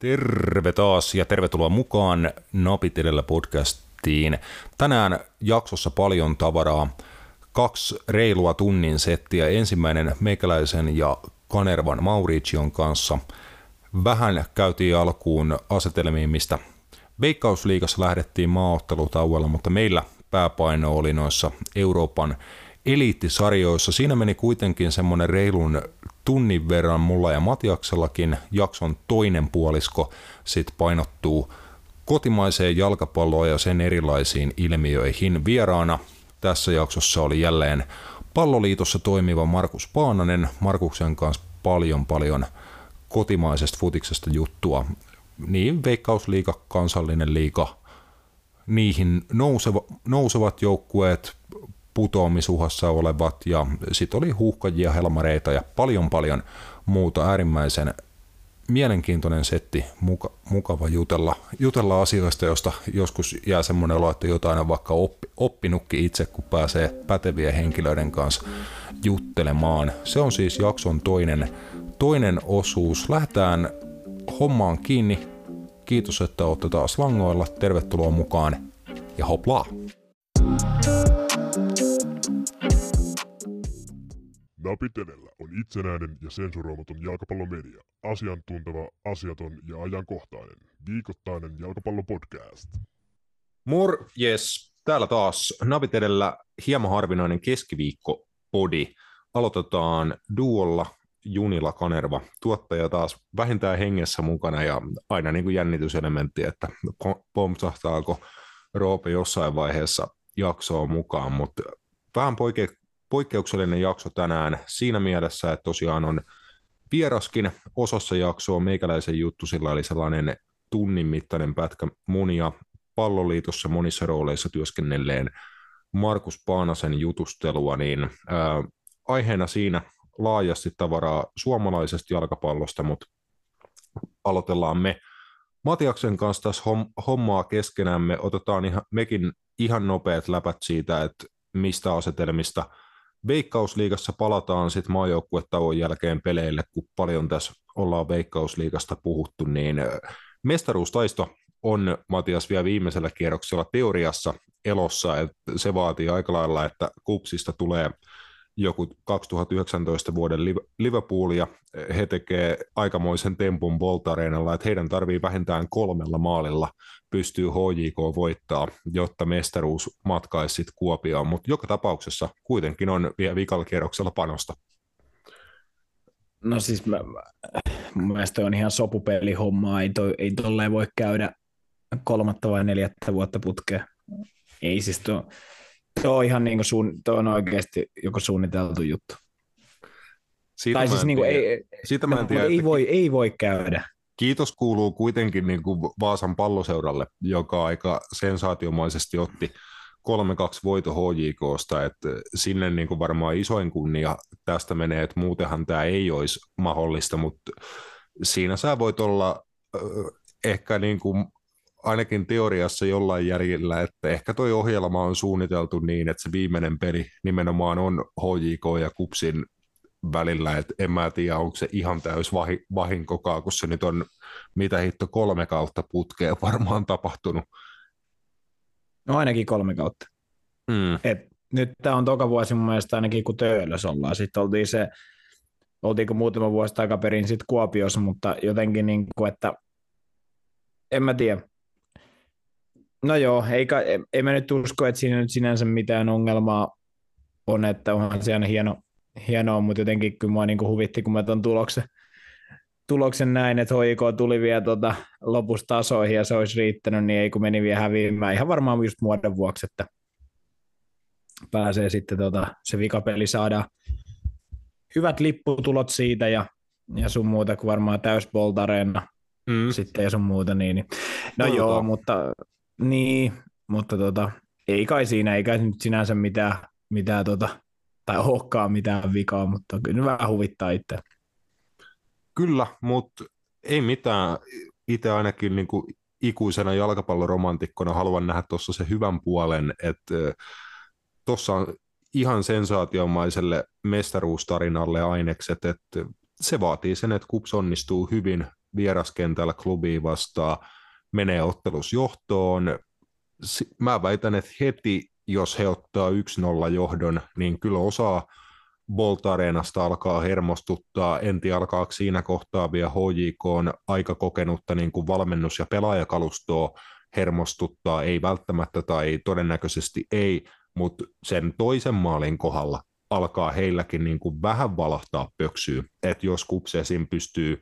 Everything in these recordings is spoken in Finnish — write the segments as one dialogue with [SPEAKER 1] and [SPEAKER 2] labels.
[SPEAKER 1] Terve taas ja tervetuloa mukaan Napit edellä podcastiin. Tänään jaksossa paljon tavaraa. Kaksi reilua tunnin settiä. Ensimmäinen meikäläisen ja Kanervan Mauricion kanssa. Vähän käytiin alkuun asetelmiin, mistä Veikkausliigassa lähdettiin maaottelutauolla, mutta meillä pääpaino oli noissa Euroopan eliittisarjoissa. Siinä meni kuitenkin semmoinen reilun tunnin verran mulla ja Matiaksellakin. Jakson toinen puolisko sit painottuu kotimaiseen jalkapalloon ja sen erilaisiin ilmiöihin. Vieraana tässä jaksossa oli jälleen Palloliitossa toimiva Markus Paananen. Markuksen kanssa paljon paljon kotimaisesta futiksesta juttua. Niin Veikkausliiga, kansallinen liiga, niihin nouseva, nousevat joukkueet, putoamisuhassa olevat ja sitten oli huuhkajia, helmareita ja paljon paljon muuta äärimmäisen mielenkiintoinen setti, muka, mukava jutella, jutella asioista, josta joskus jää semmoinen olo, että jotain on vaikka oppi, oppinutkin itse, kun pääsee pätevien henkilöiden kanssa juttelemaan. Se on siis jakson toinen, toinen osuus. Lähdetään hommaan kiinni. Kiitos, että olette taas langoilla. Tervetuloa mukaan ja hoplaa!
[SPEAKER 2] Napitelellä on itsenäinen ja sensuroimaton jalkapallomedia. Asiantunteva, asiaton ja ajankohtainen. Viikoittainen jalkapallopodcast.
[SPEAKER 1] Morjes, täällä taas Napitelellä hieman harvinainen keskiviikko podi. Aloitetaan duolla Junila Kanerva. Tuottaja taas vähintään hengessä mukana ja aina niin kuin jännityselementti, että pompsahtaako Roope jossain vaiheessa jaksoa mukaan, mutta vähän poike- poikkeuksellinen jakso tänään siinä mielessä, että tosiaan on vieraskin osassa jaksoa meikäläisen juttu, sillä oli sellainen tunnin mittainen pätkä monia palloliitossa monissa rooleissa työskennelleen Markus Paanasen jutustelua, niin ää, aiheena siinä laajasti tavaraa suomalaisesta jalkapallosta, mutta aloitellaan me Matiaksen kanssa tässä hommaa keskenämme. Otetaan ihan, mekin ihan nopeat läpät siitä, että mistä asetelmista Veikkausliigassa palataan sitten maajoukkuetauon jälkeen peleille, kun paljon tässä ollaan Veikkausliigasta puhuttu, niin mestaruustaisto on Matias vielä viimeisellä kierroksella teoriassa elossa, että se vaatii aika lailla, että kupsista tulee joku 2019 vuoden Liverpool ja he tekee aikamoisen tempun Bolt Areenalla, että heidän tarvii vähintään kolmella maalilla pystyy HJK voittaa, jotta mestaruus matkaisi sitten Kuopioon, mutta joka tapauksessa kuitenkin on vielä vikalla kierroksella panosta.
[SPEAKER 3] No siis mä, mun mielestä on ihan sopupeli homma, ei, toi, ei tolleen voi käydä kolmatta vai neljättä vuotta putkea. Ei siis tuo, tuo on ihan niin kuin suun, tuo on oikeasti joku suunniteltu juttu.
[SPEAKER 1] Siitä tai siis niin kuin, ei, siitä mä en tiedä,
[SPEAKER 3] ei, voi, ei voi käydä
[SPEAKER 1] kiitos kuuluu kuitenkin niin kuin Vaasan palloseuralle, joka aika sensaatiomaisesti otti 3-2 voito HJKsta, että sinne niin kuin varmaan isoin kunnia tästä menee, että muutenhan tämä ei olisi mahdollista, mutta siinä sä voit olla ehkä niin kuin ainakin teoriassa jollain järjellä, että ehkä toi ohjelma on suunniteltu niin, että se viimeinen peli nimenomaan on HJK ja Kupsin välillä, että en mä tiedä, onko se ihan täys vahi, vahinkokaa, kun se nyt on mitä hitto kolme kautta putkea varmaan tapahtunut.
[SPEAKER 3] No ainakin kolme kautta. Mm. Et nyt tämä on toka vuosi mun mielestä ainakin kun Töölös ollaan. Sitten oltiin se, oltiinko muutama vuosi takaperin sitten Kuopiossa, mutta jotenkin niin kuin, että en mä tiedä. No joo, eikä, ei mä nyt usko, että siinä nyt sinänsä mitään ongelmaa on, että onhan se aina hieno, hienoa, mutta jotenkin kyllä mua niin kuin huvitti, kun mä tuon tuloksen, tuloksen näin, että HIK tuli vielä tuota lopussa tasoihin ja se olisi riittänyt, niin ei kun meni vielä häviämään. Ihan varmaan just muodon vuoksi, että pääsee sitten tuota, se vikapeli saada hyvät lipputulot siitä ja, ja sun muuta kuin varmaan täysboltareena mm. sitten ja sun muuta. Niin, niin. No Olta. joo, mutta niin, mutta tota, ei kai siinä, ei kai nyt sinänsä mitään, mitään tota, tai olekaan mitään vikaa, mutta kyllä vähän huvittaa itse.
[SPEAKER 1] Kyllä, mutta ei mitään. Itse ainakin niin kuin ikuisena jalkapalloromantikkona haluan nähdä tuossa se hyvän puolen, että tuossa on ihan sensaatiomaiselle mestaruustarinalle ainekset, että se vaatii sen, että KUPS onnistuu hyvin vieraskentällä klubiin vastaan, menee ottelusjohtoon. Mä väitän, että heti jos he ottaa 1-0 johdon, niin kyllä osaa Bolt alkaa hermostuttaa, enti alkaa siinä kohtaa vielä HJK on aika kokenutta niin kuin valmennus- ja pelaajakalustoa hermostuttaa, ei välttämättä tai todennäköisesti ei, mutta sen toisen maalin kohdalla alkaa heilläkin niin kuin vähän valahtaa pöksyä, että jos Kupsesin pystyy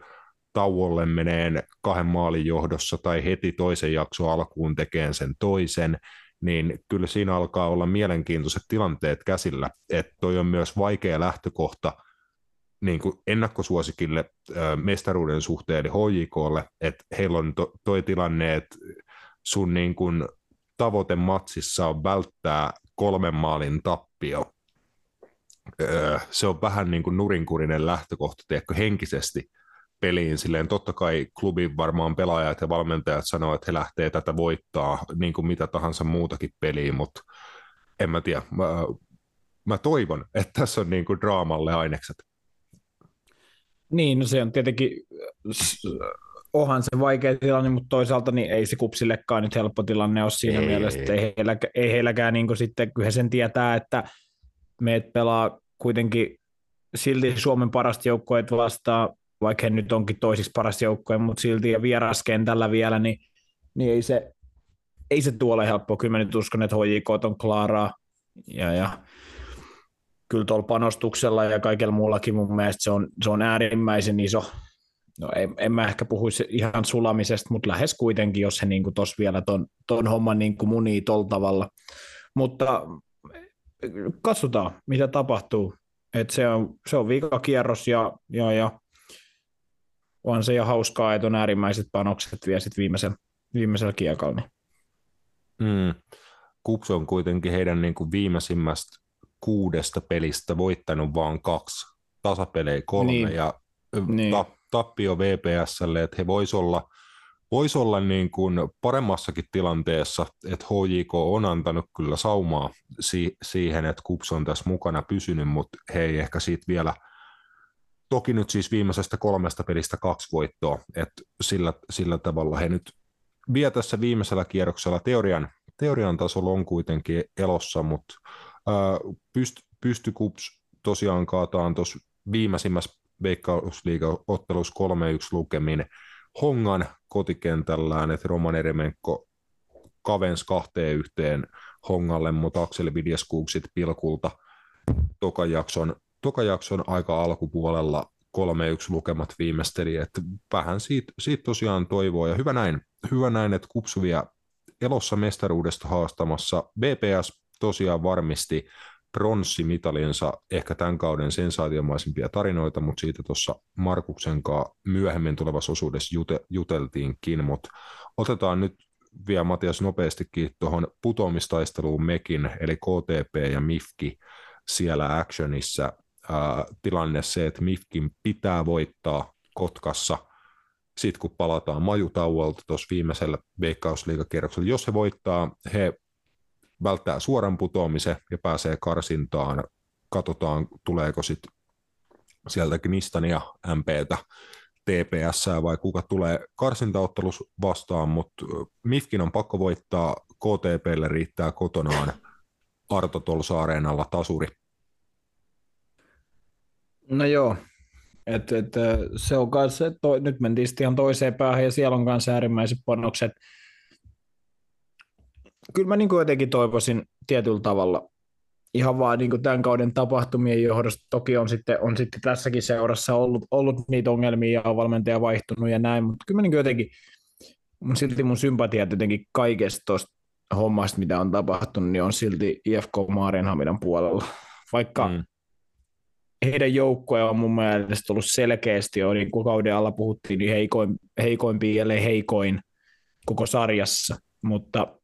[SPEAKER 1] tauolle meneen kahden maalin johdossa tai heti toisen jakson alkuun tekeen sen toisen, niin kyllä siinä alkaa olla mielenkiintoiset tilanteet käsillä, että toi on myös vaikea lähtökohta niin kuin ennakkosuosikille mestaruuden suhteen eli HJKlle, että heillä on to, toi tilanne, että sun niin kuin tavoite matsissa on välttää kolmen maalin tappio. se on vähän niin kuin nurinkurinen lähtökohta, tiedätkö, henkisesti, peliin. Silleen totta kai klubin varmaan pelaajat ja valmentajat sanoo, että he lähtee tätä voittaa niin kuin mitä tahansa muutakin peliä, mutta en mä tiedä. Mä, mä toivon, että tässä on niin kuin draamalle ainekset.
[SPEAKER 3] Niin, no se on tietenkin, onhan se vaikea tilanne, mutta toisaalta niin ei se kupsillekaan nyt helppo tilanne ole siinä ei, mielessä, että ei, heilläkään, ei heilläkään niin kuin sitten, kyllä sen tietää, että meet pelaa kuitenkin silti Suomen parasta joukkoet vastaan vaikka he nyt onkin toisiksi paras joukkue, mutta silti ja vieraskentällä vielä, niin, niin ei se, ei se tuolle helppoa. Kyllä mä nyt uskon, että HJK on klaaraa ja, ja kyllä tuolla panostuksella ja kaikella muullakin mun mielestä se on, se on äärimmäisen iso. No en, en mä ehkä puhuisi ihan sulamisesta, mutta lähes kuitenkin, jos he niin tuossa vielä ton, ton homman niin munii tuolla tavalla. Mutta katsotaan, mitä tapahtuu. Et se, on, se on viikakierros ja, ja, ja on se jo hauskaa, että on äärimmäiset panokset vielä sit viimeisellä, viimeisellä kiekalla. Niin.
[SPEAKER 1] Mm. Kups on kuitenkin heidän niin kuin viimeisimmästä kuudesta pelistä voittanut vain kaksi, tasapelejä kolme niin. ja niin. Ta- tappio VPSlle, että he vois olla, vois olla niin kuin paremmassakin tilanteessa, että HJK on antanut kyllä saumaa si- siihen, että Kups on tässä mukana pysynyt, mutta he ei ehkä siitä vielä – Toki nyt siis viimeisestä kolmesta pelistä kaksi voittoa, että sillä, sillä tavalla he nyt vie tässä viimeisellä kierroksella. Teorian, teorian tasolla on kuitenkin elossa, mutta pyst, pysty Kups tosiaan kaataan tuossa viimeisimmässä Veikkausliiga-ottelussa 3-1 lukemin Hongan kotikentällään, että Roman Eremenko kavens kahteen yhteen Hongalle, mutta Akseli Vidjaskuksit pilkulta tokan jakson tokajakson aika alkupuolella 3-1 lukemat viimeisteli, että vähän siitä, siitä tosiaan toivoo, ja hyvä näin, hyvä näin että kupsuvia elossa mestaruudesta haastamassa. BPS tosiaan varmisti pronssimitalinsa, ehkä tämän kauden sensaatiomaisimpia tarinoita, mutta siitä tuossa Markuksen kanssa myöhemmin tulevassa osuudessa jute, juteltiinkin, mutta otetaan nyt vielä Matias nopeastikin tuohon putoamistaisteluun mekin, eli KTP ja MIFKI siellä actionissa tilanne se, että Mifkin pitää voittaa Kotkassa, sitten kun palataan majutauolta tuossa viimeisellä veikkausliigakierroksella, jos he voittaa, he välttää suoran putoamisen ja pääsee karsintaan. Katsotaan, tuleeko sitten sieltä Gnistania, MPtä, TPS vai kuka tulee karsintaottelus vastaan, mutta Mifkin on pakko voittaa, KTPlle riittää kotonaan Arto Tolsa-areenalla tasuri
[SPEAKER 3] No joo, et, et, se on kanssa, to, nyt mentiin ihan toiseen päähän ja siellä on kanssa äärimmäiset panokset. Kyllä mä niin kuin jotenkin toivoisin tietyllä tavalla ihan vaan niin kuin tämän kauden tapahtumien johdosta. Toki on sitten, on sitten tässäkin seurassa ollut, ollut niitä ongelmia ja on valmentaja vaihtunut ja näin, mutta kyllä mä niin kuin jotenkin, mun silti mun sympatia jotenkin kaikesta tuosta hommasta, mitä on tapahtunut, niin on silti IFK Maarianhaminan puolella. Vaikka mm heidän joukkue on mun mielestä ollut selkeästi jo, niin kuin kauden alla puhuttiin, niin heikoin, heikoimpi, ellei heikoin koko sarjassa, mutta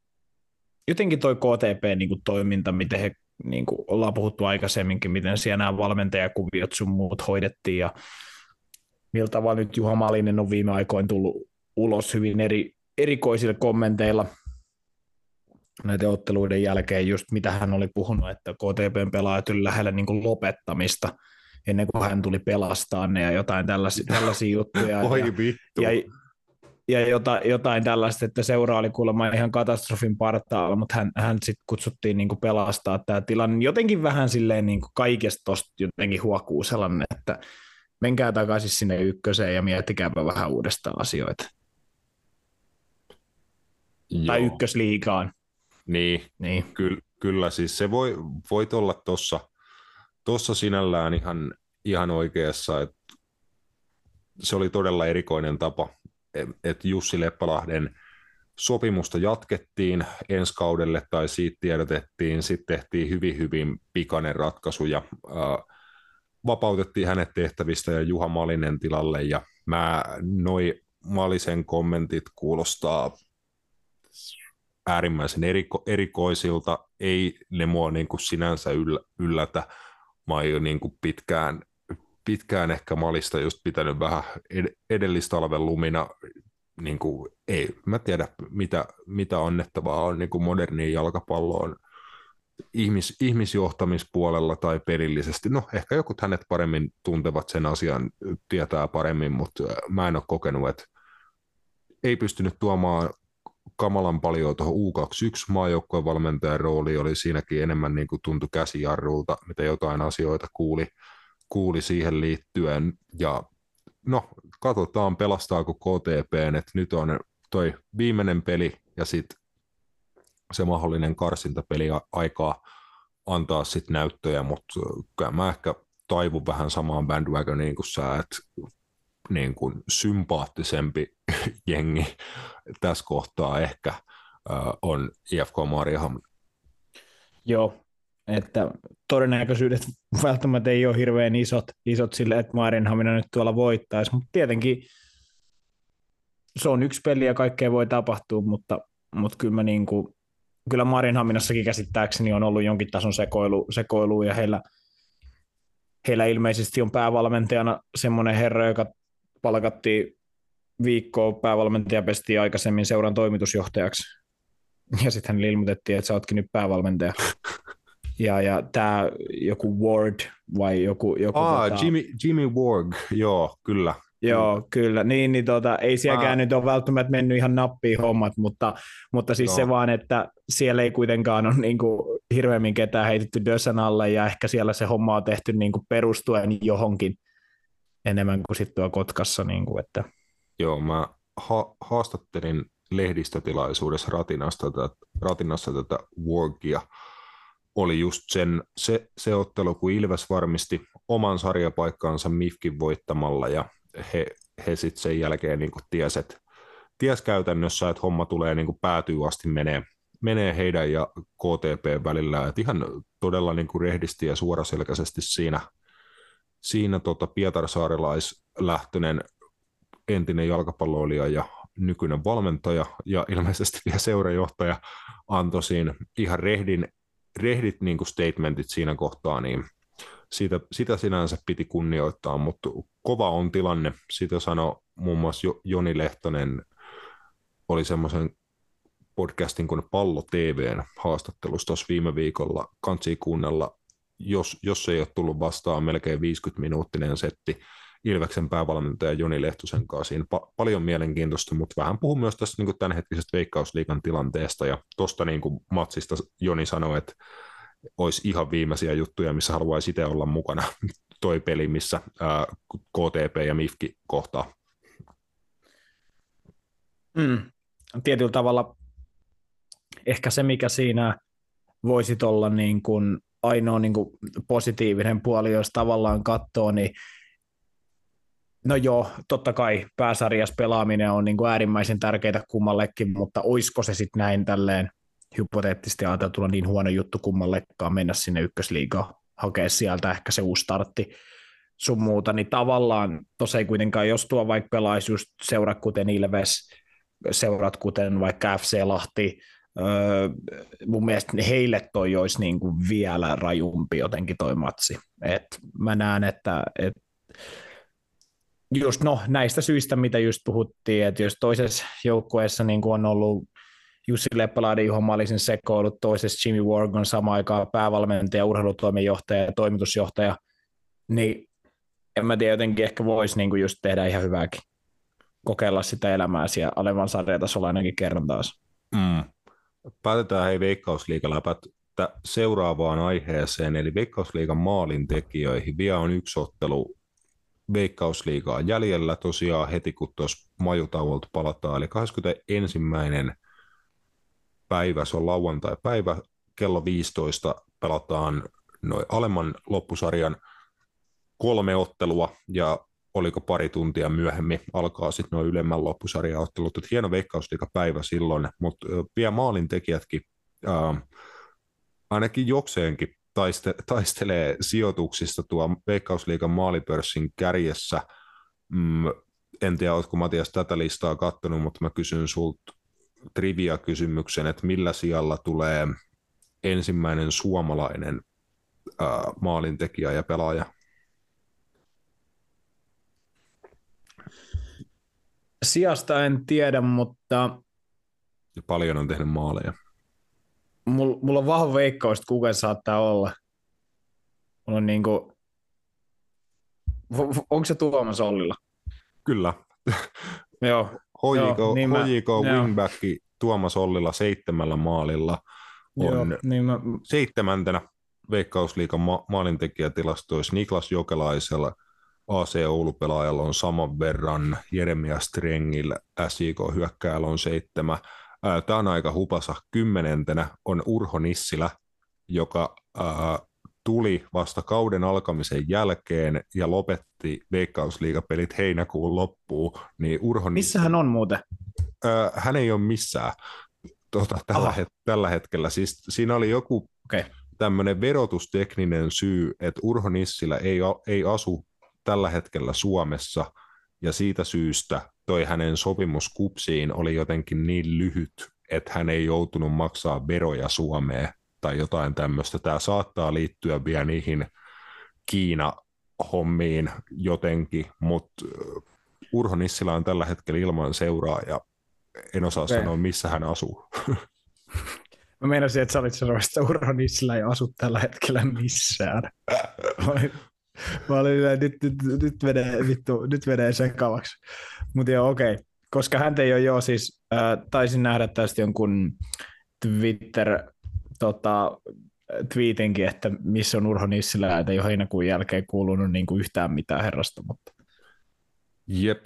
[SPEAKER 3] jotenkin toi KTP-toiminta, niin miten he niin kuin ollaan puhuttu aikaisemminkin, miten siellä nämä valmentajakuviot sun muut hoidettiin ja millä tavalla nyt Juha Malinen on viime aikoina tullut ulos hyvin eri, erikoisilla kommenteilla näiden otteluiden jälkeen, just mitä hän oli puhunut, että KTPn pelaajat lähellä niin kuin lopettamista, ennen kuin hän tuli pelastaa ne ja jotain tällaisia, tällaisia juttuja.
[SPEAKER 1] Oi
[SPEAKER 3] ja,
[SPEAKER 1] vittu.
[SPEAKER 3] Ja, ja jotain, jotain tällaista, että seura oli kuulemma ihan katastrofin partaalla, mutta hän, hän sitten kutsuttiin niin pelastaa tämä tilanne. Jotenkin vähän silleen niin kaikesta tosta jotenkin huokuu sellainen, että menkää takaisin sinne ykköseen ja miettikääpä vähän uudestaan asioita. Joo. Tai ykkösliigaan.
[SPEAKER 1] Niin, niin. Ky- kyllä siis se voi, voit olla tuossa tossa sinällään ihan, ihan oikeassa, että se oli todella erikoinen tapa, että Jussi Leppälahden sopimusta jatkettiin ensi kaudelle tai siitä tiedotettiin, sitten tehtiin hyvin hyvin pikainen ratkaisu ja äh, vapautettiin hänet tehtävistä ja Juha Malinen tilalle ja mä noi Malisen kommentit kuulostaa äärimmäisen eriko, erikoisilta, ei ne mua niin kuin sinänsä yllä, yllätä. Mä oon jo niin kuin pitkään, pitkään ehkä Malista just pitänyt vähän ed- edellistalven lumina, niin kuin, ei, mä tiedä mitä, mitä annettavaa on niin kuin moderniin jalkapalloon ihmis, ihmisjohtamispuolella tai pelillisesti. No ehkä jokut hänet paremmin tuntevat sen asian, tietää paremmin, mutta mä en ole kokenut, että ei pystynyt tuomaan kamalan paljon tuohon U21 maajoukkojen valmentajan rooli oli siinäkin enemmän niin kuin tuntui käsijarrulta, mitä jotain asioita kuuli, kuuli siihen liittyen. Ja no, katsotaan pelastaako KTP, että nyt on toi viimeinen peli ja sitten se mahdollinen karsintapeli aikaa antaa sitten näyttöjä, mutta kyllä mä ehkä taivun vähän samaan bandwagoniin kuin sä, että niin kuin sympaattisempi jengi tässä kohtaa ehkä on IFK Mariehamn.
[SPEAKER 3] Joo, että todennäköisyydet välttämättä ei ole hirveän isot, isot sille, että Marienhamina nyt tuolla voittaisi, mutta tietenkin se on yksi peli ja kaikkea voi tapahtua, mutta, mutta kyllä mä niin kuin, kyllä Marienhaminassakin käsittääkseni on ollut jonkin tason sekoilu, sekoilu ja heillä, heillä ilmeisesti on päävalmentajana semmoinen herra, joka palkattiin viikkoa päävalmentaja pesti aikaisemmin seuran toimitusjohtajaksi. Ja sitten hän ilmoitettiin, että sä ootkin nyt päävalmentaja. Ja, ja tämä joku Ward vai joku... joku
[SPEAKER 1] ah, tota... Jimmy, Jimmy Ward, joo, kyllä.
[SPEAKER 3] Joo, kyllä. Niin, niin tota, ei sielläkään ah. nyt ole välttämättä mennyt ihan nappiin hommat, mutta, mutta siis joo. se vaan, että siellä ei kuitenkaan ole niin kuin, hirveämmin ketään heitetty Dösän alle ja ehkä siellä se homma on tehty niin kuin perustuen johonkin enemmän kuin sitten tuo Kotkassa. Niin kuin, että...
[SPEAKER 1] Joo, mä ha- haastattelin lehdistötilaisuudessa Ratinasta, tätä, Ratinassa tätä Workia. Oli just sen, se, se ottelu, kun Ilves varmisti oman sarjapaikkaansa Mifkin voittamalla ja he, he sitten sen jälkeen niin ties, että ties käytännössä, että homma tulee niin päätyy asti menee, menee heidän ja KTP välillä. Et ihan todella niin rehdisti ja suoraselkäisesti siinä, siinä tota Pietarsaarilaislähtöinen entinen jalkapalloilija ja nykyinen valmentaja ja ilmeisesti vielä seurajohtaja antoi siinä ihan rehdin, rehdit niin kuin statementit siinä kohtaa, niin siitä, sitä sinänsä piti kunnioittaa, mutta kova on tilanne. Sitä sanoi muun muassa Joni Lehtonen, oli semmoisen podcastin kuin Pallo TVn haastattelussa tuossa viime viikolla. Kansi kuunnella, jos, jos ei ole tullut vastaan melkein 50-minuuttinen setti Ilveksen päävalmentaja Joni Lehtosen kanssa. Siinä pa- paljon mielenkiintoista, mutta vähän puhun myös tästä niin tämänhetkisestä veikkausliikan tilanteesta. Ja tuosta niin matsista Joni sanoi, että olisi ihan viimeisiä juttuja, missä haluaisi itse olla mukana toi peli, missä ää, KTP ja MIFKI kohtaa.
[SPEAKER 3] Mm. Tietyllä tavalla ehkä se, mikä siinä voisi olla niin kuin ainoa niin kuin positiivinen puoli, jos tavallaan katsoo, niin No joo, totta kai pääsarjas pelaaminen on niin kuin äärimmäisen tärkeää kummallekin, mutta oisko se sitten näin tälleen hypoteettisesti ajateltuna niin huono juttu kummallekaan mennä sinne ykkösliigaan, hakea sieltä ehkä se uusi startti sun muuta, niin tavallaan tuossa ei kuitenkaan, jos tuo vaikka pelaisi just seurat kuten Ilves, seurat kuten vaikka FC Lahti, öö, mun mielestä heille toi olisi niin kuin vielä rajumpi jotenkin toi matsi. Et mä näen, että et just no, näistä syistä, mitä just puhuttiin, että jos toisessa joukkueessa niin on ollut Jussi Leppälahden Juho Malisen sekoilut, toisessa Jimmy Wargon sama aikaan päävalmentaja, urheilutoimenjohtaja ja toimitusjohtaja, niin en mä tiedä, jotenkin ehkä voisi niinku just tehdä ihan hyvääkin. Kokeilla sitä elämää siellä alevan sarjatasolla ainakin kerran taas.
[SPEAKER 1] Mm. Päätetään hei Veikkausliigaläpät seuraavaan aiheeseen, eli Veikkausliigan maalintekijöihin. Vielä on yksi ottelu Veikkausliigaa jäljellä tosiaan heti, kun tuossa majutauolta palataan, eli 21. päivä, se on lauantai-päivä, kello 15 pelataan noin alemman loppusarjan kolme ottelua, ja oliko pari tuntia myöhemmin alkaa sitten noin ylemmän loppusarjan ottelut. Et hieno veikkausliiga-päivä silloin, mutta vielä maalintekijätkin ää, ainakin jokseenkin taiste, taistelee sijoituksista tuo Veikkausliigan maalipörssin kärjessä. Mm, en tiedä, oletko Matias tätä listaa katsonut, mutta mä kysyn sulta trivia-kysymyksen, että millä sijalla tulee ensimmäinen suomalainen ää, maalintekijä ja pelaaja?
[SPEAKER 3] Sijasta en tiedä, mutta...
[SPEAKER 1] Ja paljon on tehnyt maaleja
[SPEAKER 3] mulla, mulla on vahva veikkaus, että kuka saattaa olla. Mulla on niinku, onko se Tuomas Ollilla?
[SPEAKER 1] Kyllä.
[SPEAKER 3] Joo.
[SPEAKER 1] HJK, joo, niin HJK mä, wingbacki joo. Tuomas Ollilla seitsemällä maalilla on joo, niin mä... seitsemäntenä Veikkausliikan ma- maalintekijätilastoissa Niklas Jokelaisella AC Oulu-pelaajalla on saman verran, Jeremia Strengillä SJK hyökkäällä on seitsemän, Tämä on aika hupasa. Kymmenentenä on Urho Nissilä, joka tuli vasta kauden alkamisen jälkeen ja lopetti Veikkausliigapelit heinäkuun loppuun. Niin Urho
[SPEAKER 3] Missä hän on muuten?
[SPEAKER 1] Hän ei ole missään tuota, tällä, het- tällä hetkellä. Siis siinä oli joku okay. tämmöinen verotustekninen syy, että Urho Nissilä ei, ei asu tällä hetkellä Suomessa, ja siitä syystä toi hänen sopimus kupsiin oli jotenkin niin lyhyt, että hän ei joutunut maksaa veroja Suomeen tai jotain tämmöistä. Tämä saattaa liittyä vielä niihin Kiina-hommiin jotenkin, mutta Urho Nissilä on tällä hetkellä ilman seuraa ja en osaa okay. sanoa, missä hän asuu.
[SPEAKER 3] Mä meinasin, että sä olit sanomassa, että Urho Nissilä ei asu tällä hetkellä missään. Mä olin nyt, nyt, nyt, menee, vittu, nyt menee sekavaksi. Mutta joo, okei. Okay. Koska hän ei ole jo siis, äh, taisin nähdä tästä jonkun Twitter tota, tweetinkin, että missä on Urho Nissilä, että ei ole heinäkuun jälkeen kuulunut niin kuin yhtään mitään herrasta. Mutta...
[SPEAKER 1] Jep,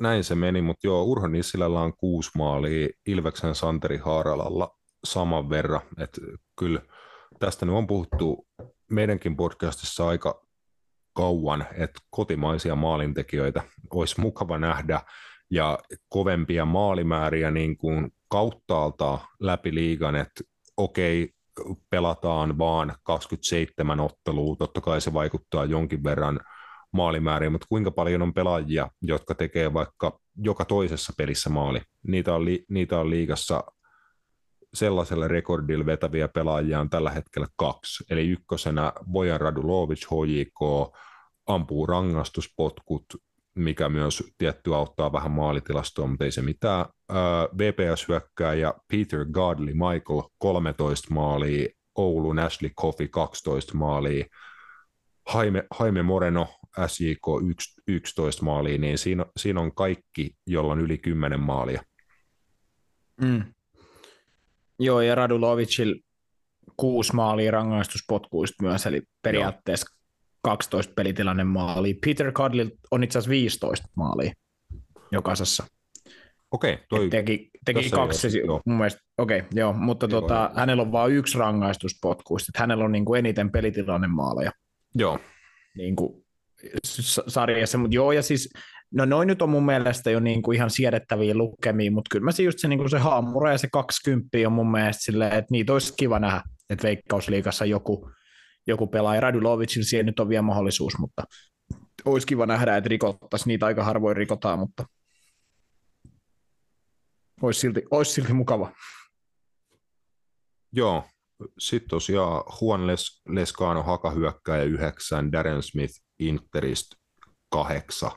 [SPEAKER 1] näin se meni, mutta joo, Urho Nissilällä on kuusi maalia, Ilveksen Santeri Haaralalla saman verran, että kyllä tästä nyt on puhuttu meidänkin podcastissa aika kauan, että kotimaisia maalintekijöitä olisi mukava nähdä ja kovempia maalimääriä niin kuin kauttaalta läpi liigan, että okei, pelataan vaan 27 ottelua, totta kai se vaikuttaa jonkin verran maalimääriin, mutta kuinka paljon on pelaajia, jotka tekee vaikka joka toisessa pelissä maali. Niitä on, li, niitä on liigassa sellaisella rekordilla vetäviä pelaajia on tällä hetkellä kaksi. Eli ykkösenä Bojan Radulovic HJK ampuu rangaistuspotkut, mikä myös tietty auttaa vähän maalitilastoa, mutta ei se mitään. VPS ja Peter Godley Michael 13 maalia, Oulun Ashley Coffey 12 maalia, Jaime, Jaime Moreno SJK 11 maalia, niin siinä, siinä on kaikki, jolla on yli 10 maalia.
[SPEAKER 3] Mm. Joo, ja Radulovicil kuusi maalia rangaistuspotkuista myös, eli periaatteessa 12 pelitilanne maali. Peter Cudley on itse asiassa 15 maalia jokaisessa.
[SPEAKER 1] Okei, toi,
[SPEAKER 3] teki, teki kaksi, ole, mun mielestä, okei, okay, joo, mutta tota, hänellä on vain yksi rangaistuspotkuista, että hänellä on niin kuin eniten pelitilanne maaleja.
[SPEAKER 1] Joo.
[SPEAKER 3] Niin kuin sarjassa, mutta joo, ja siis, no noin nyt on mun mielestä jo niin kuin ihan siedettäviä lukemia, mutta kyllä mä se just se, niin kuin se haamura ja se 20 on mun mielestä silleen, että niitä olisi kiva nähdä, että Veikkausliikassa joku, joku pelaaja. Radulovicin siihen nyt on vielä mahdollisuus, mutta olisi kiva nähdä, että rikottaisiin. Niitä aika harvoin rikotaan, mutta olisi silti, olisi silti mukava.
[SPEAKER 1] Joo, sitten tosiaan Juan Les, Lescano hakahyökkäjä yhdeksän, Darren Smith Interist kahdeksan,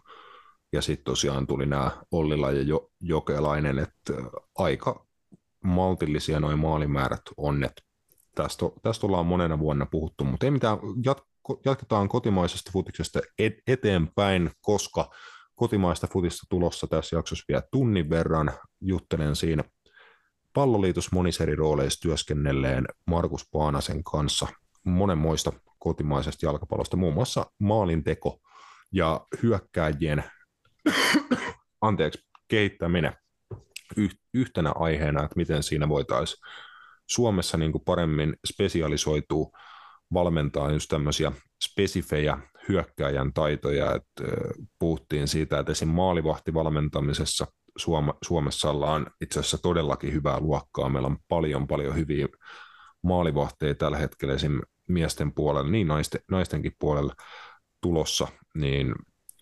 [SPEAKER 1] ja sitten tosiaan tuli nämä Ollila ja jo, Jokelainen, että aika maltillisia noin maalimäärät on, tästä, tästä ollaan monena vuonna puhuttu, mutta ei mitään, jat, jatketaan kotimaisesta futiksesta eteenpäin, koska kotimaista futista tulossa tässä jaksossa vielä tunnin verran. Juttelen siinä palloliitos monissa eri rooleissa työskennelleen Markus Paanasen kanssa monenmoista kotimaisesta jalkapallosta, muun muassa maalinteko ja hyökkääjien anteeksi, kehittäminen yhtenä aiheena, että miten siinä voitaisiin Suomessa niin kuin paremmin spesialisoituu valmentaa just tämmöisiä spesifejä hyökkääjän taitoja, että puhuttiin siitä, että esim. maalivahtivalmentamisessa Suomessa ollaan itse asiassa todellakin hyvää luokkaa. Meillä on paljon paljon hyviä maalivahteja tällä hetkellä esim. miesten puolella, niin naisten, naistenkin puolella tulossa, niin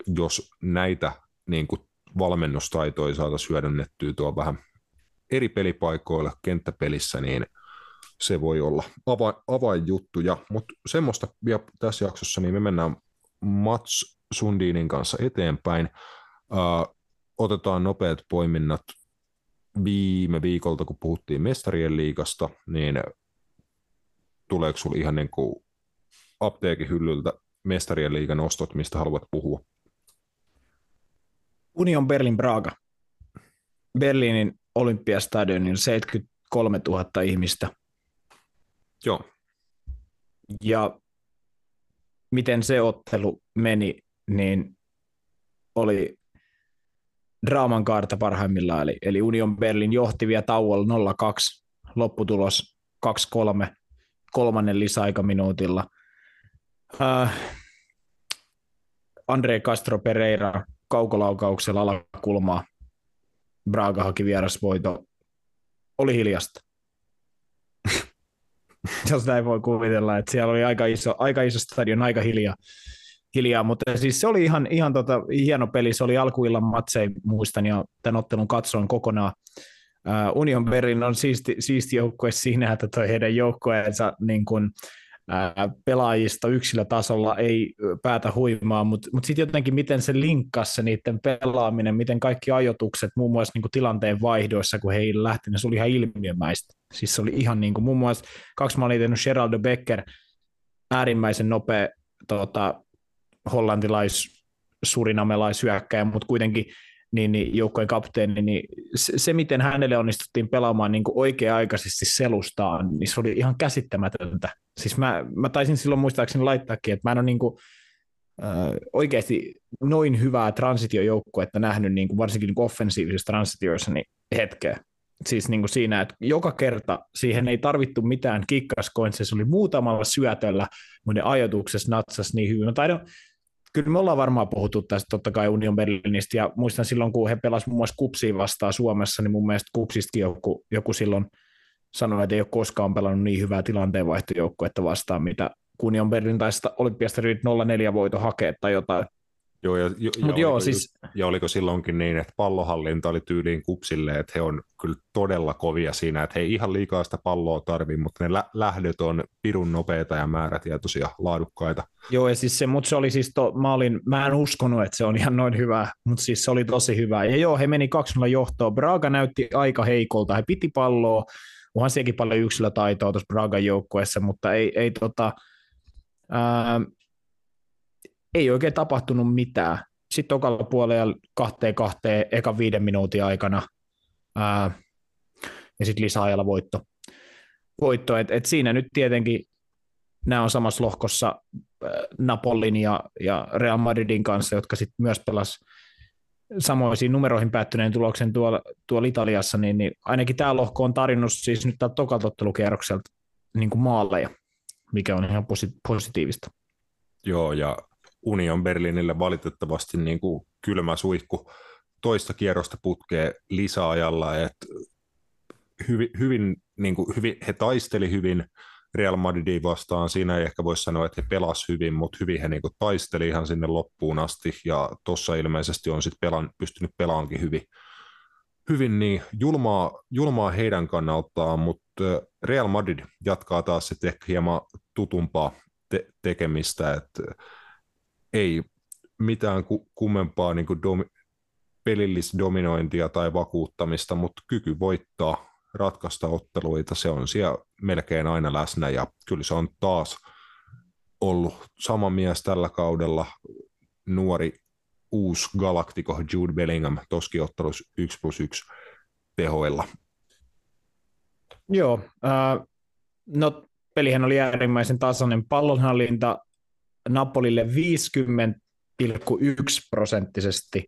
[SPEAKER 1] jos näitä niin kuin valmennustaitoja saataisiin hyödynnettyä tuo vähän eri pelipaikoilla kenttäpelissä, niin se voi olla ava- avainjuttuja, mutta semmoista vielä tässä jaksossa, niin me mennään Mats Sundinin kanssa eteenpäin. Uh, otetaan nopeat poiminnat viime viikolta, kun puhuttiin mestarien liigasta, niin tuleeko sinulla ihan niin kuin apteekin hyllyltä mestarien liigan ostot, mistä haluat puhua?
[SPEAKER 3] Union Berlin Braga. Berliinin olympiastadionin 73 000 ihmistä.
[SPEAKER 1] Joo.
[SPEAKER 3] Ja miten se ottelu meni, niin oli draaman kaarta parhaimmillaan, eli, eli Union Berlin johti vielä tauolla 0-2, lopputulos 2-3, kolmannen lisäaikaminuutilla. Äh, Andre Castro Pereira kaukolaukauksella alakulmaa. Braga haki vierasvoito. Oli hiljasta. Jos näin voi kuvitella, että siellä oli aika iso, aika iso stadion, aika hiljaa. hiljaa. Mutta siis se oli ihan, ihan tota, hieno peli. Se oli alkuillan matsei, muistan, ja tämän ottelun katsoin kokonaan. Uh, Union Berlin on siisti, siisti joukkue siinä, että toi heidän joukkueensa niin kuin, pelaajista yksilötasolla ei päätä huimaa, mutta mut sitten jotenkin miten se linkkasi se niiden pelaaminen, miten kaikki ajotukset muun muassa niin kuin tilanteen vaihdoissa, kun he lähti, niin se oli ihan ilmiömäistä. Siis se oli ihan niin kuin, muun muassa kaksi maalia tehnyt Geraldo Becker, äärimmäisen nopea tota, hollantilais surinamelaisyökkäjä, mutta kuitenkin niin, niin joukkojen kapteeni, niin se, se, miten hänelle onnistuttiin pelaamaan niin oikea-aikaisesti selustaan, niin se oli ihan käsittämätöntä. Siis mä, mä taisin silloin muistaakseni laittaakin, että mä en ole niin kuin, äh, oikeasti noin hyvää transitiojoukkuetta nähnyt niin kuin varsinkin niin kuin offensiivisissa transitioissa niin hetkeä. Siis niin kuin siinä, että joka kerta siihen ei tarvittu mitään kikkaskointsia, se oli muutamalla syötöllä, mutta ne ajoituksessa natsas niin hyvin. Mä taidon, kyllä me ollaan varmaan puhuttu tästä totta kai Union Berlinistä, ja muistan silloin, kun he pelasivat muun muassa Kupsiin vastaan Suomessa, niin mun mielestä Kupsistakin joku, joku silloin sanoi, että ei ole koskaan pelannut niin hyvää tilanteenvaihtojoukkuetta vastaan, mitä Union Berlin tai olympiasta 0-4 voito hakea tai jotain.
[SPEAKER 1] Joo, ja, jo, ja, joo, oliko, siis... ja oliko silloinkin niin, että pallohallinta oli tyyliin kupsille, että he on kyllä todella kovia siinä, että he ei ihan liikaa sitä palloa tarvi, mutta ne lä- lähdöt on pirun nopeita ja määrätietoisia, laadukkaita.
[SPEAKER 3] Joo, ja siis se, mutta se oli siis, to, mä, olin, mä en uskonut, että se on ihan noin hyvä, mutta siis se oli tosi hyvä. Ja joo, he meni 2-0 johtoon. Braga näytti aika heikolta, he piti palloa, onhan sielläkin paljon yksilötaitoa tuossa Bragan joukkueessa, mutta ei, ei tota, ää, ei oikein tapahtunut mitään. Sitten tokalla puolella kahteen kahteen ekan viiden minuutin aikana ää, ja sitten lisäajalla voitto. voitto. Et, et siinä nyt tietenkin nämä on samassa lohkossa Napolin ja, ja Real Madridin kanssa, jotka sitten myös pelas samoisiin numeroihin päättyneen tuloksen tuolla, tuolla Italiassa, niin, niin ainakin tämä lohko on tarjonnut siis nyt täältä tokaltottelukierrokselta niin kuin maaleja, mikä on ihan posi- positiivista.
[SPEAKER 1] Joo, ja Union Berlinille valitettavasti niin kuin kylmä suihku toista kierrosta putkee lisäajalla, että hyvin, hyvin, niin kuin, hyvin, he taisteli hyvin Real Madridin vastaan, siinä ei ehkä voi sanoa, että he pelas hyvin, mutta hyvin he niin kuin, taisteli ihan sinne loppuun asti, ja tuossa ilmeisesti on sitten pelan, pystynyt pelaankin hyvin, hyvin niin julmaa, julmaa heidän kannaltaan, mutta Real Madrid jatkaa taas sitten ehkä hieman tutumpaa te- tekemistä, että ei mitään kummempaa niin kuin domi, pelillisdominointia tai vakuuttamista, mutta kyky voittaa, ratkaista otteluita, se on siellä melkein aina läsnä ja kyllä se on taas ollut sama mies tällä kaudella, nuori uusi galaktiko Jude Bellingham toski ottelussa 1 plus 1 tehoilla.
[SPEAKER 3] Joo, äh, no pelihän oli äärimmäisen tasainen. Pallonhallinta Napolille 50,1 prosenttisesti,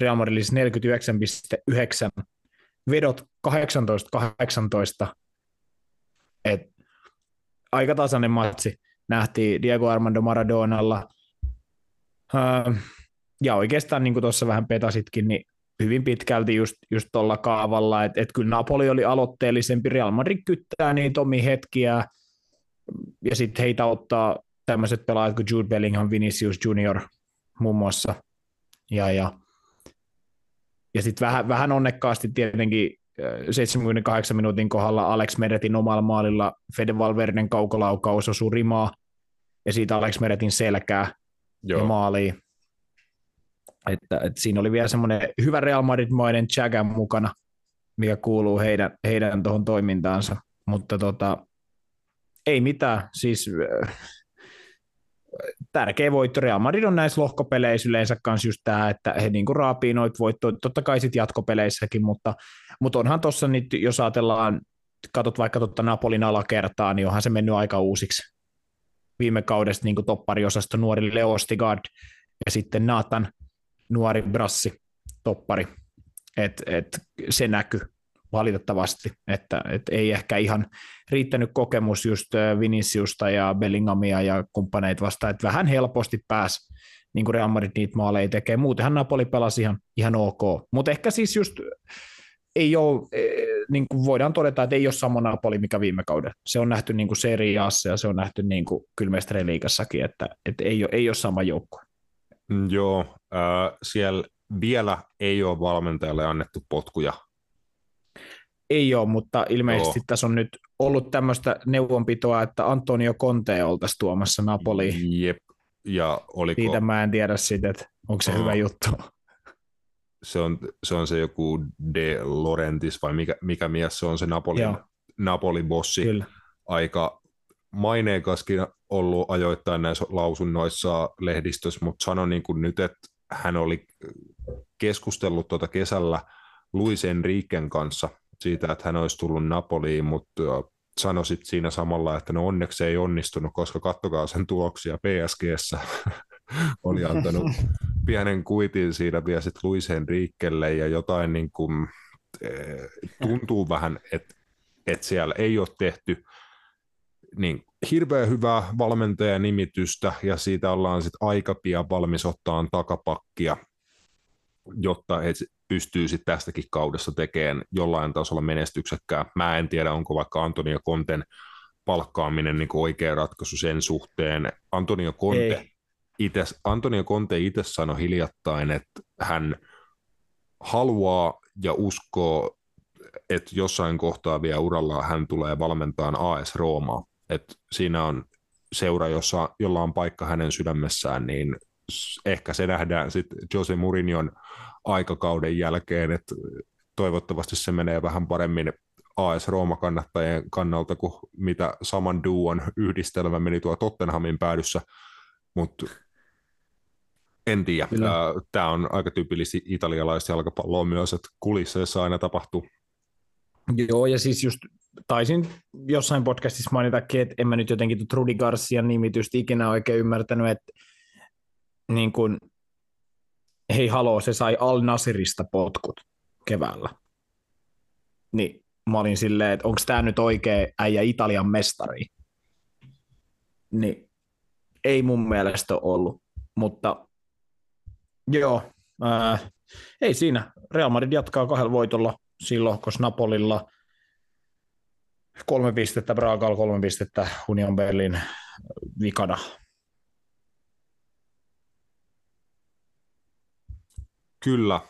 [SPEAKER 3] Real Madrid 49,9, vedot 18-18, et aika tasainen matsi nähtiin Diego Armando Maradonalla, öö, ja oikeastaan niin kuin tuossa vähän petasitkin, niin hyvin pitkälti just, just tuolla kaavalla, että et kyllä Napoli oli aloitteellisempi, Real Madrid kyttää niitä omia hetkiä, ja sitten heitä ottaa tämmöiset pelaajat kuin Jude Bellingham, Vinicius Junior muun muassa, ja, ja, ja sitten vähän, vähän onnekkaasti tietenkin 78 minuutin kohdalla Alex Meretin omalla maalilla Fede Valverden kaukolaukaus osui rimaa, ja siitä Alex Meretin selkää Joo. ja maaliin. Että, että siinä oli vielä semmoinen hyvä Real Madrid-mainen Chagan mukana, mikä kuuluu heidän, heidän tuohon toimintaansa. Mutta tota, ei mitään, siis äh, tärkeä voitto. Real Madrid on näissä lohkopeleissä yleensä kanssa just tämä, että he niinku raapii noita voittoja, totta kai sitten jatkopeleissäkin, mutta, mutta onhan tuossa nyt, jos ajatellaan, katsot vaikka tuota Napolin alakertaa, niin onhan se mennyt aika uusiksi. Viime kaudesta niin toppariosasto nuori Leo Stigard ja sitten Nathan nuori brassi, toppari, että et se näkyy valitettavasti, että et ei ehkä ihan riittänyt kokemus just Viniciusta ja Bellinghamia ja kumppaneita vastaan, että vähän helposti pääsi niin kuin Real Madrid niitä maaleja tekee. Muutenhan Napoli pelasi ihan, ihan ok, mutta ehkä siis just ei ole, niin kuin voidaan todeta, että ei ole sama Napoli, mikä viime kaudella. Se on nähty niin kuin Serie Aassa ja se on nähty niin kuin liikassakin, että, että ei, ole, ei ole sama joukkue.
[SPEAKER 1] Mm, joo, äh, siellä vielä ei ole valmentajalle annettu potkuja.
[SPEAKER 3] Ei ole, mutta ilmeisesti Joo. tässä on nyt ollut tämmöistä neuvonpitoa, että Antonio Conte oltaisiin tuomassa Napoliin.
[SPEAKER 1] Jep, ja oliko...
[SPEAKER 3] Siitä mä en tiedä sitten, että onko se no. hyvä juttu.
[SPEAKER 1] Se on, se on se joku De Laurentis vai mikä, mikä mies se on se Napolin, Napolin bossi. Kyllä. Aika maineikaskin ollut ajoittain näissä lausunnoissa lehdistössä, mutta sanoi niin kuin nyt, että hän oli keskustellut tuota kesällä Luis Enriquen kanssa siitä, että hän olisi tullut Napoliin, mutta sanoi sitten siinä samalla, että no onneksi ei onnistunut, koska kattokaa sen tuloksia PSGssä. oli antanut pienen kuitin siinä vielä sitten Luis Enriquelle ja jotain niin kuin, eh, tuntuu vähän, että, että siellä ei ole tehty niin hirveän hyvää valmentajanimitystä ja siitä ollaan sitten aika pian valmis ottaa takapakkia, jotta pystyy sitten tästäkin kaudessa tekemään jollain tasolla menestyksekkää. Mä en tiedä, onko vaikka Antonio Konten palkkaaminen niin oikea ratkaisu sen suhteen. Antonio Conte, itse, Antonio Conte itse sanoi hiljattain, että hän haluaa ja uskoo, että jossain kohtaa vielä uralla hän tulee valmentaan AS Roomaa että siinä on seura, jossa, jolla on paikka hänen sydämessään, niin ehkä se nähdään sitten Jose Mourinhon aikakauden jälkeen, että toivottavasti se menee vähän paremmin AS Rooma-kannattajien kannalta kuin mitä saman duon yhdistelmä meni tuo Tottenhamin päädyssä, mutta en tiedä. Tämä on aika tyypillistä italialaista jalkapalloa myös, että kulisseissa aina tapahtuu.
[SPEAKER 3] Joo, ja siis just taisin jossain podcastissa mainitakin, että en mä nyt jotenkin Trudi Garcian nimitystä ikinä oikein ymmärtänyt, että niin kuin, hei haloo, se sai Al Nasirista potkut keväällä. Niin mä olin silleen, että onko tämä nyt oikea äijä Italian mestari? Niin ei mun mielestä ollut, mutta joo, ää, ei siinä. Real Madrid jatkaa kahdella voitolla silloin, koska Napolilla – kolme pistettä Bragal, kolme pistettä Union Berlin vikana.
[SPEAKER 1] Kyllä.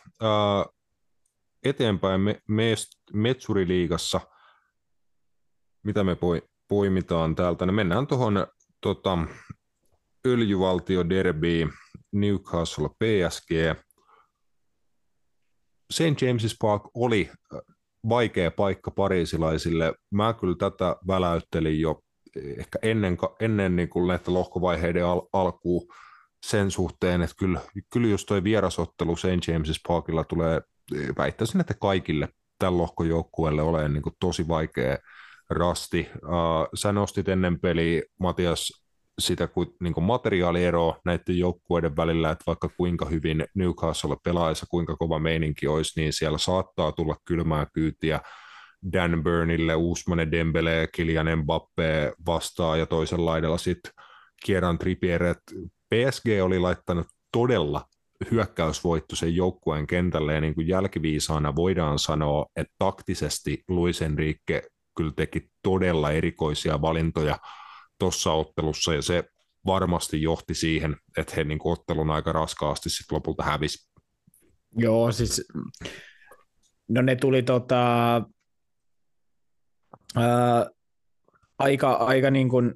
[SPEAKER 1] eteenpäin me, me, Metsuriliigassa, mitä me poimitaan täältä, niin mennään tuohon tota, öljyvaltio derby Newcastle PSG. St. James's Park oli vaikea paikka pariisilaisille. Mä kyllä tätä väläyttelin jo ehkä ennen, ennen niin kuin näitä lohkovaiheiden al- alkuun sen suhteen, että kyllä, kyllä jos toi vierasottelu St. James's Parkilla tulee, väittäisin, että kaikille tämän lohkojoukkueelle ole niin kuin tosi vaikea rasti. Uh, sä nostit ennen peli Matias, sitä kuin, niin kuin materiaalieroa näiden joukkueiden välillä, että vaikka kuinka hyvin Newcastle pelaisi, kuinka kova meininki olisi, niin siellä saattaa tulla kylmää kyytiä Dan Burnille, Usmane Dembele, Kilian Mbappe vastaa ja toisen laidalla sitten Kieran Trippier, PSG oli laittanut todella hyökkäysvoittoisen joukkueen kentälle, ja niin kuin jälkiviisaana voidaan sanoa, että taktisesti Luis Enrique kyllä teki todella erikoisia valintoja tuossa ottelussa, ja se varmasti johti siihen, että he niin kuin ottelun aika raskaasti sitten lopulta hävisi.
[SPEAKER 3] Joo, siis no ne tuli tota, ää, aika, aika niin kuin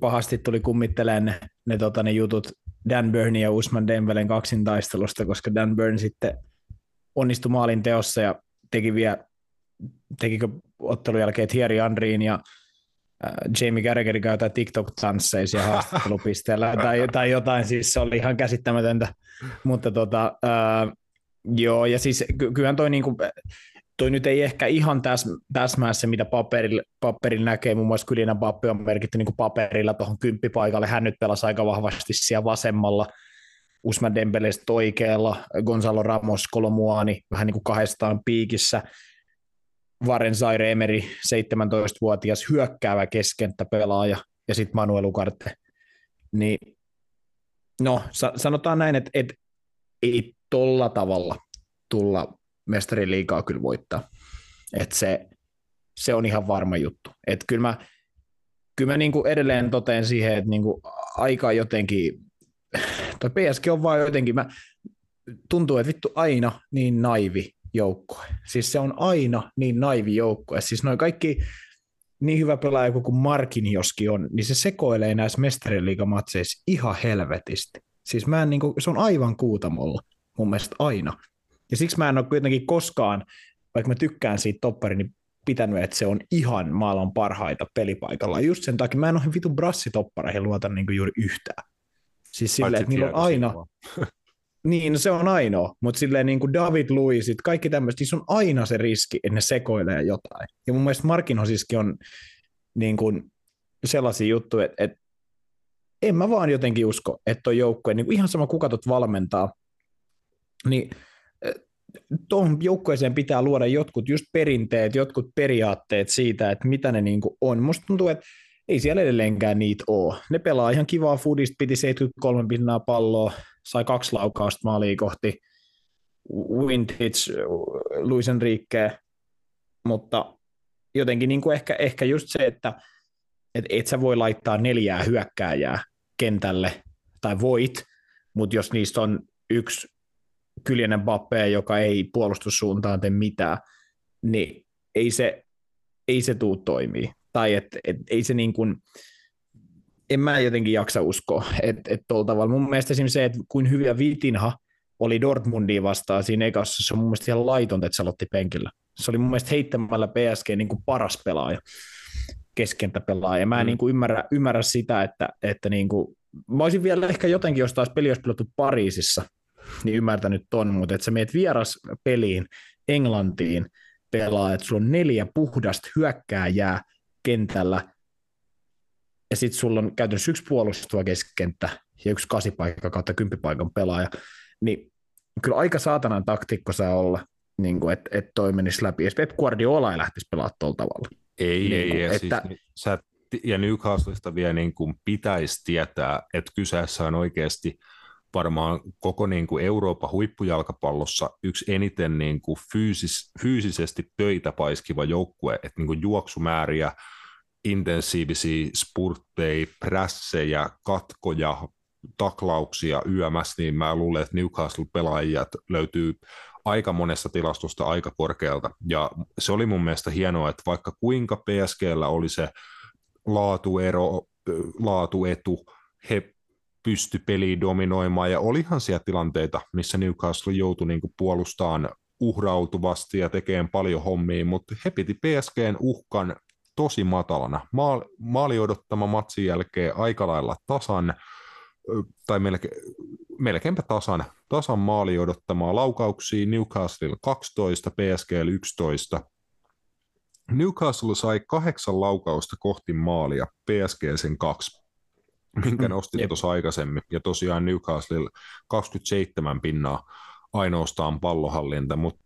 [SPEAKER 3] pahasti tuli kummitteleen ne, ne, tota, ne jutut Dan Burnin ja Usman Dembelen kaksintaistelusta, koska Dan Burn sitten onnistui maalin teossa ja teki vielä, tekikö ottelun jälkeen Thierry Henryin ja äh, Jamie Carragherin käyttää TikTok-tansseisia haastattelupisteellä. Tai, tai jotain, siis se oli ihan käsittämätöntä, mutta tota, äh, joo, ja siis ky- kyllähän toi niinku, toi nyt ei ehkä ihan täs, täsmää se, mitä paperilla, paperilla näkee, muun muassa Kylina Pappi on merkitty niin paperilla tuohon kymppipaikalle, hän nyt pelasi aika vahvasti siellä vasemmalla, Usman Dembelestä oikealla, Gonzalo Ramos, Kolomuani vähän niin kuin kahdestaan piikissä, Varen Zaire Emery, 17-vuotias hyökkäävä pelaaja, ja sitten Manuel Ugarte. Niin, no, sanotaan näin, että, että ei tolla tavalla tulla mestariliigaa kyllä voittaa. Et se, se on ihan varma juttu. Et kyllä mä, kyllä mä niinku edelleen toteen siihen, että niinku aika jotenkin, toi PSG on vaan jotenkin, mä, tuntuu, että vittu aina niin naivi joukkue. Siis se on aina niin naivi joukkue. Siis noin kaikki niin hyvä pelaaja kuin Markin joskin on, niin se sekoilee näissä mestariliigamatseissa ihan helvetisti. Siis mä en, niin kuin, se on aivan kuutamolla mun mielestä aina. Ja siksi mä en ole kuitenkin koskaan, vaikka mä tykkään siitä topparin, niin pitänyt, että se on ihan maailman parhaita pelipaikalla. Just sen takia mä en ole vitun brassitoppareihin luota niin juuri yhtään. Siis silleen, että niillä on aina... niin, no se on ainoa, mutta silleen niin kuin David Luisit, kaikki tämmöistä, niin se on aina se riski, että ne sekoilee jotain. Ja mun mielestä Markin Hosiskin on niin kuin sellaisia juttuja, että, että en mä vaan jotenkin usko, että on joukkue, niin ihan sama kuka tot valmentaa, niin tuohon joukkueeseen pitää luoda jotkut just perinteet, jotkut periaatteet siitä, että mitä ne niinku on. Musta tuntuu, että ei siellä edelleenkään niitä ole. Ne pelaa ihan kivaa foodista, piti 73 pinnaa palloa, sai kaksi laukausta maalia kohti vintage Luis Enrique, mutta jotenkin niin ehkä, ehkä just se, että et, et sä voi laittaa neljää hyökkääjää kentälle, tai voit, mutta jos niistä on yksi Kyljenen Bappe, joka ei puolustussuuntaan tee mitään, niin ei se, ei se tuu toimii. Tai et, et, ei se niin kuin, en mä jotenkin jaksa uskoa, että et tuolla tavalla. Mun mielestä esimerkiksi se, että kuin hyviä Vitinha oli Dortmundia vastaan siinä ekassa, se on mun mielestä ihan laitonta, että se aloitti penkillä. Se oli mun mielestä heittämällä PSG niin kuin paras pelaaja, keskentäpelaaja. Mä en mm. niin kuin ymmärrä, ymmärrä sitä, että, että niin kuin, mä olisin vielä ehkä jotenkin, jos taas peli olisi pelattu Pariisissa, niin ymmärtänyt ton, mutta että sä meet vieras peliin Englantiin pelaa, että sulla on neljä puhdasta hyökkääjää kentällä, ja sitten sulla on käytännössä yksi puolustava keskenttä ja yksi kasipaikka kautta kymppipaikan pelaaja, niin kyllä aika saatanan taktikko saa olla, niin kuin, että, että toi menisi läpi. Ja Pep Guardiola ei lähtisi pelaamaan tuolla tavalla.
[SPEAKER 1] Ei, niin ei, kuin, ja, että... siis, sä, ja Newcastlesta vielä niin kuin pitäisi tietää, että kyseessä on oikeasti – varmaan koko niin kuin Euroopan huippujalkapallossa yksi eniten niin kuin fyysis, fyysisesti töitä paiskiva joukkue, että niin kuin juoksumääriä, intensiivisiä spurtteja, prässejä, katkoja, taklauksia YMS, niin mä luulen, että Newcastle-pelaajat löytyy aika monessa tilastosta aika korkealta. Ja se oli mun mielestä hienoa, että vaikka kuinka PSGllä oli se laatuero, laatuetu, he pysty peliä dominoimaan, ja olihan siellä tilanteita, missä Newcastle joutui niin kuin puolustamaan uhrautuvasti ja tekemään paljon hommia, mutta he piti PSGn uhkan tosi matalana. Maali, maali odottama matsin jälkeen aika lailla tasan, tai melkein, melkeinpä tasan, tasan maali odottamaa laukauksia, Newcastle 12, PSG 11. Newcastle sai kahdeksan laukausta kohti maalia, PSG sen kaksi, minkä mm, nostin tuossa aikaisemmin. Ja tosiaan Newcastle 27 pinnaa ainoastaan pallohallinta, mutta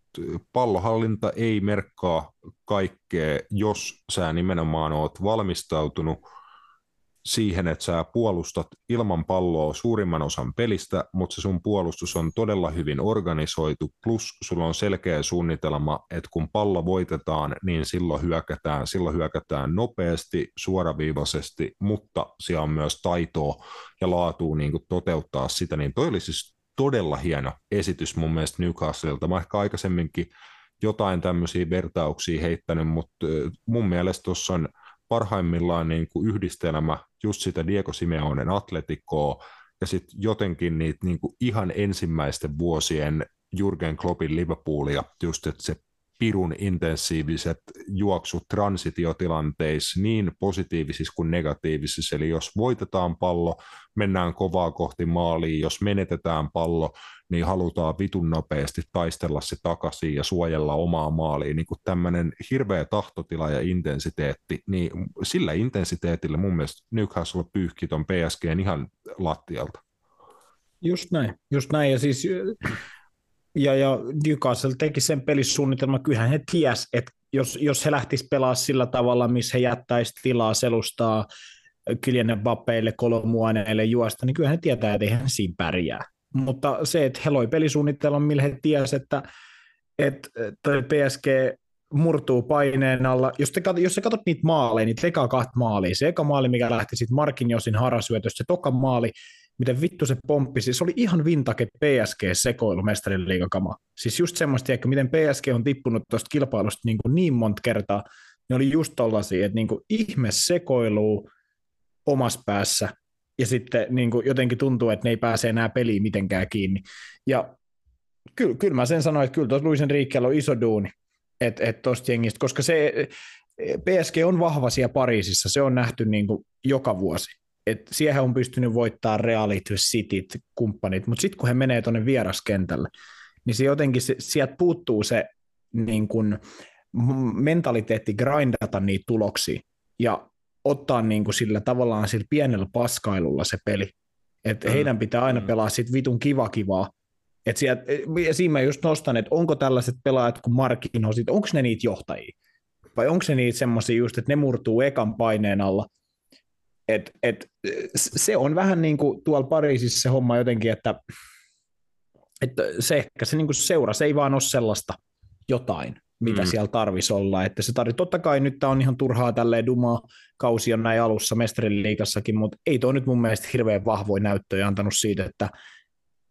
[SPEAKER 1] pallohallinta ei merkkaa kaikkea, jos sä nimenomaan oot valmistautunut siihen, että sä puolustat ilman palloa suurimman osan pelistä, mutta se sun puolustus on todella hyvin organisoitu, plus sulla on selkeä suunnitelma, että kun pallo voitetaan, niin silloin hyökätään, silloin hyökätään nopeasti, suoraviivaisesti, mutta siellä on myös taitoa ja laatua niin toteuttaa sitä, niin toi oli siis todella hieno esitys mun mielestä Newcastlelta. Mä ehkä aikaisemminkin jotain tämmöisiä vertauksia heittänyt, mutta mun mielestä tuossa on parhaimmillaan niin kuin yhdistelmä just sitä Diego Simeonen atletikkoa ja sitten jotenkin niitä niin kuin ihan ensimmäisten vuosien Jurgen Kloppin Liverpoolia, just että se pirun intensiiviset juoksut transitiotilanteissa niin positiivisissa kuin negatiivisissa. Eli jos voitetaan pallo, mennään kovaa kohti maaliin. Jos menetetään pallo, niin halutaan vitun nopeasti taistella se takaisin ja suojella omaa maaliin. Niin tämmöinen hirveä tahtotila ja intensiteetti, niin sillä intensiteetillä mun mielestä Newcastle pyyhki ton PSG ihan lattialta.
[SPEAKER 3] Just näin, just näin. Ja siis ja, ja Newcastle teki sen pelissuunnitelman, kyllähän he ties, että jos, jos he lähtisivät pelaamaan sillä tavalla, missä he jättäisi tilaa selustaa Kylian Mbappeille, Kolomuaneille juosta, niin kyllähän he tietää, että eihän siinä pärjää. Mutta se, että he loi pelisuunnitelman, millä he tiesivät, että, että toi PSG murtuu paineen alla. Jos, te jos sä katsot niitä maaleja, niin eka kahta maalia. Se eka maali, mikä lähti sitten Markin Josin harasyötöstä, se toka maali, miten vittu se pomppi, siis oli ihan vintake PSG-sekoilu mestarin liigakama. Siis just semmoista, että miten PSG on tippunut tuosta kilpailusta niin, kuin niin monta kertaa, ne oli just tollaisia, että niin kuin ihme sekoilu omassa päässä, ja sitten niin kuin jotenkin tuntuu, että ne ei pääse enää peliin mitenkään kiinni. Ja kyllä, kyllä mä sen sanoin, että kyllä tuossa Luisen Riikkeellä on iso duuni, että et tuosta jengistä, koska se PSG on vahva siellä Pariisissa, se on nähty niin kuin joka vuosi että siihen on pystynyt voittaa Realit, Cityt, kumppanit, mutta sitten kun he menee tuonne vieraskentälle, niin se jotenkin se, sieltä puuttuu se niin kun, mentaliteetti grindata niitä tuloksia ja ottaa niin kuin sillä tavallaan sillä pienellä paskailulla se peli. Että mm. heidän pitää aina mm. pelaa sit vitun kiva kivaa. Et sieltä, ja siinä mä just nostan, että onko tällaiset pelaajat kuin Markin onko ne niitä johtajia? Vai onko se niitä semmoisia just, että ne murtuu ekan paineen alla – et, et, se on vähän niin kuin tuolla Pariisissa se homma jotenkin, että, että se ehkä se niin kuin seura, se ei vaan ole sellaista jotain, mitä mm. siellä tarvisi olla. Että se tarvitsee, totta kai nyt tämä on ihan turhaa tälleen dumaa, kausi on näin alussa mestariliikassakin, mutta ei tuo nyt mun mielestä hirveän vahvoin näyttöjä antanut siitä, että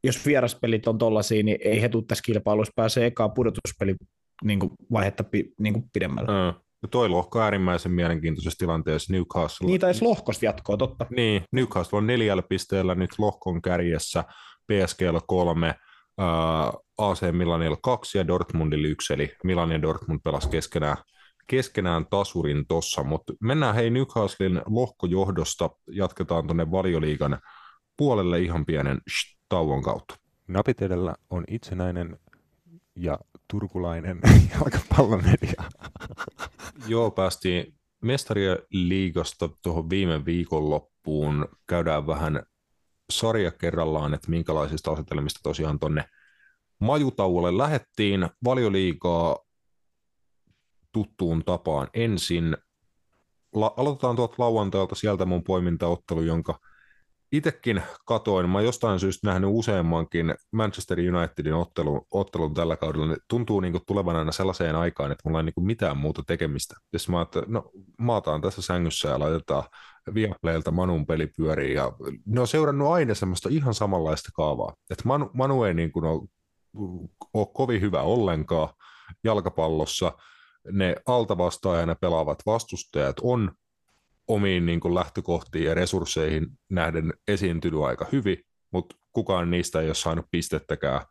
[SPEAKER 3] jos vieraspelit on tollaisia, niin ei he tule tässä kilpailussa pääsee ekaa pudotuspeli niin kuin vaihetta niin kuin pidemmällä. Mm.
[SPEAKER 1] Ja toi lohko on äärimmäisen mielenkiintoisessa tilanteessa Newcastle.
[SPEAKER 3] Niitä edes lohkosta jatkoa, totta.
[SPEAKER 1] Niin, Newcastle on neljällä pisteellä nyt lohkon kärjessä, PSGllä kolme, äh, AC Milanilla kaksi ja Dortmundilla yksi, eli Milan ja Dortmund pelas keskenään, keskenään tasurin tossa, mutta mennään hei Newcastlein lohkojohdosta, jatketaan tuonne valioliigan puolelle ihan pienen tauon kautta.
[SPEAKER 4] Napit edellä on itsenäinen ja turkulainen jalkapallomedia.
[SPEAKER 1] Joo, päästiin mestarien liigasta tuohon viime viikonloppuun. Käydään vähän sarja kerrallaan, että minkälaisista asetelmista tosiaan tonne majutauolle lähettiin. Valioliigaa tuttuun tapaan ensin. La- aloitetaan tuolta lauantailta sieltä mun poimintaottelu, jonka – itsekin katoin, mä jostain syystä nähnyt useammankin Manchester Unitedin ottelun, ottelun tällä kaudella, niin tuntuu niin kuin tulevan aina sellaiseen aikaan, että mulla ei niin kuin mitään muuta tekemistä. Jos mä että no maataan tässä sängyssä ja laitetaan Viaplaylta Manun peli pyöriin, ja ne on seurannut aina semmoista ihan samanlaista kaavaa. Että Manu, Manu ei niin kuin ole, ole kovin hyvä ollenkaan jalkapallossa, ne altavastaajana pelaavat vastustajat on omiin niin kuin lähtökohtiin ja resursseihin nähden esiintynyt aika hyvin, mutta kukaan niistä ei ole saanut pistettäkään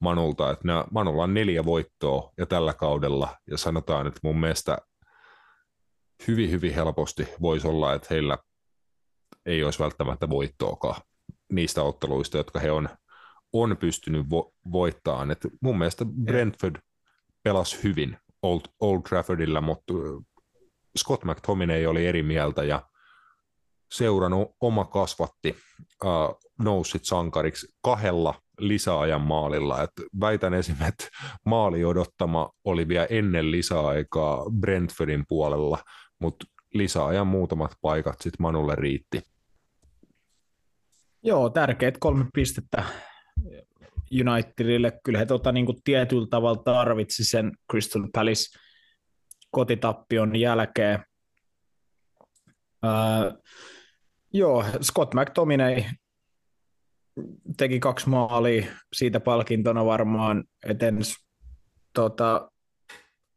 [SPEAKER 1] Manulta. Että nämä, Manulla on neljä voittoa ja tällä kaudella, ja sanotaan, että mun mielestä hyvin, hyvin helposti voisi olla, että heillä ei olisi välttämättä voittoakaan niistä otteluista, jotka he on, on pystynyt vo, voittamaan. Et mun mielestä Brentford pelasi hyvin Old, Old Traffordilla, mutta Scott McTominay oli eri mieltä ja seuran oma kasvatti uh, nousi sankariksi kahdella lisäajan maalilla. Et väitän esimerkiksi, että maali odottama oli vielä ennen lisäaikaa Brentfordin puolella, mutta lisäajan muutamat paikat sitten Manulle riitti.
[SPEAKER 3] Joo, tärkeät kolme pistettä Unitedille. Kyllä he tota, niin tietyllä tavalla tarvitsi sen Crystal Palace kotitappion jälkeen. Uh, joo, Scott McTominay teki kaksi maalia, siitä palkintona varmaan eten tota,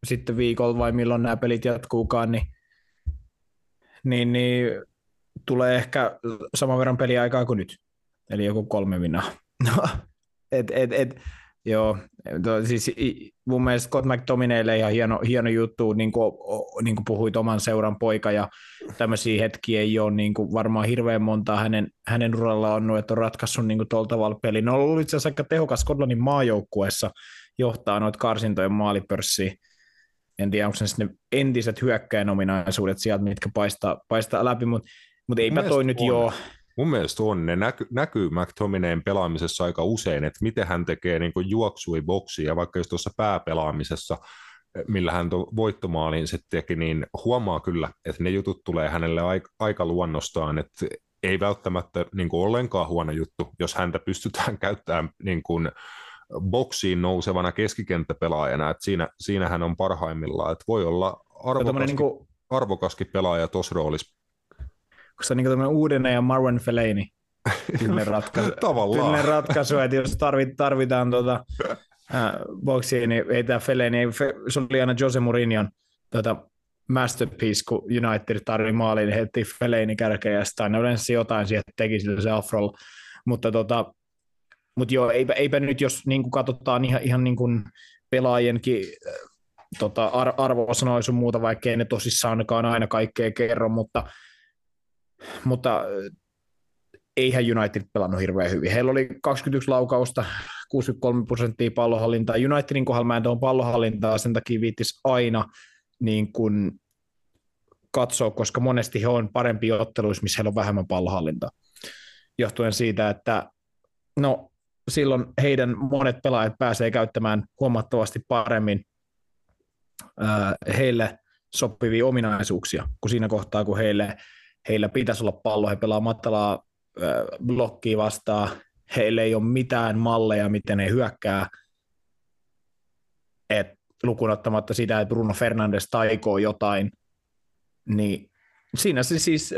[SPEAKER 3] sitten viikolla vai milloin nämä pelit jatkuukaan, niin, niin, niin tulee ehkä saman verran peliaikaa kuin nyt, eli joku kolme minaa. et, et, et, joo, to, siis mun mielestä Scott McTominaylle ihan hieno, hieno juttu, niin kuin, niin kuin puhuit oman seuran poika, ja tämmöisiä hetkiä ei ole niin kuin varmaan hirveän monta hänen, hänen uralla on, että on ratkaissut niin tuolla tavalla peli. Ne on ollut itse asiassa aika tehokas Skotlannin maajoukkueessa johtaa noita karsintojen maalipörssiä. En tiedä, onko ne entiset hyökkäjän ominaisuudet sieltä, mitkä paistaa, paistaa läpi, mutta mutta eipä toi nyt joo.
[SPEAKER 1] Mun mielestä on. Ne näky, näkyy McTominayn pelaamisessa aika usein, että miten hän tekee niin juoksui boksia, vaikka jos tuossa pääpelaamisessa, millä hän voittomaalin sitten teki, niin huomaa kyllä, että ne jutut tulee hänelle aika, aika luonnostaan, että ei välttämättä niin kuin ollenkaan huono juttu, jos häntä pystytään käyttämään niin kuin boksiin nousevana keskikenttäpelaajana, että siinä, siinä hän on parhaimmillaan, että voi olla arvokaskin, niin kuin... arvokaskin pelaaja tuossa roolissa
[SPEAKER 3] koska se on niin uuden ja Marwan Fellaini tyylinen ratkaisu. Tyylinen ratkaisu, että jos tarvit, tarvitaan tuota, äh, boksia, niin ei tämä Fellaini, ei, se oli aina Jose Mourinhon tuota, masterpiece, kun United tarvi maaliin, niin heti Fellaini kärkeä ja sitten yleensä jotain siihen teki sillä se afrolla. Mutta tota, mut joo, eipä, eipä nyt, jos niin kuin katsotaan ihan, ihan niin kuin pelaajienkin tota, ar- arvosanoja sun muuta, vaikka ei ne tosissaankaan aina kaikkea kerro, mutta mutta äh, eihän United pelannut hirveän hyvin. Heillä oli 21 laukausta, 63 prosenttia pallohallintaa. Unitedin kohdalla mä en tuon pallohallintaa, sen takia viittis aina niin kuin katsoa, koska monesti he on parempi otteluissa, missä heillä on vähemmän pallohallintaa. Johtuen siitä, että no, silloin heidän monet pelaajat pääsee käyttämään huomattavasti paremmin ää, heille sopivia ominaisuuksia kuin siinä kohtaa, kun heille heillä pitäisi olla pallo, he pelaa matalaa blokkia vastaan, heillä ei ole mitään malleja, miten he hyökkää, et lukunottamatta sitä, että Bruno Fernandes taikoo jotain, niin siinä se siis,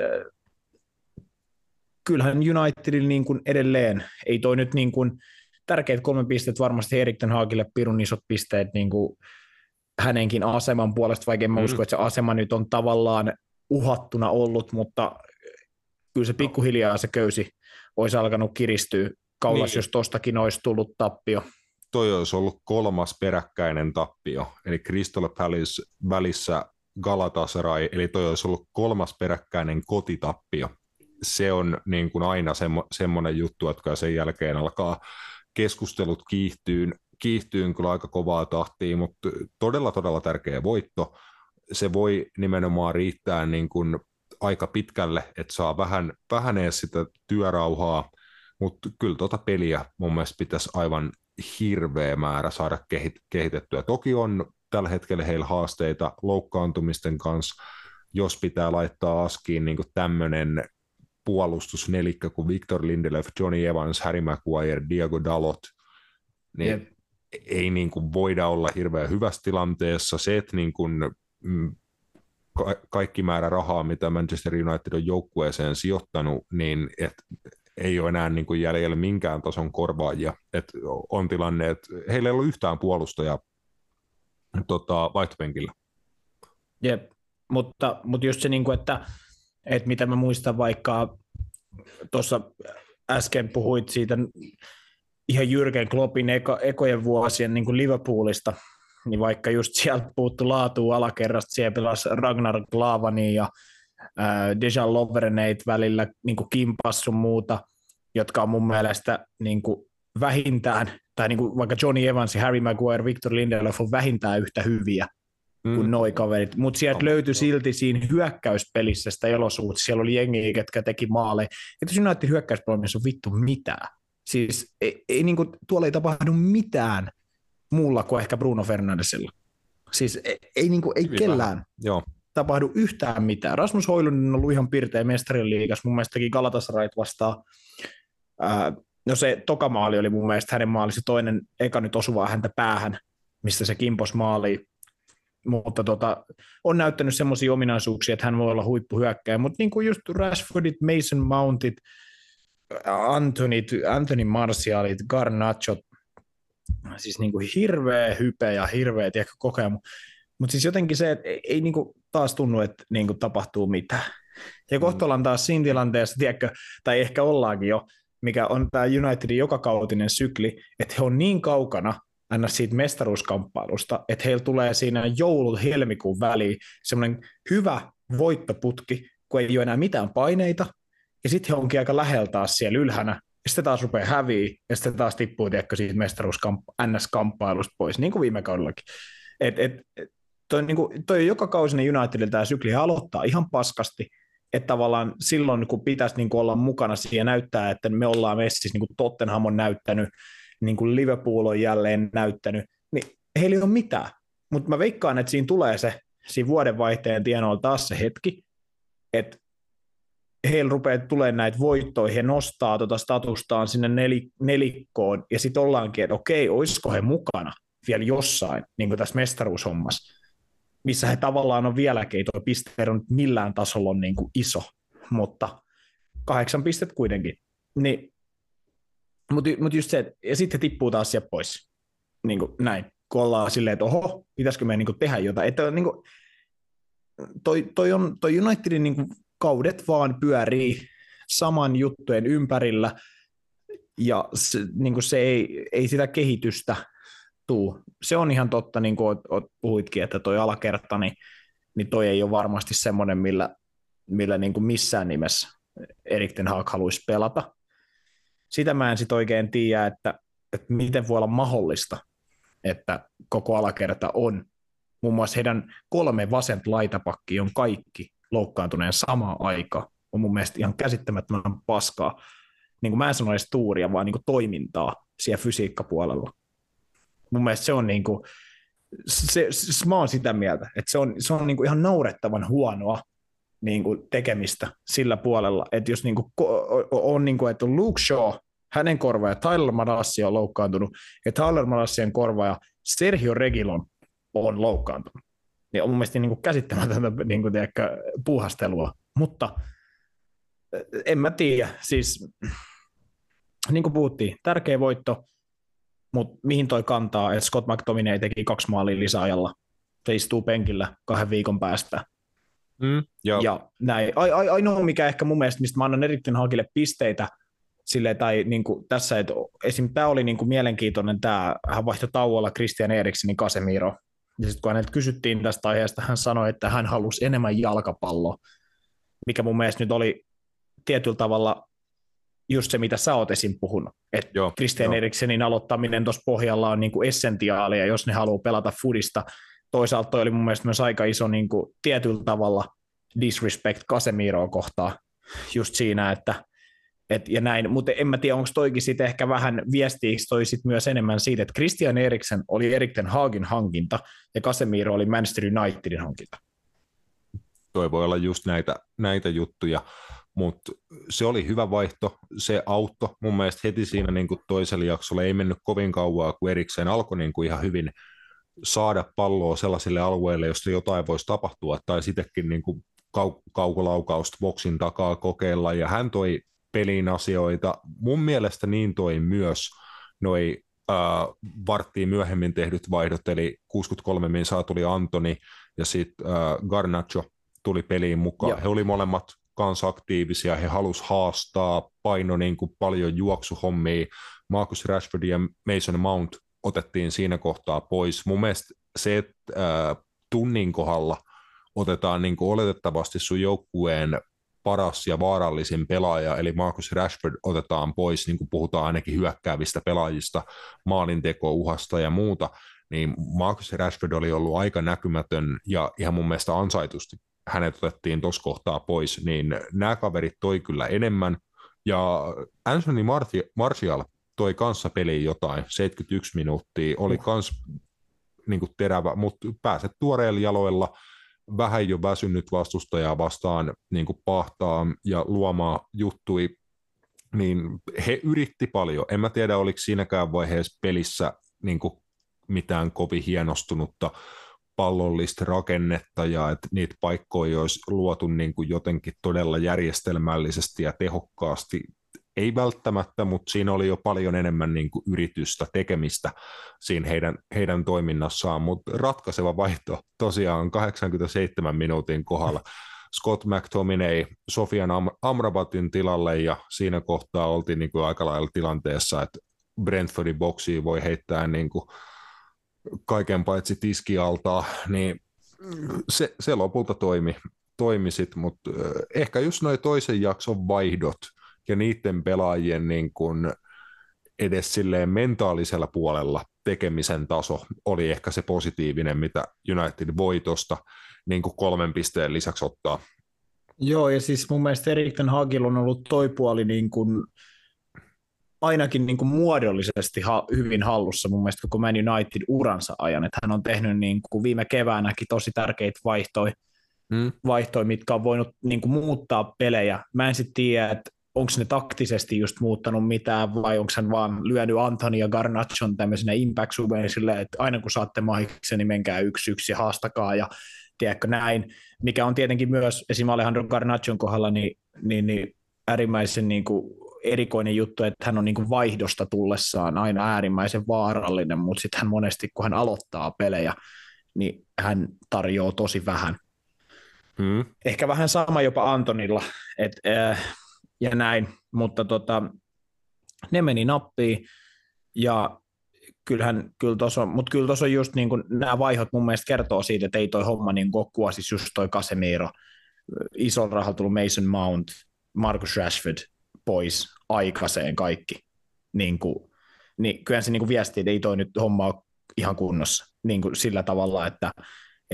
[SPEAKER 3] kyllähän Unitedilla niin kuin edelleen, ei toi nyt niin kuin, tärkeät kolme pistettä varmasti Erik Ten Hagille pirun isot pisteet niin kuin hänenkin aseman puolesta, vaikka en mä mm. usko, että se asema nyt on tavallaan uhattuna ollut, mutta kyllä se pikkuhiljaa se köysi olisi alkanut kiristyä kaulas, niin. jos tostakin olisi tullut tappio.
[SPEAKER 1] Toi olisi ollut kolmas peräkkäinen tappio, eli Crystal Palace välissä Galatasaray, eli toi olisi ollut kolmas peräkkäinen kotitappio. Se on niin kuin aina semmo, semmoinen juttu, että sen jälkeen alkaa keskustelut kiihtyyn, kiihtyyn kyllä aika kovaa tahtia, mutta todella todella tärkeä voitto se voi nimenomaan riittää niin kuin aika pitkälle, että saa vähän, vähän edes sitä työrauhaa, mutta kyllä tuota peliä mun mielestä pitäisi aivan hirveä määrä saada kehitettyä. Toki on tällä hetkellä heillä haasteita loukkaantumisten kanssa, jos pitää laittaa askiin niin tämmöinen puolustusnelikkä kuin Victor Lindelöf, Johnny Evans, Harry Maguire, Diego Dalot, niin yep. ei niin kuin voida olla hirveän hyvässä tilanteessa. Se, että niin kuin Mm, kaikki määrä rahaa, mitä Manchester United on joukkueeseen sijoittanut, niin et ei ole enää niin kuin jäljellä minkään tason korvaajia. Et on tilanne, että heillä ei ole yhtään puolustaja tota, vaihtopenkillä.
[SPEAKER 3] Jep, mutta, mutta just se, niin kuin, että, että mitä mä muistan vaikka tuossa äsken puhuit siitä ihan Jürgen Kloppin eko, ekojen vuosien niin kuin Liverpoolista, niin vaikka just sieltä puuttu laatu alakerrasta, siellä pelasi Ragnar Glavani ja äh, Dejan Lovreneit välillä niin kimpassu muuta, jotka on mun mielestä niin kuin vähintään, tai niin kuin vaikka Johnny Evans, Harry Maguire, Victor Lindelof on vähintään yhtä hyviä mm. kuin noi kaverit, mutta sieltä löytyi silti siinä hyökkäyspelissä sitä elosuutta, siellä oli jengi, ketkä teki maaleja, että jos United hyökkäyspelissä on vittu mitään, siis ei, ei niin kuin, tuolla ei tapahdu mitään muulla kuin ehkä Bruno Fernandesilla. Siis ei, ei, niin kuin, ei kellään Joo. tapahdu yhtään mitään. Rasmus Hoilunen on ollut ihan pirteä mestarien liigas, mun mielestä teki Galatasarait vastaan. Ää, no se tokamaali oli mun mielestä hänen maali, se toinen eka nyt osuvaa häntä päähän, mistä se kimpos maali. Mutta tota, on näyttänyt semmoisia ominaisuuksia, että hän voi olla huippuhyökkäjä, mutta niin kuin just Rashfordit, Mason Mountit, Anthony, Anthony Martialit, Garnachot, siis niin kuin hirveä hype ja hirveä tiedätkö, kokemus. Mutta siis jotenkin se, että ei, ei niin kuin taas tunnu, että niin kuin tapahtuu mitään. Ja kohta ollaan taas siinä tilanteessa, tiedätkö, tai ehkä ollaankin jo, mikä on tämä Unitedin jokakautinen sykli, että he on niin kaukana aina siitä mestaruuskamppailusta, että heillä tulee siinä joulu-helmikuun väliin semmoinen hyvä voittoputki, kun ei ole enää mitään paineita, ja sitten he onkin aika lähellä taas siellä ylhänä, ja sitten taas rupeaa häviä, ja sitten taas tippuu tiedätkö, siitä mestaruus-NS-kamppailusta pois, niin kuin viime kaudellakin. Et, et, toi, niin kuin, toi joka kausinen Unitedilta tämä sykli aloittaa ihan paskasti, että tavallaan silloin, kun pitäisi niin kuin olla mukana siihen näyttää, että me ollaan messissä, niin kuin Tottenham on näyttänyt, niin kuin Liverpool on jälleen näyttänyt, niin heillä ei ole mitään. Mutta mä veikkaan, että siinä tulee se, siinä vuodenvaihteen tienoilla taas se hetki, että heillä rupeaa tulemaan näitä voittoja, he nostaa tuota statustaan sinne nel, nelikkoon, ja sitten ollaankin, että okei, olisiko he mukana vielä jossain, niin kuin tässä mestaruushommassa, missä he tavallaan on vieläkin, tuo pisteero nyt millään tasolla on niin kuin iso, mutta kahdeksan pistet kuitenkin. Niin, mutta mut just se, ja sitten tippuu taas sieltä pois, niin kuin näin, kun ollaan silleen, että oho, pitäisikö meidän niin tehdä jotain, että niin kuin, toi, toi, on, toi Unitedin niin kuin kaudet vaan pyörii saman juttujen ympärillä, ja se, niin kuin se ei, ei sitä kehitystä tuu. Se on ihan totta, niin kuin puhuitkin, että toi alakerta, niin, niin toi ei ole varmasti semmoinen, millä, millä niin kuin missään nimessä Erik Ten Hag haluaisi pelata. Sitä mä en sitten oikein tiedä, että, että miten voi olla mahdollista, että koko alakerta on. Muun muassa heidän kolme vasent laitapakki on kaikki loukkaantuneen sama aika on mun mielestä ihan käsittämättömän paskaa. Niin kuin mä en sano edes tuuria, vaan niin kuin toimintaa siellä fysiikkapuolella. Mun mielestä se on niin kuin, se, se, mä oon sitä mieltä, että se on, se on niin kuin ihan naurettavan huonoa niin kuin tekemistä sillä puolella, että jos niin kuin on niin kuin, että Luke Shaw, hänen korvaaja Tyler Madassi on loukkaantunut, ja Tyler Madassien korvaaja Sergio Regilon on loukkaantunut niin on mun mielestä niin kuin käsittämätöntä niin kuin, puuhastelua. Mutta eh, en mä tiedä, siis niin kuin puhuttiin, tärkeä voitto, mutta mihin toi kantaa, että Scott McTominay teki kaksi maalia lisäajalla, se istuu penkillä kahden viikon päästä. Mm, joo. Ja näin. Ainoa, mikä ehkä mun mielestä, mistä mä annan erittäin hakille pisteitä, sille, tai niin kuin tässä, että esim. tämä oli niin kuin mielenkiintoinen, tämä, hän vaihtoi tauolla Christian Eriksenin Casemiro, ja sitten kun häneltä kysyttiin tästä aiheesta, hän sanoi, että hän halusi enemmän jalkapalloa, mikä mun mielestä nyt oli tietyllä tavalla just se, mitä sä oot esim. puhunut. Että Christian Eriksenin aloittaminen tuossa pohjalla on niinku essentiaalia, jos ne haluaa pelata fudista. Toisaalta toi oli mun mielestä myös aika iso niinku, tietyllä tavalla disrespect Casemiroa kohtaan just siinä, että et, ja näin, mutta en mä tiedä, onko toikin sitten ehkä vähän viestiiksi toi sit myös enemmän siitä, että Christian Eriksen oli Erikten Haagin hankinta ja Casemiro oli Manchester Unitedin hankinta.
[SPEAKER 1] Toi voi olla just näitä, näitä juttuja, mutta se oli hyvä vaihto, se auttoi mun mielestä heti siinä niin toisella jaksolla, ei mennyt kovin kauaa, kun Eriksen alkoi niin ihan hyvin saada palloa sellaisille alueille, josta jotain voisi tapahtua, tai sittenkin niin kau- kaukolaukausta boksin takaa kokeilla, ja hän toi peliin asioita. Mun mielestä niin toi myös noi äh, varttiin myöhemmin tehdyt vaihdot, eli 63 minsaa tuli Antoni ja sitten äh, Garnacho tuli peliin mukaan. Ja. He oli molemmat kanssa aktiivisia, he halus haastaa, paino niin kuin paljon juoksuhommia. Marcus Rashford ja Mason Mount otettiin siinä kohtaa pois. Mun mielestä se, että äh, tunnin kohdalla otetaan niin kuin oletettavasti sun joukkueen paras ja vaarallisin pelaaja, eli Marcus Rashford otetaan pois, niin kuin puhutaan ainakin hyökkäävistä pelaajista, maalinteko, uhasta ja muuta, niin Marcus Rashford oli ollut aika näkymätön ja ihan mun mielestä ansaitusti hänet otettiin tuossa kohtaa pois, niin nämä kaverit toi kyllä enemmän, ja Anthony Martial toi kanssa peliin jotain, 71 minuuttia, oli uh. kans niin kuin terävä, mutta pääset tuoreilla jaloilla, vähän jo väsynyt vastustajaa vastaan niin kuin pahtaa ja luomaan juttui, niin he yritti paljon. En mä tiedä, oliko siinäkään vaiheessa pelissä niin kuin mitään kovin hienostunutta pallollista rakennetta ja että niitä paikkoja olisi luotu niin kuin jotenkin todella järjestelmällisesti ja tehokkaasti. Ei välttämättä, mutta siinä oli jo paljon enemmän niin kuin yritystä, tekemistä siinä heidän, heidän toiminnassaan, mutta ratkaiseva vaihto tosiaan 87 minuutin kohdalla. Scott McTominay Sofian Am- Amrabatin tilalle ja siinä kohtaa oltiin niin kuin aika lailla tilanteessa, että Brentfordin boksiin voi heittää niin kuin kaiken paitsi tiskialtaa, niin se, se lopulta toimi, toimi sit, mutta ehkä just noin toisen jakson vaihdot ja niiden pelaajien niin kun edes silleen mentaalisella puolella tekemisen taso oli ehkä se positiivinen, mitä United voi tuosta niin kolmen pisteen lisäksi ottaa.
[SPEAKER 3] Joo, ja siis mun mielestä Erik Ten Hagil on ollut toi puoli niin kuin ainakin niin kuin muodollisesti ha- hyvin hallussa mun mielestä koko Man United uransa ajan, että hän on tehnyt niin kuin viime keväänäkin tosi tärkeitä vaihtoja, mm. vaihtoja mitkä on voinut niin kuin muuttaa pelejä. Mä en sitten tiedä, että onko ne taktisesti just muuttanut mitään vai onko hän vaan lyönyt Anthony ja Garnachon tämmöisenä impact silleen, että aina kun saatte mahiksen, niin menkää yksi yksi ja haastakaa ja tiedätkö näin, mikä on tietenkin myös esim. Alejandro Garnachon kohdalla niin, niin, niin äärimmäisen niin kuin erikoinen juttu, että hän on niin kuin vaihdosta tullessaan aina äärimmäisen vaarallinen, mutta sitten hän monesti, kun hän aloittaa pelejä, niin hän tarjoaa tosi vähän. Hmm. Ehkä vähän sama jopa Antonilla, et, äh, ja näin, mutta tota, ne meni nappiin, ja kyllähän, kyllä tuossa on, mutta kyllä tuossa on just niin kuin, nämä vaihot mun mielestä kertoo siitä, että ei toi homma niin kokkua, siis just toi Casemiro, isolla rahalla tullut Mason Mount, Marcus Rashford, pois aikaiseen kaikki. Niin, kuin, niin kyllä se niin kuin viesti, että ei toi nyt homma ole ihan kunnossa niin kuin sillä tavalla, että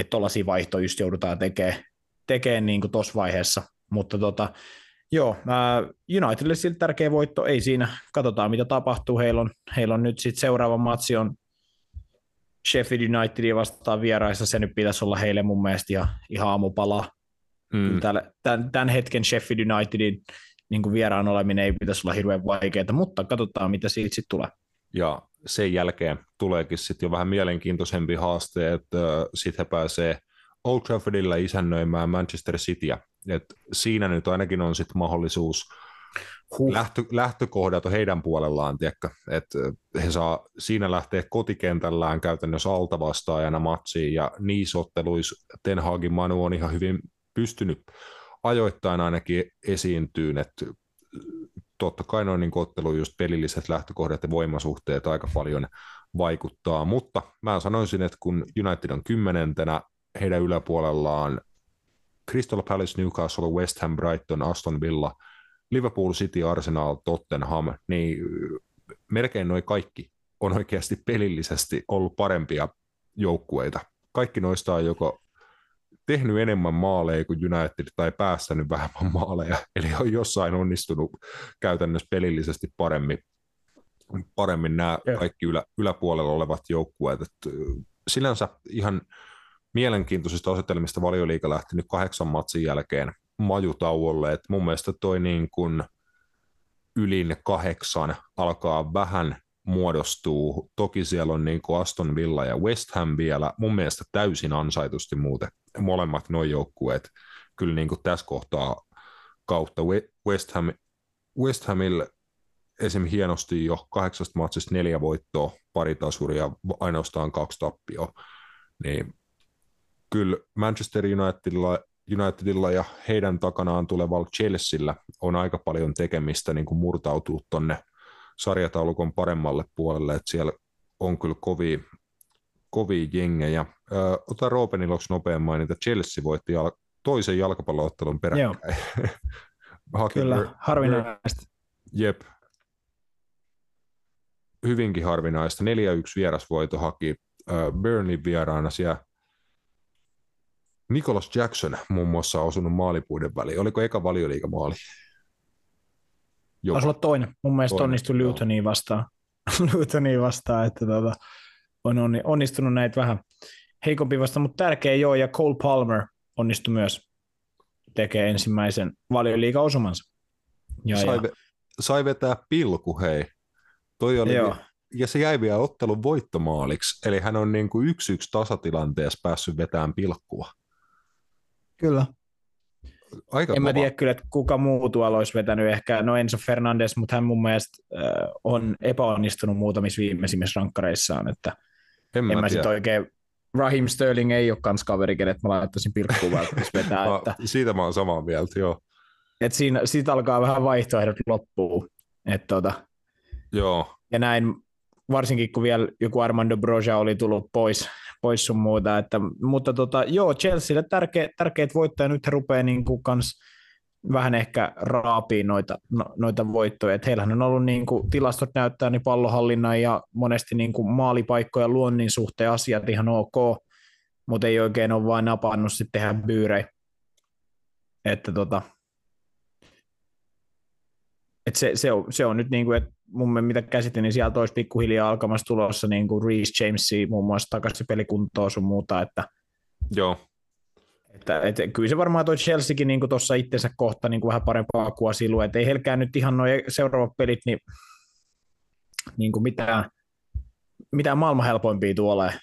[SPEAKER 3] tuollaisia vaihtoja just joudutaan tekemään, tekemään niin tuossa vaiheessa. Mutta tota, joo, Unitedille siltä tärkeä voitto, ei siinä, katsotaan mitä tapahtuu, heillä on, heillä on nyt sitten seuraava matsi on Sheffield Unitedia vastaan vieraissa, se nyt pitäisi olla heille mun mielestä ihan, ihan aamupala. Mm. Tämän, tämän hetken Sheffield Unitedin niin vieraan oleminen ei pitäisi olla hirveän vaikeaa, mutta katsotaan, mitä siitä sitten tulee.
[SPEAKER 1] Ja sen jälkeen tuleekin sitten jo vähän mielenkiintoisempi haaste, että sitten he pääsee Old Traffordilla isännöimään Manchester Cityä. Et siinä nyt ainakin on sitten mahdollisuus huh. lähtö, lähtökohdat on heidän puolellaan, että he saa siinä lähteä kotikentällään käytännössä altavastaajana matsiin, ja niissä otteluissa Ten Hagin Manu on ihan hyvin pystynyt ajoittain ainakin esiintyy, että totta kai noin niin ottelu just pelilliset lähtökohdat ja voimasuhteet aika paljon vaikuttaa, mutta mä sanoisin, että kun United on kymmenentenä, heidän yläpuolellaan Crystal Palace, Newcastle, West Ham, Brighton, Aston Villa, Liverpool City, Arsenal, Tottenham, niin melkein noin kaikki on oikeasti pelillisesti ollut parempia joukkueita. Kaikki noista on joko tehnyt enemmän maaleja kuin United tai päästänyt vähemmän maaleja, eli on jossain onnistunut käytännössä pelillisesti paremmin, paremmin nämä kaikki ylä, yläpuolella olevat joukkueet. Et sinänsä ihan mielenkiintoisista asetelmista valioliika lähti nyt kahdeksan matsin jälkeen majutauolle, että mun mielestä toi niin kuin ylin kahdeksan alkaa vähän muodostuu. Toki siellä on niin kuin Aston Villa ja West Ham vielä, mun mielestä täysin ansaitusti muuten molemmat nuo joukkueet kyllä niin kuin tässä kohtaa kautta. West, Ham, West Hamille esim. hienosti jo kahdeksasta matsista neljä voittoa, pari tasuria, ainoastaan kaksi tappioa. Niin kyllä Manchester Unitedilla, Unitedilla ja heidän takanaan tulevalla Chelsealla on aika paljon tekemistä niin kuin murtautua tuonne sarjataulukon paremmalle puolelle, että siellä on kyllä kovia, kovia jengejä. Ö, ota Roopen iloksi nopean mainita. Chelsea voitti jal- toisen jalkapalloottelun peräkkäin.
[SPEAKER 3] Kyllä, harvinaista.
[SPEAKER 1] Jep. Hyvinkin harvinaista. 4-1 vierasvoito haki Burnley vieraana siellä. Nicholas Jackson muun muassa on osunut maalipuiden väliin. Oliko eka valioliikamaali?
[SPEAKER 3] Taisi olla toinen. Mun mielestä toinen, onnistui Lutoniin vastaan. Lutoniin vastaan, että tota, on onnistunut näitä vähän heikompi vasta, mutta tärkeä joo, ja Cole Palmer onnistui myös tekemään ensimmäisen valioliiga-osumansa.
[SPEAKER 1] Ja, sai, ja... sai vetää pilku, hei. Toi oli, joo. Ja se jäi vielä ottelun voittomaaliksi, eli hän on niin kuin yksi yksi tasatilanteessa päässyt vetämään pilkkua.
[SPEAKER 3] Kyllä. Aika en kova. mä tiedä kyllä, että kuka muu tuolla olisi vetänyt ehkä, no Enzo Fernandes, mutta hän mun mielestä äh, on epäonnistunut muutamissa viimeisimmissä rankkareissaan, että en mä, en mä sitten oikein, Raheem Sterling ei ole kans kaveri, kenet mä laittaisin pilkkuun vetää.
[SPEAKER 1] no, että, siitä mä oon samaa mieltä, joo.
[SPEAKER 3] Et siinä, siitä alkaa vähän vaihtoehdot loppuu. Et tota,
[SPEAKER 1] joo.
[SPEAKER 3] Ja näin, varsinkin kun vielä joku Armando Broja oli tullut pois, pois sun muuta. Että, mutta tota, joo, Chelsealle tärkeä, tärkeät voittajat nyt he rupeaa niin kuin kans vähän ehkä raapii noita, no, noita voittoja. Et heillähän on ollut niin kuin, tilastot näyttää niin pallohallinnan ja monesti niin kuin maalipaikkoja luonnin suhteen asiat ihan ok, mutta ei oikein ole vain napannut sitten tehdä byyrejä. Että tota, et se, se, on, se on nyt niin kuin, että mun mitä käsitin, niin sieltä olisi pikkuhiljaa alkamassa tulossa niin kuin Reece Jamesi muun muassa takaisin pelikuntoon sun muuta, että
[SPEAKER 1] Joo.
[SPEAKER 3] Että, et, kyllä se varmaan toi Chelseakin niin tuossa itsensä kohta niin kuin vähän parempaa kuin silu, että ei helkää nyt ihan noin seuraavat pelit, niin, niin kuin mitään, mitään maailman helpoimpia tuolle,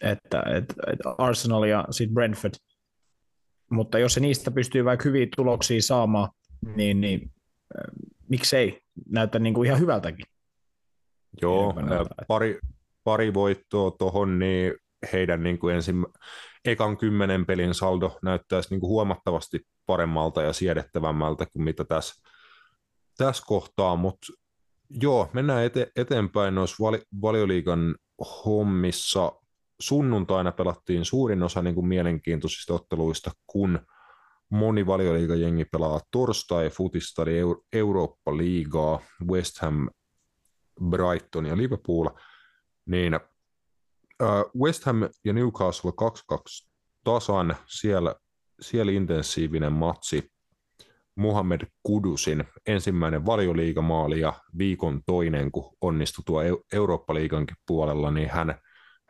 [SPEAKER 3] että, että, että Arsenal ja sitten Brentford, mutta jos se niistä pystyy vaikka hyviä tuloksia saamaan, niin, niin miksei, näyttää niin kuin ihan hyvältäkin.
[SPEAKER 1] Joo, pari, pari voittoa tuohon, niin heidän niin kuin ensin, ekan kymmenen pelin saldo näyttäisi niin kuin huomattavasti paremmalta ja siedettävämmältä kuin mitä tässä, tässä kohtaa, mutta joo, mennään ete, eteenpäin noissa vali, valioliigan hommissa. Sunnuntaina pelattiin suurin osa niin kuin mielenkiintoisista otteluista, kun moni valioliigajengi pelaa torstai futista, eli Eurooppa-liigaa, West Ham, Brighton ja Liverpool, niin West Ham ja Newcastle 2-2 tasan, siellä, siellä intensiivinen matsi. Muhammed Kudusin ensimmäinen valioliigamaali ja viikon toinen, kun onnistui tuo Eurooppa-liigankin puolella, niin hän,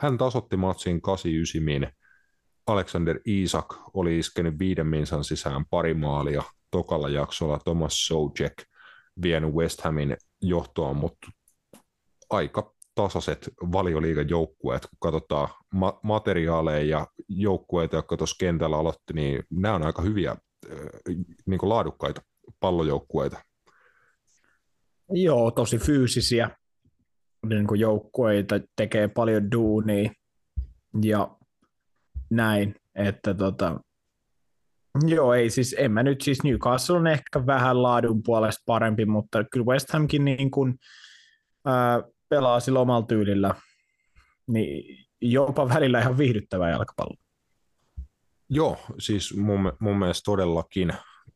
[SPEAKER 1] hän tasotti matsin 89 Alexander Isak oli iskenyt viiden minsan sisään pari maalia tokalla jaksolla Thomas Sojek vienyt West Hamin johtoon, mutta aika tasaiset valioliigan joukkueet, kun katsotaan ma- materiaaleja ja joukkueita, jotka tuossa kentällä aloitti, niin nämä on aika hyviä niin kuin laadukkaita pallojoukkueita.
[SPEAKER 3] Joo, tosi fyysisiä niin kuin joukkueita, tekee paljon duunia ja näin, että tota, Joo, ei siis, en mä nyt siis Newcastle on ehkä vähän laadun puolesta parempi, mutta kyllä West Hamkin niin kuin, ää, pelaa sillä omalla tyylillä, niin jopa välillä ihan viihdyttävää jalkapallo.
[SPEAKER 1] Joo, siis mun, mun mielestä todellakin,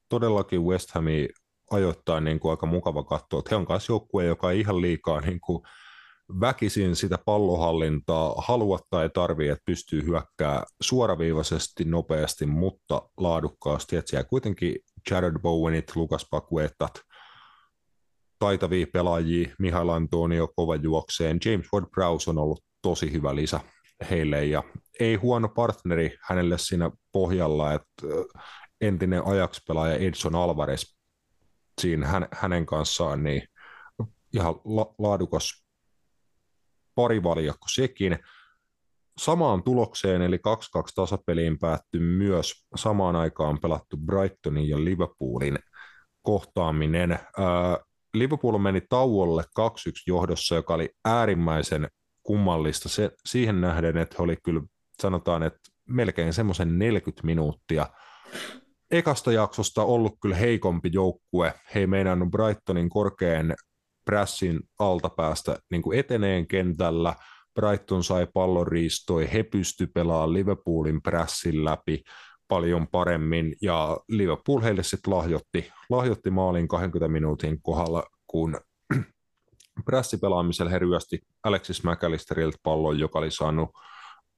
[SPEAKER 1] todellakin West Hami ajoittain niin kuin aika mukava katsoa, että he on myös joukkue, joka ei ihan liikaa niin kuin väkisin sitä pallohallintaa halua tai tarvii, että pystyy hyökkää suoraviivaisesti, nopeasti, mutta laadukkaasti. Että siellä kuitenkin Jared Bowenit, Lukas Pakuetat, taitavia pelaajia, Mihail Antonio kova juokseen, James Ward-Prowse on ollut tosi hyvä lisä heille ja ei huono partneri hänelle siinä pohjalla, että entinen Ajax-pelaaja Edson Alvarez siinä hän, hänen kanssaan, niin ihan la- laadukas parivaljakko sekin. Samaan tulokseen, eli 2-2 tasapeliin päättyi myös samaan aikaan pelattu Brightonin ja Liverpoolin kohtaaminen. Liverpool meni tauolle 2-1 johdossa, joka oli äärimmäisen kummallista se, siihen nähden, että he oli kyllä, sanotaan, että melkein semmoisen 40 minuuttia ekasta jaksosta ollut kyllä heikompi joukkue. He ei meinannut Brightonin korkean pressin alta päästä niin kuin eteneen kentällä. Brighton sai pallon riistoi, he pysty pelaamaan Liverpoolin pressin läpi paljon paremmin, ja Liverpool heille sitten lahjoitti, lahjoitti maalin 20 minuutin kohdalla, kun prässipelaamisella he ryösti Alexis McAllisterilta pallon, joka oli saanut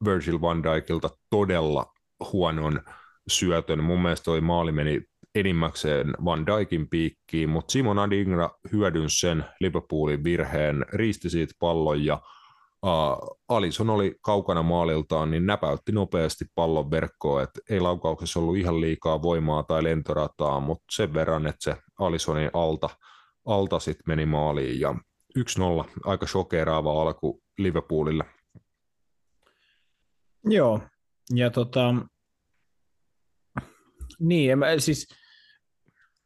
[SPEAKER 1] Virgil van Dijkilta todella huonon syötön. Mun mielestä toi maali meni enimmäkseen Van Dijkin piikkiin, mutta Simon Adingra hyödynsi sen Liverpoolin virheen, riisti siitä pallon ja uh, Alison oli kaukana maaliltaan, niin näpäytti nopeasti pallon verkkoon, että ei laukauksessa ollut ihan liikaa voimaa tai lentorataa, mutta sen verran, että se Alisonin alta, alta sitten meni maaliin ja 1-0, aika shokeraava alku Liverpoolille.
[SPEAKER 3] Joo, ja tota, niin, mä, siis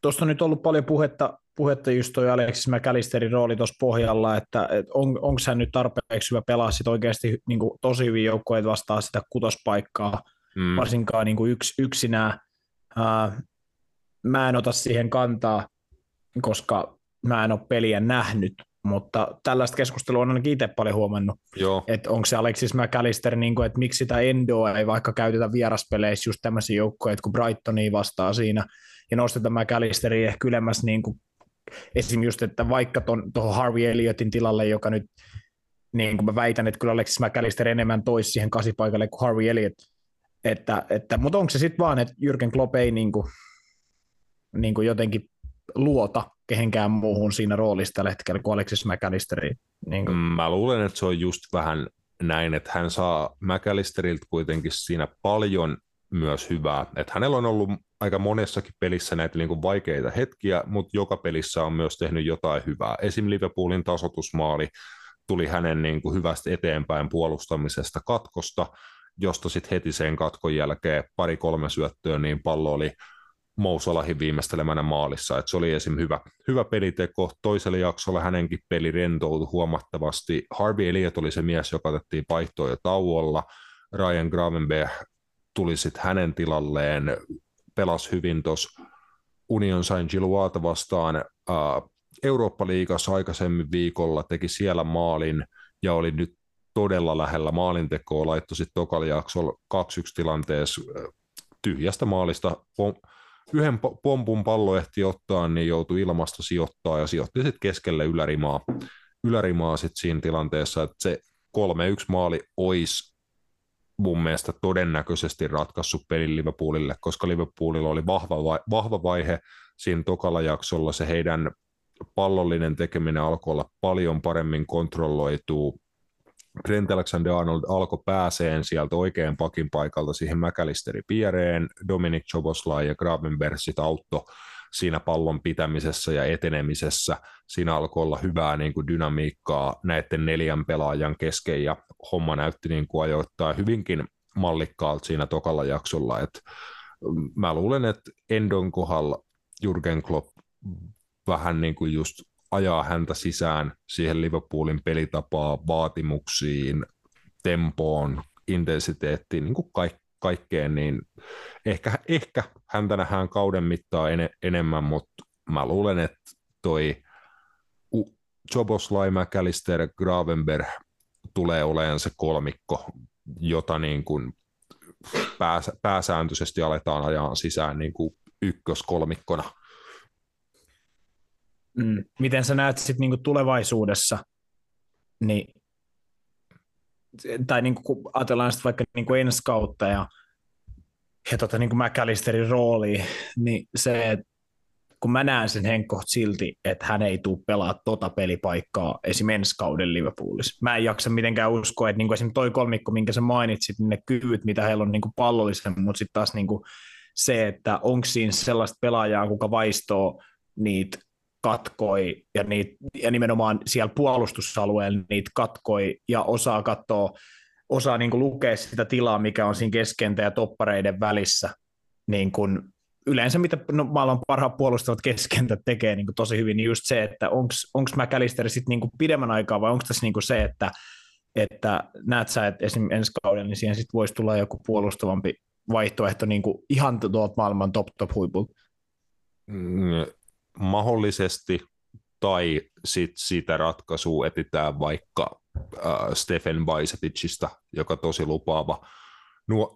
[SPEAKER 3] tuosta on nyt ollut paljon puhetta, puhetta just toi Alexis McAllisterin rooli tuossa pohjalla, että et on, onko hän nyt tarpeeksi hyvä pelaa sit oikeasti niin kuin, tosi hyvin joukkueet vastaa sitä kutospaikkaa, mm. varsinkaan niin kuin yks, yksinään. Uh, mä en ota siihen kantaa, koska mä en ole peliä nähnyt, mutta tällaista keskustelua on ainakin itse paljon huomannut, Joo. että onko se Alexis McAllister, niin kuin, että miksi sitä Endoa ei vaikka käytetä vieraspeleissä just tämmöisiä joukkoja, kun Brightoni vastaa siinä, ja nostetaan McAllisteria ehkä ylemmäs niin kuin, esim. just, että vaikka tuohon Harvey Elliotin tilalle, joka nyt, niin kuin mä väitän, että kyllä Alexis McAllister enemmän toisi siihen kasipaikalle kuin Harvey Elliot, että, että, mutta onko se sitten vaan, että Jürgen Klopp ei niin kuin, niin kuin jotenkin luota kehenkään muuhun siinä roolissa tällä hetkellä kuin Alexis McAllisteri. Niin kuin.
[SPEAKER 1] Mm, mä luulen, että se on just vähän näin, että hän saa McAllisterilta kuitenkin siinä paljon myös hyvää. Että hänellä on ollut aika monessakin pelissä näitä niin kuin vaikeita hetkiä, mutta joka pelissä on myös tehnyt jotain hyvää. Esim. Liverpoolin tasotusmaali tuli hänen niin kuin hyvästä eteenpäin puolustamisesta katkosta, josta sitten heti sen katkon jälkeen pari-kolme syöttöä, niin pallo oli Mousalahin viimeistelemänä maalissa. Et se oli esim. hyvä, hyvä peliteko. Toisella jaksolla hänenkin peli rentoutui huomattavasti. Harvey Elliot oli se mies, joka otettiin vaihtoon jo tauolla. Ryan Gravenberg tuli sitten hänen tilalleen, pelasi hyvin tuossa Union Saint Giluata vastaan Eurooppa-liigassa aikaisemmin viikolla, teki siellä maalin ja oli nyt todella lähellä maalintekoa, laittoi sitten tokalla jaksolla 2-1 tilanteessa tyhjästä maalista. Yhden pompun pallo ehti ottaa, niin joutui ilmasta sijoittaa ja sijoitti sitten keskelle ylärimaa, ylärimaa sit siinä tilanteessa, että se 3-1 maali olisi mun mielestä todennäköisesti ratkaissut pelin Liverpoolille, koska Liverpoolilla oli vahva, vai, vahva vaihe siinä tokalla jaksolla. Se heidän pallollinen tekeminen alkoi olla paljon paremmin kontrolloituu. Trent Alexander-Arnold alkoi pääseen sieltä oikean pakin paikalta siihen McAllisterin piereen, Dominic Choboslai ja Gravenberg sit auttoi siinä pallon pitämisessä ja etenemisessä. Siinä alkoi olla hyvää niin kuin dynamiikkaa näiden neljän pelaajan kesken ja homma näytti niin kuin ajoittaa hyvinkin mallikkaalta siinä tokalla jaksolla. Et mm, mä luulen, että Endon kohdalla Jurgen Klopp vähän niin kuin just ajaa häntä sisään siihen Liverpoolin pelitapaa, vaatimuksiin, tempoon, intensiteettiin, niin kuin kaik- kaikkeen, niin ehkä, ehkä häntä nähdään kauden mittaan en, enemmän, mutta mä luulen, että toi Joboslai, McAllister, Gravenberg tulee olemaan se kolmikko, jota niin kuin pääsä, pääsääntöisesti aletaan ajaa sisään niin kuin ykköskolmikkona.
[SPEAKER 3] Mm, miten sä näet sit niinku tulevaisuudessa, niin, tai niinku, kun ajatellaan sit vaikka niinku ensi kautta ja, ja tota, niinku McAllisterin rooli, niin se, kun mä näen sen Henkko silti, että hän ei tule pelaa tota pelipaikkaa esim. ensi kauden Liverpoolissa. Mä en jaksa mitenkään uskoa, että niinku esim. toi kolmikko, minkä sä mainitsit, niin ne kyvyt, mitä heillä on niinku pallollisen, mutta sitten taas niinku se, että onko siinä sellaista pelaajaa, kuka vaistoo niitä katkoi ja, niitä, ja nimenomaan siellä puolustusalueella niitä katkoi ja osaa katsoa, osaa niin kuin lukea sitä tilaa, mikä on siinä keskentä ja toppareiden välissä. Niin kuin yleensä mitä no, maailman parhaat puolustavat keskentä tekee niin kuin tosi hyvin, niin just se, että onko McAllister sitten niin pidemmän aikaa vai onko tässä niin kuin se, että, että näet sä, että esimerkiksi ensi kaudella, niin siihen sitten voisi tulla joku puolustavampi vaihtoehto niin kuin ihan tuolta maailman top top huipulta?
[SPEAKER 1] Mm, mahdollisesti tai sit sitä ratkaisua etitään vaikka äh, Stephen Bajseticista, joka tosi lupaava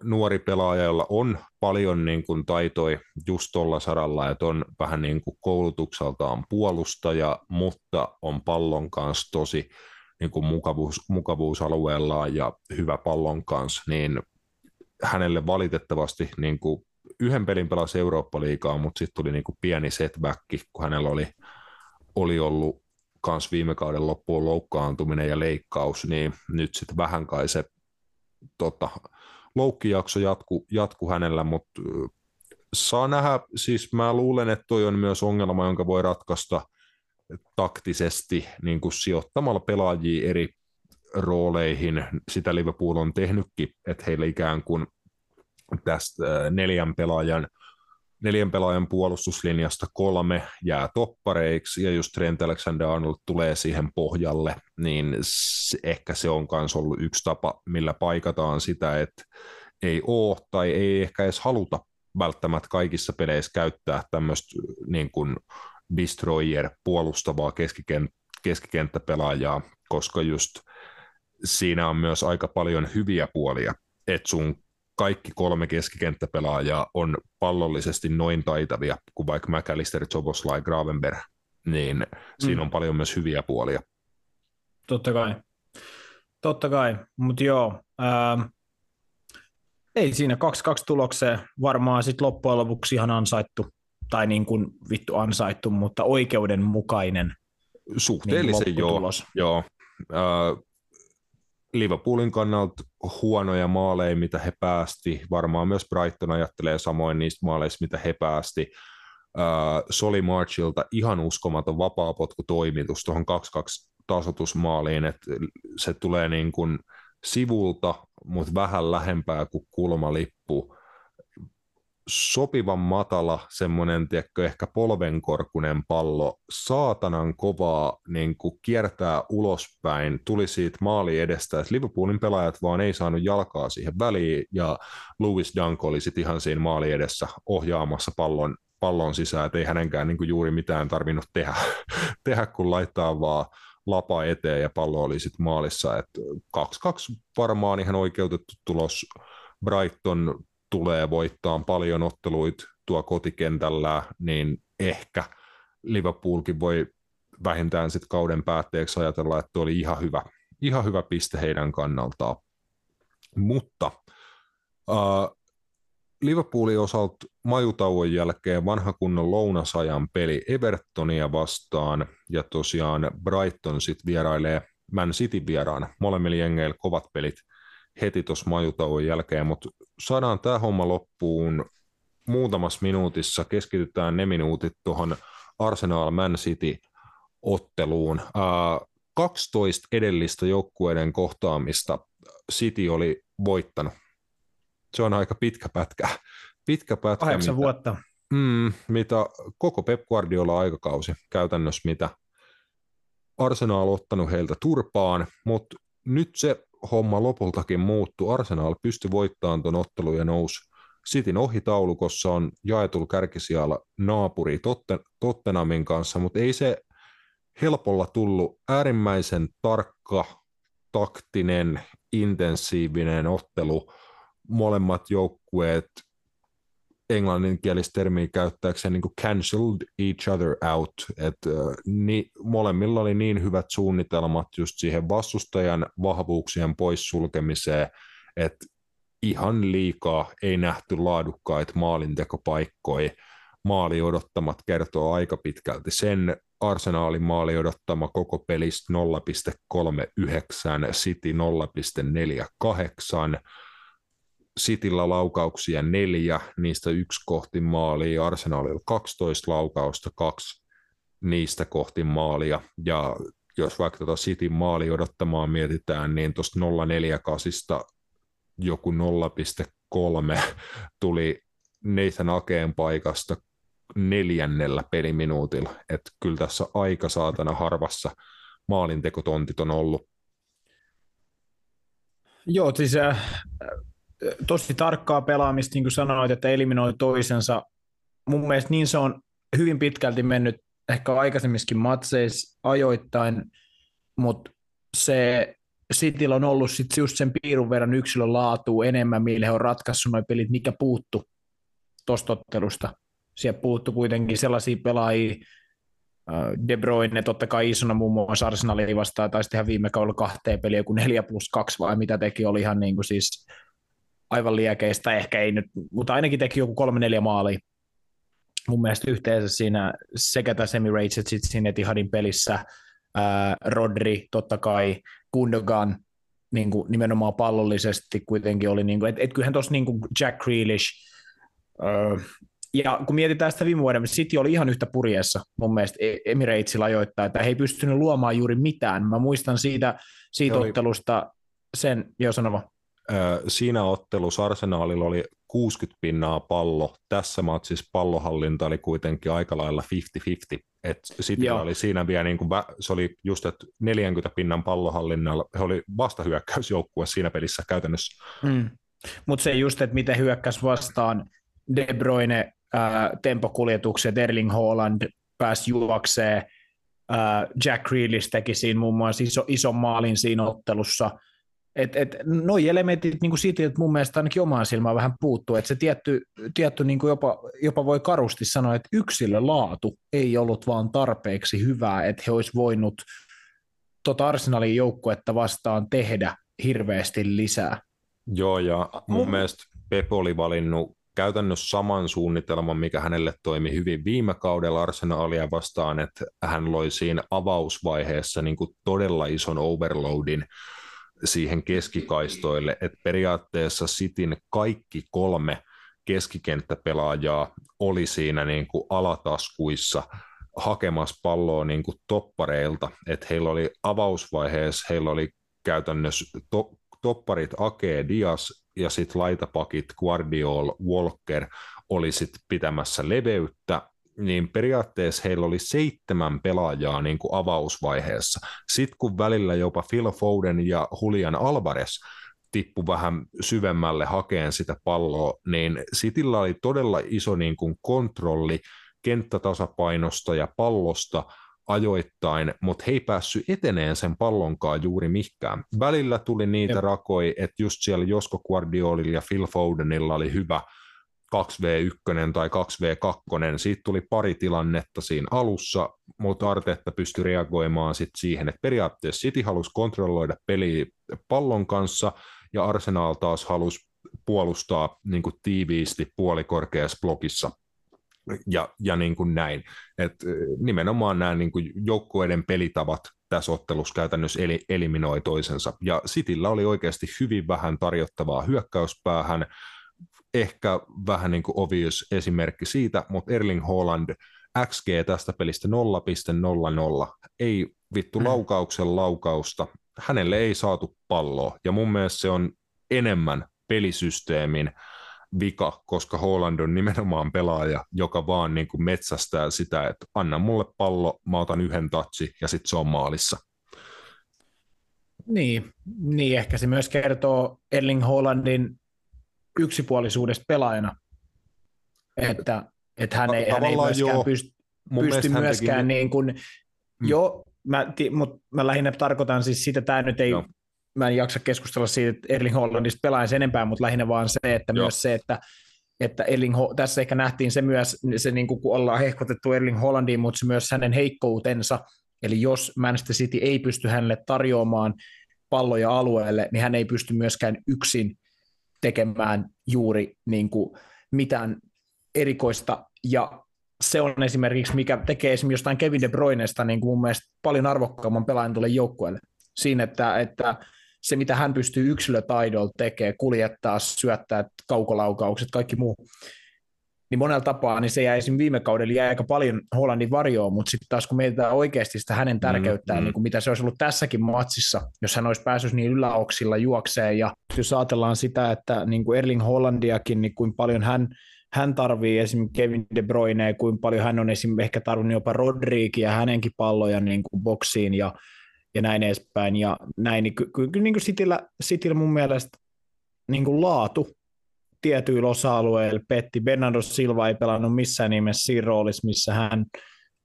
[SPEAKER 1] nuori pelaaja, jolla on paljon niin kuin taitoja just tuolla saralla, että on vähän niin kuin koulutukseltaan puolustaja, mutta on pallon kanssa tosi niin kuin mukavuus, mukavuusalueellaan ja hyvä pallon kanssa, niin hänelle valitettavasti niin kuin yhden pelin pelasi Eurooppa-liigaa, mutta sitten tuli niin kuin pieni setback, kun hänellä oli, oli ollut kans viime kauden loppuun loukkaantuminen ja leikkaus, niin nyt sitten vähän kai se tota, loukkijakso jatku, jatku hänellä, mutta saa nähdä, siis mä luulen, että toi on myös ongelma, jonka voi ratkaista taktisesti niin kuin sijoittamalla pelaajia eri rooleihin. Sitä Liverpool on tehnytkin, että heillä ikään kuin tästä neljän pelaajan neljän pelaajan puolustuslinjasta kolme jää toppareiksi, ja just Trent Alexander-Arnold tulee siihen pohjalle, niin ehkä se on myös ollut yksi tapa, millä paikataan sitä, että ei ole tai ei ehkä edes haluta välttämättä kaikissa peleissä käyttää tämmöistä niin kuin destroyer puolustavaa keskikent- keskikenttäpelaajaa, koska just siinä on myös aika paljon hyviä puolia, että sun kaikki kolme keskikenttäpelaajaa on pallollisesti noin taitavia kuin vaikka McAllister, Joboslai, Gravenberg, niin mm. siinä on paljon myös hyviä puolia.
[SPEAKER 3] Totta kai. Totta kai, mutta joo, ää, ei siinä 2-2 tulokseen varmaan sitten loppujen lopuksi ihan ansaittu, tai niin kuin vittu ansaittu, mutta oikeudenmukainen
[SPEAKER 1] Suhteellisen niin joo, joo. Äh, Liverpoolin kannalta huonoja maaleja, mitä he päästi. Varmaan myös Brighton ajattelee samoin niistä maaleista, mitä he päästi. Uh, Soli Marchilta ihan uskomaton vapaapotkutoimitus tuohon 2-2 tasotusmaaliin, että se tulee niin kuin sivulta, mutta vähän lähempää kuin kulmalippu sopivan matala, semmoinen tiedätkö, ehkä polvenkorkunen pallo, saatanan kovaa niin kuin kiertää ulospäin, tuli siitä maali edestä, että Liverpoolin pelaajat vaan ei saanut jalkaa siihen väliin, ja Louis Dunk oli sitten ihan siinä maali edessä ohjaamassa pallon, pallon sisään, että ei hänenkään niin kuin juuri mitään tarvinnut tehdä, tehdä kun laittaa vaan lapa eteen ja pallo oli sitten maalissa, että 2-2 varmaan ihan oikeutettu tulos. Brighton tulee voittaa paljon otteluita tuo kotikentällä, niin ehkä Liverpoolkin voi vähintään sitten kauden päätteeksi ajatella, että oli ihan hyvä, ihan hyvä piste heidän kannaltaan. Mutta äh, Liverpoolin osalta majutauon jälkeen vanha kunnon lounasajan peli Evertonia vastaan, ja tosiaan Brighton sitten vierailee Man City vieraana. Molemmilla jengeillä kovat pelit heti tuossa majutauon jälkeen, mutta saadaan tämä homma loppuun muutamassa minuutissa. Keskitytään ne minuutit tuohon Arsenal Man City otteluun. Äh, 12 edellistä joukkueiden kohtaamista City oli voittanut. Se on aika pitkä pätkä. Pitkä pätkä
[SPEAKER 3] Kahdeksan mitä, vuotta.
[SPEAKER 1] Mm, mitä koko Pep Guardiola aikakausi käytännössä, mitä Arsenal on ottanut heiltä turpaan, mutta nyt se homma lopultakin muuttui. Arsenal pystyi voittamaan tuon ottelun ja nousi Cityn ohitaulukossa on jaetulla kärkisijalla naapuri Totten, Tottenamin kanssa, mutta ei se helpolla tullut äärimmäisen tarkka, taktinen, intensiivinen ottelu. Molemmat joukkueet englanninkielistä termiä käyttääkseen niin cancelled each other out, että ni, molemmilla oli niin hyvät suunnitelmat just siihen vastustajan vahvuuksien poissulkemiseen, että ihan liikaa ei nähty laadukkaita maalintekopaikkoja. Maali odottamat kertoo aika pitkälti sen. Arsenaalin maali odottama koko pelistä 0,39, City 0,48, Cityllä laukauksia neljä, niistä yksi kohti maalia, Arsenalilla 12 laukausta, kaksi niistä kohti maalia, ja jos vaikka tuota Cityn maali odottamaan mietitään, niin tuosta 048 joku 0,3 tuli Nathan Akeen paikasta neljännellä peliminuutilla, että kyllä tässä aika saatana harvassa maalintekotontit on ollut.
[SPEAKER 3] Joo, siis äh, tosi tarkkaa pelaamista, niin kuin sanoit, että eliminoi toisensa. Mun mielestä niin se on hyvin pitkälti mennyt ehkä aikaisemmissakin matseissa ajoittain, mutta se Cityllä on ollut sit just sen piirun verran yksilön laatu enemmän, millä he on ratkaissut nuo pelit, mikä puuttu tuosta ottelusta. Siellä puuttu kuitenkin sellaisia pelaajia, De Bruyne totta kai isona muun muassa Arsenalin vastaan, taisi tehdä viime kaudella kahteen peliä, joku 4 plus 2 vai mitä teki, oli ihan niin kuin siis aivan liekeistä, ehkä ei nyt, mutta ainakin teki joku kolme neljä maalia. Mun mielestä yhteensä siinä sekä tässä Emirates että sitten siinä Etihadin pelissä ää, Rodri totta kai, Gundogan niin kuin nimenomaan pallollisesti kuitenkin oli, niin kuin, että et kyllähän tuossa niin Jack Grealish, ää, ja kun mietitään sitä viime vuoden, City oli ihan yhtä purjeessa mun mielestä e- Emiratesilla ajoittaa, että he ei pystynyt luomaan juuri mitään. Mä muistan siitä, siitä ottelusta sen, jo sanova.
[SPEAKER 1] Siinä ottelussa Arsenalilla oli 60 pinnaa pallo. Tässä matsissa pallohallinta oli kuitenkin aika lailla 50-50. Et Cityllä oli siinä vielä, niin kuin, se oli just, että 40 pinnan pallohallinnalla, he oli vastahyökkäysjoukkue siinä pelissä käytännössä. Mm.
[SPEAKER 3] Mutta se just, että miten hyökkäs vastaan De Bruyne ää, tempokuljetukset, Erling Haaland pääsi juokseen, ää, Jack Grealish teki siinä muun muassa iso, ison maalin siinä ottelussa. Et, et, noi elementit niin kuin siitä, että mun mielestä ainakin omaan silmään vähän puuttuu, että se tietty, tietty niin kuin jopa, jopa voi karusti sanoa, että yksilölaatu ei ollut vaan tarpeeksi hyvää, että he olisi voinut tota Arsenalin joukkuetta vastaan tehdä hirveästi lisää.
[SPEAKER 1] Joo, ja mun mm. mielestä Pep oli valinnut käytännössä saman suunnitelman, mikä hänelle toimi hyvin viime kaudella Arsenalia vastaan, että hän loi siinä avausvaiheessa niin kuin todella ison overloadin siihen keskikaistoille, että periaatteessa Sitin kaikki kolme keskikenttäpelaajaa oli siinä niin kuin alataskuissa hakemassa palloa niin kuin toppareilta, että heillä oli avausvaiheessa, heillä oli käytännössä to, topparit Ake Dias ja sitten laitapakit Guardiol, Walker oli sitten pitämässä leveyttä, niin periaatteessa heillä oli seitsemän pelaajaa niin kuin avausvaiheessa. Sitten kun välillä jopa Phil Foden ja Julian Alvarez tippu vähän syvemmälle hakeen sitä palloa, niin Cityllä oli todella iso niin kuin kontrolli kenttätasapainosta ja pallosta – ajoittain, mutta he ei päässyt eteneen sen pallonkaan juuri mikään. Välillä tuli niitä Jep. rakoi, että just siellä Josko Guardiolilla ja Phil Fodenilla oli hyvä 2v1 tai 2v2, siitä tuli pari tilannetta siinä alussa, mutta Artetta pystyi reagoimaan sit siihen, että periaatteessa City halusi kontrolloida peliä pallon kanssa, ja Arsenal taas halusi puolustaa niin kuin tiiviisti puolikorkeassa blokissa ja, ja niin kuin näin. Et nimenomaan nämä niin kuin joukkueiden pelitavat tässä ottelussa käytännössä eli, eliminoi toisensa. Ja Cityllä oli oikeasti hyvin vähän tarjottavaa hyökkäyspäähän, ehkä vähän niin kuin obvious esimerkki siitä, mutta Erling Haaland XG tästä pelistä 0.00, ei vittu mm. laukauksen laukausta, hänelle ei saatu palloa, ja mun mielestä se on enemmän pelisysteemin vika, koska Holland on nimenomaan pelaaja, joka vaan niin kuin metsästää sitä, että anna mulle pallo, mä otan yhden tatsi ja sitten se on maalissa.
[SPEAKER 3] Niin, niin, ehkä se myös kertoo Erling Hollandin yksipuolisuudesta pelaajana, että, että hän, ei, hän ei myöskään joo. pysty, pysty myöskään teki... niin kuin, mm. jo, mä, mutta mä lähinnä tarkoitan siis sitä, tämä nyt ei joo mä en jaksa keskustella siitä, että Erling Hollandista pelaajan enempää, mutta lähinnä vaan se, että Joo. myös se, että että Erling, tässä ehkä nähtiin se myös, se niin kuin kun ollaan hehkotettu Erling Hollandiin, mutta se myös hänen heikkoutensa, eli jos Manchester City ei pysty hänelle tarjoamaan palloja alueelle, niin hän ei pysty myöskään yksin tekemään juuri niin kuin mitään erikoista, ja se on esimerkiksi, mikä tekee esimerkiksi jostain Kevin De Bruynesta niin kuin mun mielestä paljon arvokkaamman pelaajan tuolle joukkueelle. Siinä, että, että se, mitä hän pystyy yksilötaidolla tekemään, kuljettaa, syöttää, kaukolaukaukset, kaikki muu, niin monella tapaa niin se jäi esimerkiksi viime kaudella jäi aika paljon Hollandin varjoon, mutta sitten taas kun mietitään oikeasti sitä hänen tärkeyttään, mm, mm. Niin kuin mitä se olisi ollut tässäkin matsissa, jos hän olisi päässyt niin yläoksilla juokseen, ja jos ajatellaan sitä, että niin kuin Erling Hollandiakin, niin kuin paljon hän, hän tarvii esimerkiksi Kevin De Bruyne, kuin paljon hän on esimerkiksi ehkä tarvinnut jopa Rodrigia hänenkin palloja niin kuin boksiin, ja ja näin edespäin. Ja näin, niin kyllä ky- ky- niin Cityllä, Cityllä mun mielestä niin kuin laatu tietyillä osa-alueilla petti. Bernardo Silva ei pelannut missään nimessä siinä roolissa, missä hän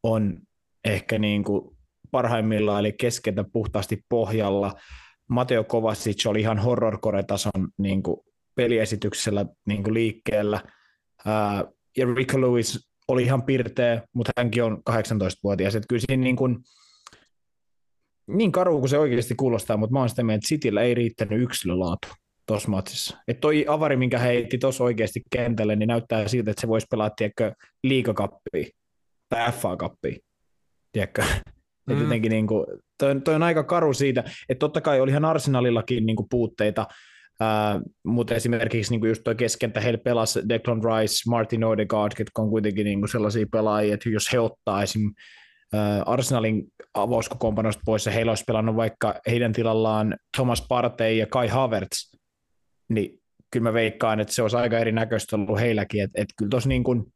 [SPEAKER 3] on ehkä niin kuin parhaimmillaan, eli keskeltä puhtaasti pohjalla. Mateo Kovacic oli ihan horrorcore-tason niin kuin peliesityksellä niin kuin liikkeellä. Ja Rico Lewis oli ihan pirteä, mutta hänkin on 18-vuotias. Että kyllä siinä niin, kuin, niin karu kuin se oikeasti kuulostaa, mutta mä oon sitä mieltä, että Cityllä ei riittänyt yksilölaatu tuossa matsissa. Että toi avari, minkä heitti tuossa oikeasti kentälle, niin näyttää siltä, että se voisi pelaa, tiedätkö, liikakappia tai FA-kappia. Tiedätkö? Mm. Et jotenkin niin kuin, toi, toi, on aika karu siitä, että totta kai olihan Arsenalillakin niin kuin puutteita, Uh, mutta esimerkiksi niin kuin just tuo keskentä, heillä pelasi Declan Rice, Martin Odegaard, jotka on kuitenkin niin kuin sellaisia pelaajia, että jos he ottaa esim. Uh, Arsenalin avauskokoonpanosta pois ja heillä olisi pelannut vaikka heidän tilallaan Thomas Partey ja Kai Havertz, niin kyllä mä veikkaan, että se olisi aika erinäköistä ollut heilläkin, että et kyllä tuossa niin kuin,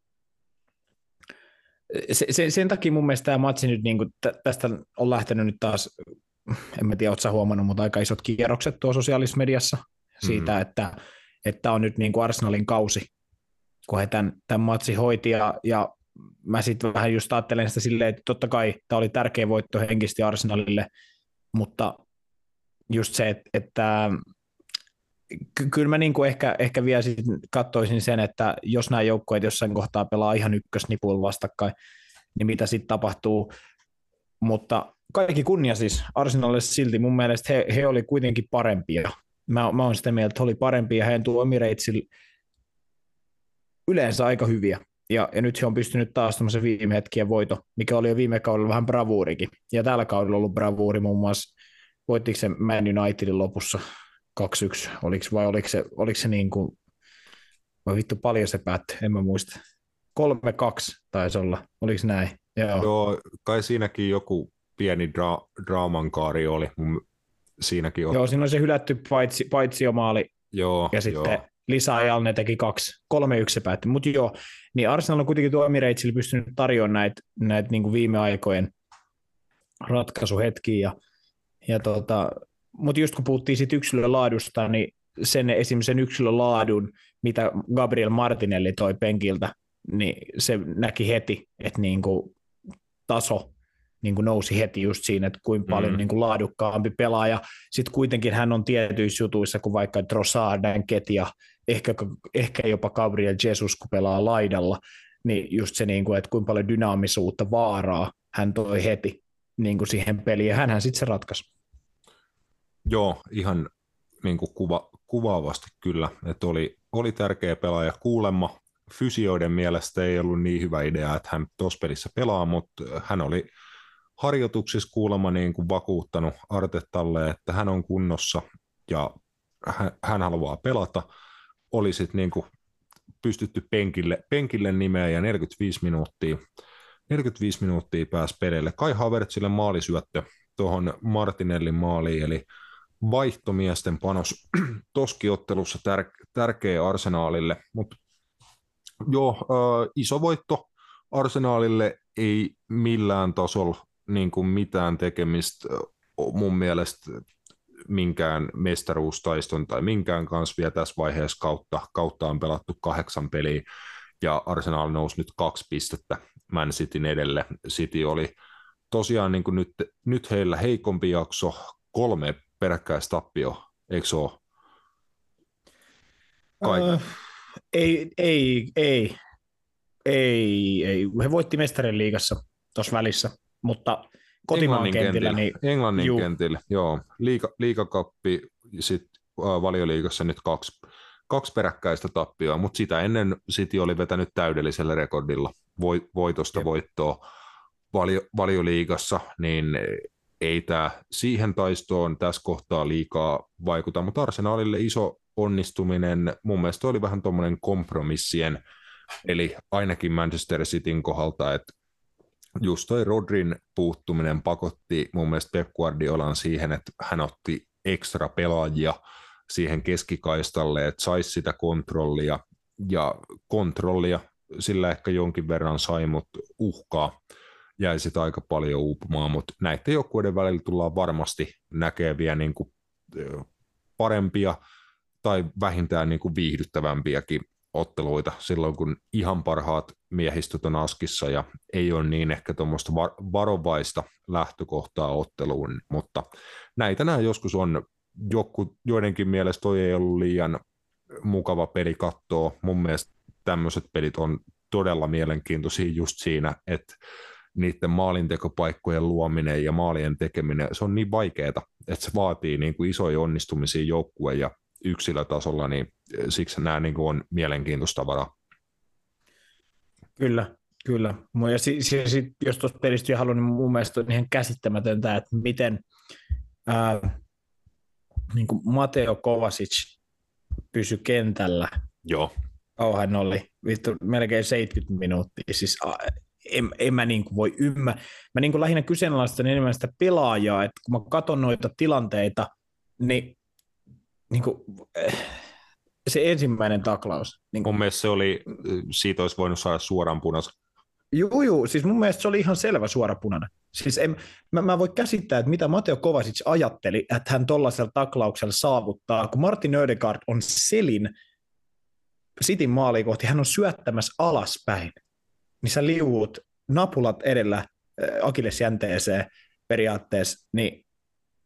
[SPEAKER 3] se, se, sen takia mun mielestä tämä matsi nyt, niin kuin, tästä on lähtenyt nyt taas, en mä tiedä, ootko huomannut, mutta aika isot kierrokset tuossa sosiaalisessa mediassa siitä, mm. että, että on nyt niin kuin Arsenalin kausi, kun he tämän, tämän matsi hoiti, ja, ja mä sitten vähän just ajattelen sitä silleen, että totta kai tämä oli tärkeä voitto henkisesti Arsenalille, mutta just se, että, että kyllä mä niin kuin ehkä, ehkä vielä sit katsoisin sen, että jos nämä joukkueet jossain kohtaa pelaa ihan ykkösnipulla vastakkain, niin mitä sitten tapahtuu, mutta kaikki kunnia siis Arsenalille silti, mun mielestä he, he oli kuitenkin parempia. Mä, mä oon sitä mieltä, että he oli parempia, heidän tuo Emiratesilla yleensä aika hyviä. Ja, ja nyt he on pystynyt taas tämmöisen viime hetkien voito, mikä oli jo viime kaudella vähän bravuurikin. Ja tällä kaudella ollut bravuuri muun muassa, voittiko se Man Unitedin lopussa 2-1, oliko, vai oliko se, oliko se niin kuin, vai vittu paljon se päättyi, en mä muista. 3-2 taisi olla, oliko näin?
[SPEAKER 1] Joo. Joo, kai siinäkin joku pieni dra- draaman kaari oli siinäkin.
[SPEAKER 3] On. Joo, siinä on se hylätty paitsi, paitsi jo maali.
[SPEAKER 1] Joo,
[SPEAKER 3] ja sitten joo. lisäajalla ne teki kaksi, kolme yksi se päättyi. Mutta joo, niin Arsenal on kuitenkin tuo Emiratesilla pystynyt tarjoamaan näitä näit niin viime aikojen ratkaisuhetkiä. Ja, ja tota, mutta just kun puhuttiin siitä yksilölaadusta, niin sen esimerkiksi sen yksilölaadun, mitä Gabriel Martinelli toi penkiltä, niin se näki heti, että niin kuin taso niin kuin nousi heti just siinä, että kuinka paljon mm. niin kuin laadukkaampi pelaaja. Sitten kuitenkin hän on tietyissä jutuissa, kuin vaikka Trossard, Ketia, ehkä, ehkä jopa Gabriel Jesus, kun pelaa laidalla, niin just se, niin kuin, että kuinka paljon dynaamisuutta, vaaraa hän toi heti niin kuin siihen peliin, ja hänhän sitten se ratkaisi.
[SPEAKER 1] Joo, ihan niin kuin kuva, kuvaavasti kyllä, että oli, oli tärkeä pelaaja kuulemma. Fysioiden mielestä ei ollut niin hyvä idea, että hän tuossa pelissä pelaa, mutta hän oli harjoituksissa kuulemma niin kuin vakuuttanut Artetalle, että hän on kunnossa ja hän, hän haluaa pelata. Oli sitten niin kuin pystytty penkille, penkille nimeä ja 45 minuuttia, 45 minuuttia pääsi peleille. Kai Havertzille maalisyöttö tuohon Martinellin maaliin, eli vaihtomiesten panos toskiottelussa tär- tärkeä arsenaalille, mutta joo, äh, iso voitto arsenaalille ei millään tasolla niin kuin mitään tekemistä mun mielestä minkään mestaruustaiston tai minkään kanssa vielä tässä vaiheessa kautta. Kautta on pelattu kahdeksan peliä ja Arsenal nousi nyt kaksi pistettä Man Cityn edelle. City oli tosiaan niin kuin nyt, nyt heillä heikompi jakso, kolme peräkkäistappio, eikö se ole?
[SPEAKER 3] Kai... Uh, ei, ei, ei, ei, ei. He voitti mestarien liigassa tuossa välissä, mutta kotimaan Englannin kentillä. kentillä niin,
[SPEAKER 1] Englannin juu. kentillä, joo. Liika, liikakappi, sitten äh, valioliigassa nyt kaksi, kaksi peräkkäistä tappioa, mutta sitä ennen City oli vetänyt täydellisellä rekordilla voitosta Jep. voittoa valio, valioliigassa, niin ei tämä siihen taistoon tässä kohtaa liikaa vaikuta, mutta Arsenalille iso onnistuminen. Mun mielestä oli vähän tuommoinen kompromissien, eli ainakin Manchester Cityn kohdalta, että just toi Rodrin puuttuminen pakotti mun mielestä Pep Guardiolan siihen, että hän otti ekstra pelaajia siihen keskikaistalle, että saisi sitä kontrollia, ja kontrollia sillä ehkä jonkin verran sai, mutta uhkaa jäi sitä aika paljon uupumaan, mutta näiden joukkueiden välillä tullaan varmasti näkeviä niin parempia tai vähintään niin kuin viihdyttävämpiäkin otteluita silloin, kun ihan parhaat miehistöt on askissa ja ei ole niin ehkä tuommoista varovaista lähtökohtaa otteluun, mutta näitä nämä joskus on. Joku, joidenkin mielestä toi ei ollut liian mukava peli katsoa. Mun mielestä tämmöiset pelit on todella mielenkiintoisia just siinä, että niiden maalintekopaikkojen luominen ja maalien tekeminen, se on niin vaikeaa, että se vaatii niin kuin isoja onnistumisia joukkueen ja yksilötasolla, niin siksi nämä niin kuin on mielenkiintoista varaa.
[SPEAKER 3] Kyllä, kyllä. Ja si- si- si- jos tuosta pelistä haluan, niin mun mielestä on ihan käsittämätöntä, että miten ää, niin kuin Mateo Kovacic pysy kentällä.
[SPEAKER 1] Joo.
[SPEAKER 3] Kauhan oli vittu, melkein 70 minuuttia. Siis en, en mä niin kuin voi ymmärrä. Mä niin kuin lähinnä kyseenalaistan enemmän sitä pelaajaa, että kun mä katson noita tilanteita, niin, niin kuin, eh, se ensimmäinen taklaus. Niin
[SPEAKER 1] kuin, mun mielestä se oli, siitä olisi voinut saada suoraan punaisen.
[SPEAKER 3] Juu, juu, siis mun mielestä se oli ihan selvä suora punainen. Siis en, mä, mä voin käsittää, että mitä Mateo Kovacic ajatteli, että hän tuollaisella taklauksella saavuttaa, kun Martin Ödegaard on selin Sitin maaliin kohti, hän on syöttämässä alaspäin, niin sä liuut napulat edellä akillesjänteeseen periaatteessa, niin,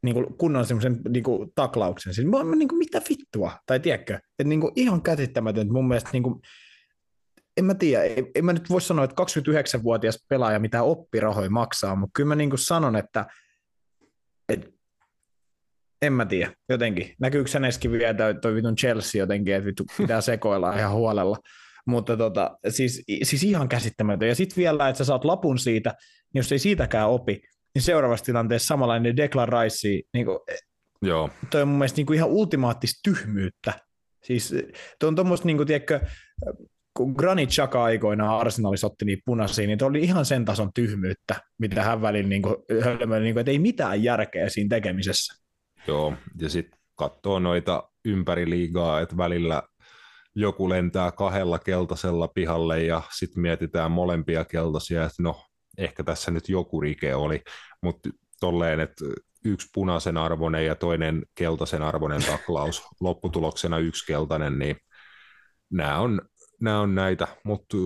[SPEAKER 3] niin kuin kunnon semmoisen niin kuin taklauksen. Siis mä, mä, niin kuin, mitä vittua, tai tiedätkö, että niin kuin ihan käsittämätöntä mun mielestä niin kuin, en mä tiedä, en, en mä nyt voi sanoa, että 29-vuotias pelaaja mitä oppirahoja maksaa, mutta kyllä mä niin kuin sanon, että, että en mä tiedä, jotenkin. Näkyykö hänessäkin vielä toi, toi vitun Chelsea jotenkin, että vittu pitää sekoilla ihan huolella. Mutta tota, siis, siis ihan käsittämätön. Ja sitten vielä, että sä saat lapun siitä, niin jos ei siitäkään opi, niin seuraavassa tilanteessa samanlainen Declan Rice, niin kuin,
[SPEAKER 1] Joo.
[SPEAKER 3] toi on mun mielestä niin kuin ihan ultimaattista tyhmyyttä. Siis toi on tuommoista, niin kuin, tiedätkö, kun Granit Xhaka aikoinaan Arsenalissa otti niitä punaisia, niin oli ihan sen tason tyhmyyttä, mitä hän välillä niin kuin, niin kuin, että ei mitään järkeä siinä tekemisessä.
[SPEAKER 1] Joo, ja sitten katsoo noita ympäri liigaa, että välillä joku lentää kahdella keltaisella pihalle ja sitten mietitään molempia keltaisia, että no ehkä tässä nyt joku rike oli, mutta tolleen, että yksi punaisen arvoinen ja toinen keltaisen arvoinen taklaus, lopputuloksena yksi keltainen, niin nämä on, nämä on näitä, mutta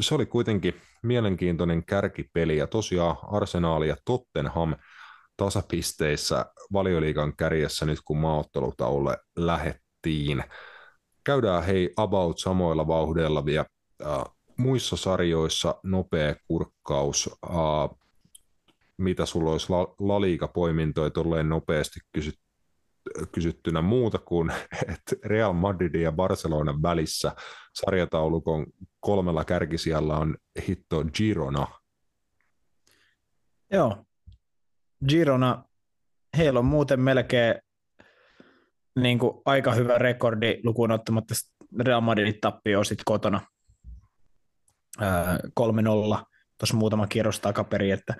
[SPEAKER 1] se oli kuitenkin mielenkiintoinen kärkipeli ja tosiaan Arsenaali ja Tottenham tasapisteissä valioliikan kärjessä nyt kun maaottelutaululle lähettiin. Käydään hei about samoilla vauhdeilla vielä äh, muissa sarjoissa nopea kurkkaus. Äh, mitä sulla olisi la- laliikapoimintoja tolleen nopeasti kysyt, kysyttynä muuta kuin, että Real Madridin ja Barcelonan välissä sarjataulukon kolmella kärkisijalla on hitto Girona.
[SPEAKER 3] Joo, Girona, heillä on muuten melkein niin kuin aika hyvä rekordi lukuun ottamatta Real Madridin tappio sitten kotona. 3-0 tuossa muutama kierros takaperi, että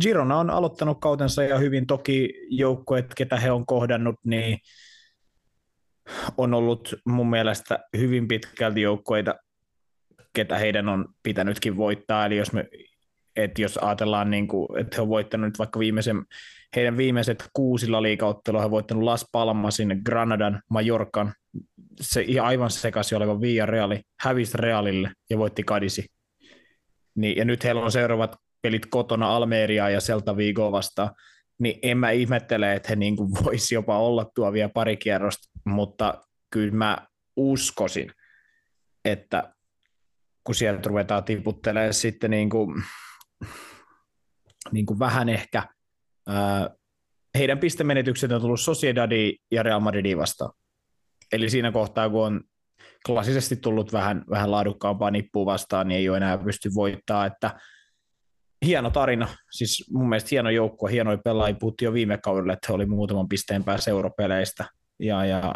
[SPEAKER 3] Girona on aloittanut kautensa ja hyvin. Toki joukkueet, ketä he on kohdannut, niin on ollut mun mielestä hyvin pitkälti joukkoita, ketä heidän on pitänytkin voittaa, eli jos me että jos ajatellaan, niin kuin, että he on voittanut vaikka viimeisen, heidän viimeiset kuusilla liikauttelua, he voittanut Las Palmasin, Granadan, Majorkan, se aivan sekaisin oleva Reali, hävisi Realille ja voitti Kadisi. Niin, ja nyt heillä on seuraavat pelit kotona Almeria ja Celta Vigo vastaan, niin en mä ihmettele, että he niin voisi jopa olla tuo vielä pari kierrosta, mutta kyllä mä uskoisin, että kun sieltä ruvetaan tiputtelemaan sitten niin kuin niin kuin vähän ehkä heidän pistemenetykset on tullut Sociedadi ja Real Madridin vastaan. Eli siinä kohtaa, kun on klassisesti tullut vähän, vähän laadukkaampaa nippua vastaan, niin ei ole enää pysty voittaa, että hieno tarina, siis mun mielestä hieno joukkue, hienoja pelaajia, puhuttiin jo viime kaudella, että he oli muutaman pisteen päässä europeleistä, ja, ja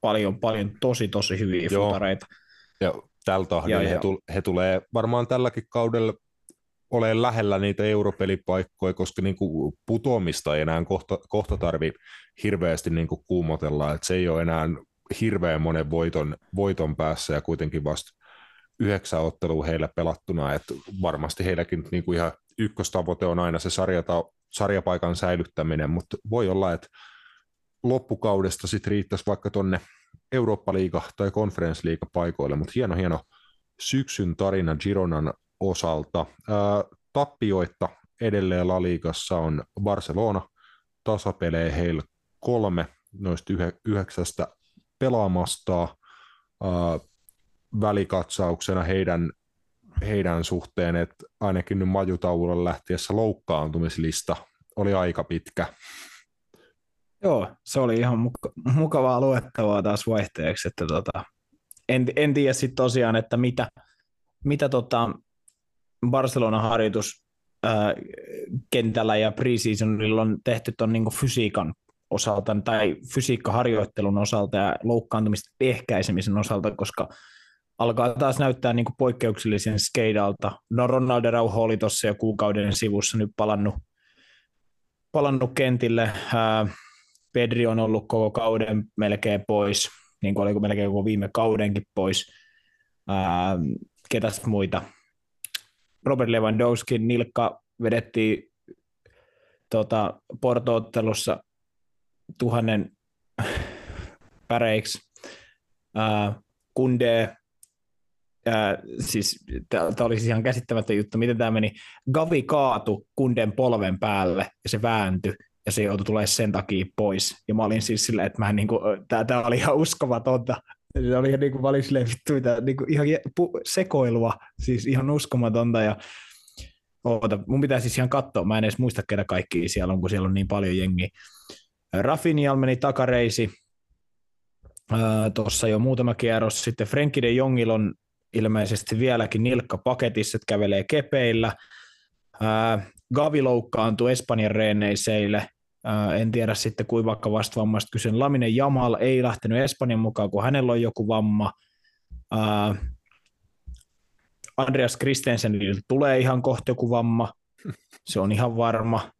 [SPEAKER 3] paljon, paljon tosi, tosi hyviä Joo. futareita.
[SPEAKER 1] Ja tällä tahdilla he, ja. he tulee varmaan tälläkin kaudella ole lähellä niitä europelipaikkoja, koska niin kuin putoamista ei enää kohta, kohta tarvi hirveästi niin kuin kuumotella, että se ei ole enää hirveän monen voiton, voiton päässä ja kuitenkin vasta yhdeksän ottelua heillä pelattuna, että varmasti heilläkin niin kuin ihan ykköstavoite on aina se sarjata, sarjapaikan säilyttäminen, mutta voi olla, että loppukaudesta sitten riittäisi vaikka tuonne Eurooppa-liiga tai konferenssliiga paikoille, mutta hieno, hieno syksyn tarina Gironan osalta. Tappioita edelleen La Ligassa on Barcelona, tasapelee heillä kolme noista yhdeksästä pelaamasta. Välikatsauksena heidän, heidän suhteen, että ainakin nyt majutaululla lähtiessä loukkaantumislista oli aika pitkä.
[SPEAKER 3] Joo, se oli ihan muka- mukavaa luettavaa taas vaihteeksi, että tota, en, en tiedä sitten tosiaan, että mitä, mitä tota Barcelona harjoitus ää, kentällä ja preseasonilla on tehty tuon niin fysiikan osalta tai fysiikkaharjoittelun osalta ja loukkaantumista ehkäisemisen osalta, koska alkaa taas näyttää niin poikkeuksellisen skeidalta. No Ronaldo Rauho oli tuossa jo kuukauden sivussa nyt palannut, palannut kentille. Ää, Pedri on ollut koko kauden melkein pois, niin kuin oliko melkein koko viime kaudenkin pois. Ää, ketäs muita? Robert Lewandowski nilkka vedettiin tota, portoottelussa tuhannen päreiksi. Ää, Kunde, ää, siis tämä oli ihan käsittämättä juttu, miten tämä meni. Gavi kaatu Kunden polven päälle ja se vääntyi ja se joutui tulemaan sen takia pois. Ja mä olin siis silleen, että mä niin kuin, oli ihan uskomatonta. Se oli niin kuin, mä silleen, vittu, tää, niin kuin, ihan pu, sekoilua, siis ihan uskomatonta. Ja oota, mun pitää siis ihan katsoa, mä en edes muista ketä kaikki siellä on, kun siellä on niin paljon jengiä. Rafinha meni takareisi, tuossa jo muutama kierros. Sitten Frenkie de Jongil on ilmeisesti vieläkin nilkka paketissa, että kävelee kepeillä. Gavi loukkaantui Espanjan reeneiseille. En tiedä sitten kuinka vakavasta vammasta kysyn. Laminen Jamal ei lähtenyt Espanjan mukaan, kun hänellä on joku vamma. Andreas Christensenille tulee ihan kohta joku vamma. Se on ihan varma.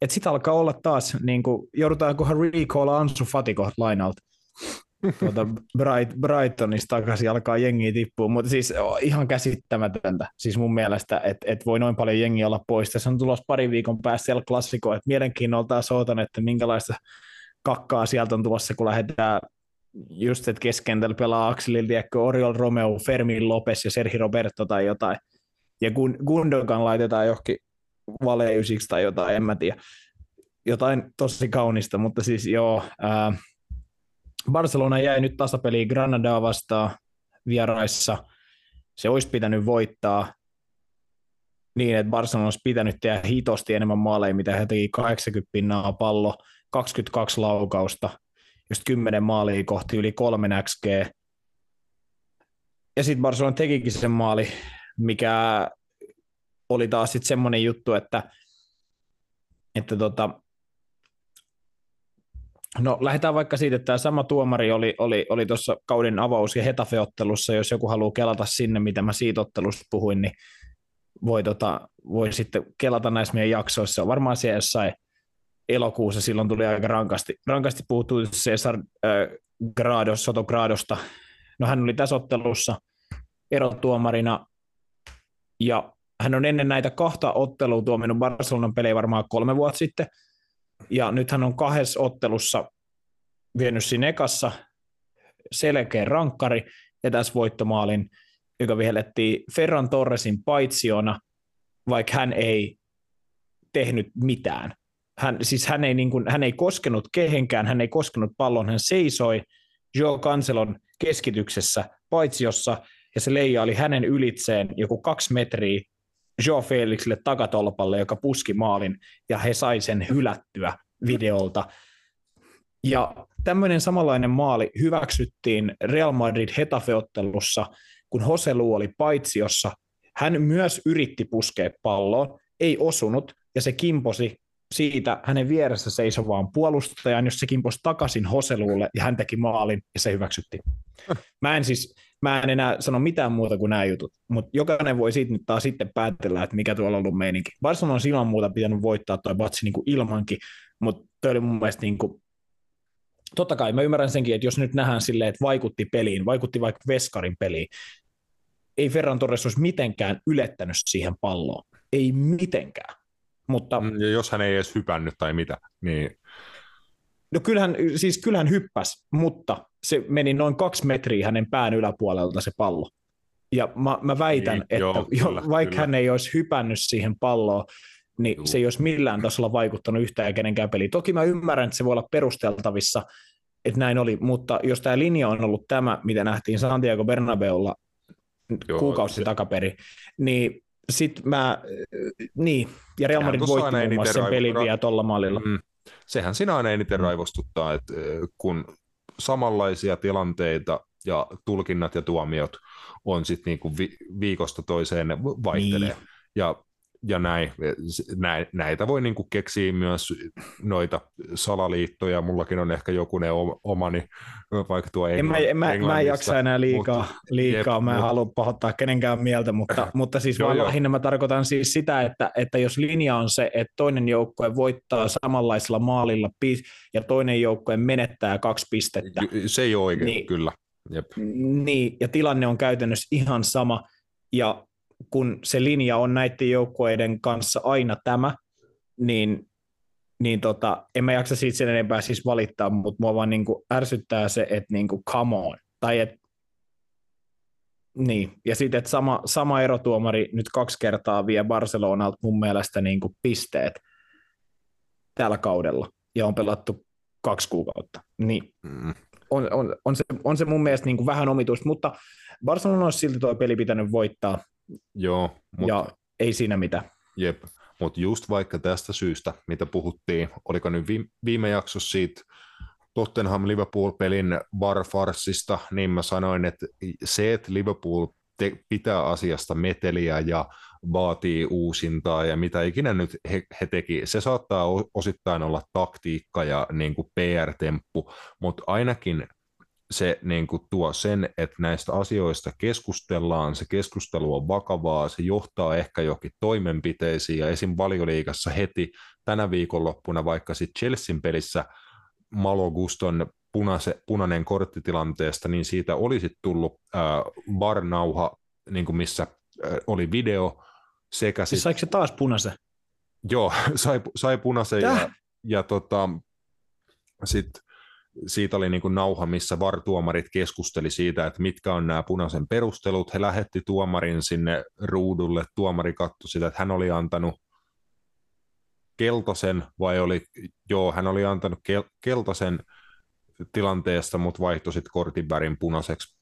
[SPEAKER 3] Että sitten alkaa olla taas, niin kuin, joudutaankohan recalla Ansu Fati lainalta tuota Bright, Brightonista takaisin alkaa jengi tippua, mutta siis ihan käsittämätöntä siis mun mielestä, että et voi noin paljon jengiä olla pois. Tässä on tulossa pari viikon päästä siellä klassiko, että mielenkiinnolla taas ootan, että minkälaista kakkaa sieltä on tulossa, kun lähdetään just, että keskentällä pelaa Axelil, tiedätkö, Oriol Romeo, Fermin Lopes ja Serhi Roberto tai jotain, ja Gundogan laitetaan johonkin valeysiksi tai jotain, en mä tiedä. Jotain tosi kaunista, mutta siis joo, ää, Barcelona jäi nyt tasapeliin Granadaa vastaan vieraissa. Se olisi pitänyt voittaa niin, että Barcelona olisi pitänyt tehdä hitosti enemmän maaleja, mitä he teki 80 pinnaa pallo, 22 laukausta, just 10 maalia kohti yli 3 XG. Ja sitten Barcelona tekikin sen maali, mikä oli taas sitten semmoinen juttu, että, että tota, No lähdetään vaikka siitä, että tämä sama tuomari oli, oli, oli tuossa kauden avaus- ja hetafeottelussa, jos joku haluaa kelata sinne, mitä mä siitä ottelusta puhuin, niin voi, tota, voi sitten kelata näissä meidän jaksoissa. Varmaan siellä jossain elokuussa silloin tuli aika rankasti, rankasti puhuttu Cesar äh, Grados, Soto Gradosta. No hän oli tässä ottelussa erotuomarina ja hän on ennen näitä kahta ottelua tuominut Barcelonan pelejä varmaan kolme vuotta sitten – ja nyt hän on kahdessa ottelussa vienyt siinä ekassa selkeä rankkari ja tässä voittomaalin, joka vihellettiin Ferran Torresin paitsiona, vaikka hän ei tehnyt mitään. Hän, siis hän ei, niin kuin, hän ei koskenut kehenkään, hän ei koskenut pallon, hän seisoi Joe Cancelon keskityksessä paitsiossa, ja se leija oli hänen ylitseen joku kaksi metriä Joe Felixille takatolpalle, joka puski maalin, ja he sai sen hylättyä videolta. Ja tämmöinen samanlainen maali hyväksyttiin Real Madrid Hetafe-ottelussa, kun Hoselu oli paitsiossa. Hän myös yritti puskea palloon, ei osunut, ja se kimposi siitä hänen vieressä seisovaan puolustajan, jos se kimposi takaisin Hoseluulle, ja hän teki maalin, ja se hyväksyttiin. Mä en siis, mä en enää sano mitään muuta kuin nämä jutut, mutta jokainen voi siitä nyt taas sitten päätellä, että mikä tuolla on ollut meininki. Barcelona on ilman muuta pitänyt voittaa toi batsi niin kuin ilmankin, mutta toi oli mun mielestä niin kuin, totta kai mä ymmärrän senkin, että jos nyt nähdään silleen, että vaikutti peliin, vaikutti vaikka Veskarin peliin, ei Ferran Torres olisi mitenkään ylettänyt siihen palloon. Ei mitenkään. Mutta,
[SPEAKER 1] mm, ja jos hän ei edes hypännyt tai mitä, niin...
[SPEAKER 3] No kyllähän, siis kyllähän hyppäs, mutta se meni noin kaksi metriä hänen pään yläpuolelta se pallo. Ja mä, mä väitän, niin, että joo, jo, kyllä, vaikka kyllä. hän ei olisi hypännyt siihen palloon, niin Juu. se ei olisi millään tasolla vaikuttanut yhtään kenenkään peliin. Toki mä ymmärrän, että se voi olla perusteltavissa, että näin oli, mutta jos tämä linja on ollut tämä, mitä nähtiin Santiago Bernabeulla Joo, kuukausi se... takaperi, niin sit mä, niin, ja Real Madrid voitti muun muassa sen pelin vielä tuolla maalilla. Mm.
[SPEAKER 1] Sehän sinä aina eniten mm. raivostuttaa, että kun samanlaisia tilanteita ja tulkinnat ja tuomiot on sitten niinku vi- viikosta toiseen vaihtelee. Niin. Ja ja näin, näitä voi niin keksiä myös noita salaliittoja, mullakin on ehkä jokunen omani, vaikka tuo
[SPEAKER 3] en mä, en, mä, mä en jaksa enää liikaa, mutta, liikaa jep, mä en mutta... halua pahoittaa kenenkään mieltä, mutta, mutta siis joo, vaan joo. lähinnä mä tarkoitan siis sitä, että, että jos linja on se, että toinen joukkue voittaa samanlaisella maalilla ja toinen joukkue menettää kaksi pistettä.
[SPEAKER 1] Se ei ole oikein, niin, kyllä. Jep.
[SPEAKER 3] Niin, ja tilanne on käytännössä ihan sama, ja kun se linja on näiden joukkueiden kanssa aina tämä, niin, niin tota, en mä jaksa siitä sen enempää siis valittaa, mutta mua vaan niin kuin ärsyttää se, että niin kuin come on. Tai et, niin, ja sitten, että sama, sama erotuomari nyt kaksi kertaa vie Barcelonalta mun mielestä niin kuin pisteet tällä kaudella, ja on pelattu kaksi kuukautta. Niin, mm. on, on, on, se, on se mun mielestä niin kuin vähän omituista, mutta Barcelona olisi silti tuo peli pitänyt voittaa,
[SPEAKER 1] Joo.
[SPEAKER 3] Mut, ja ei siinä mitään.
[SPEAKER 1] Jep, mutta just vaikka tästä syystä, mitä puhuttiin, oliko nyt viime jaksossa siitä Tottenham-Liverpool-pelin barfarsista, niin mä sanoin, että se, että Liverpool te- pitää asiasta meteliä ja vaatii uusintaa ja mitä ikinä nyt he, he teki, se saattaa osittain olla taktiikka ja niin kuin PR-temppu, mutta ainakin se niin kuin tuo sen, että näistä asioista keskustellaan, se keskustelu on vakavaa, se johtaa ehkä jokin toimenpiteisiin, ja esim. valioliigassa heti tänä viikonloppuna, vaikka sitten Chelsean pelissä Malo Guston punase, punainen korttitilanteesta, niin siitä olisi tullut äh, barnauha, niin kuin missä äh, oli video, sekä
[SPEAKER 3] siis sit... saiko se taas punaisen?
[SPEAKER 1] Joo, sai, sai punaisen, Täh? ja, ja tota, sitten siitä oli niin kuin nauha, missä VAR-tuomarit keskusteli siitä, että mitkä on nämä punaisen perustelut. He lähetti tuomarin sinne ruudulle, tuomari katsoi sitä, että hän oli antanut keltaisen, vai oli, joo, hän oli antanut kel- keltaisen tilanteesta, mutta vaihtoi sitten kortin värin punaiseksi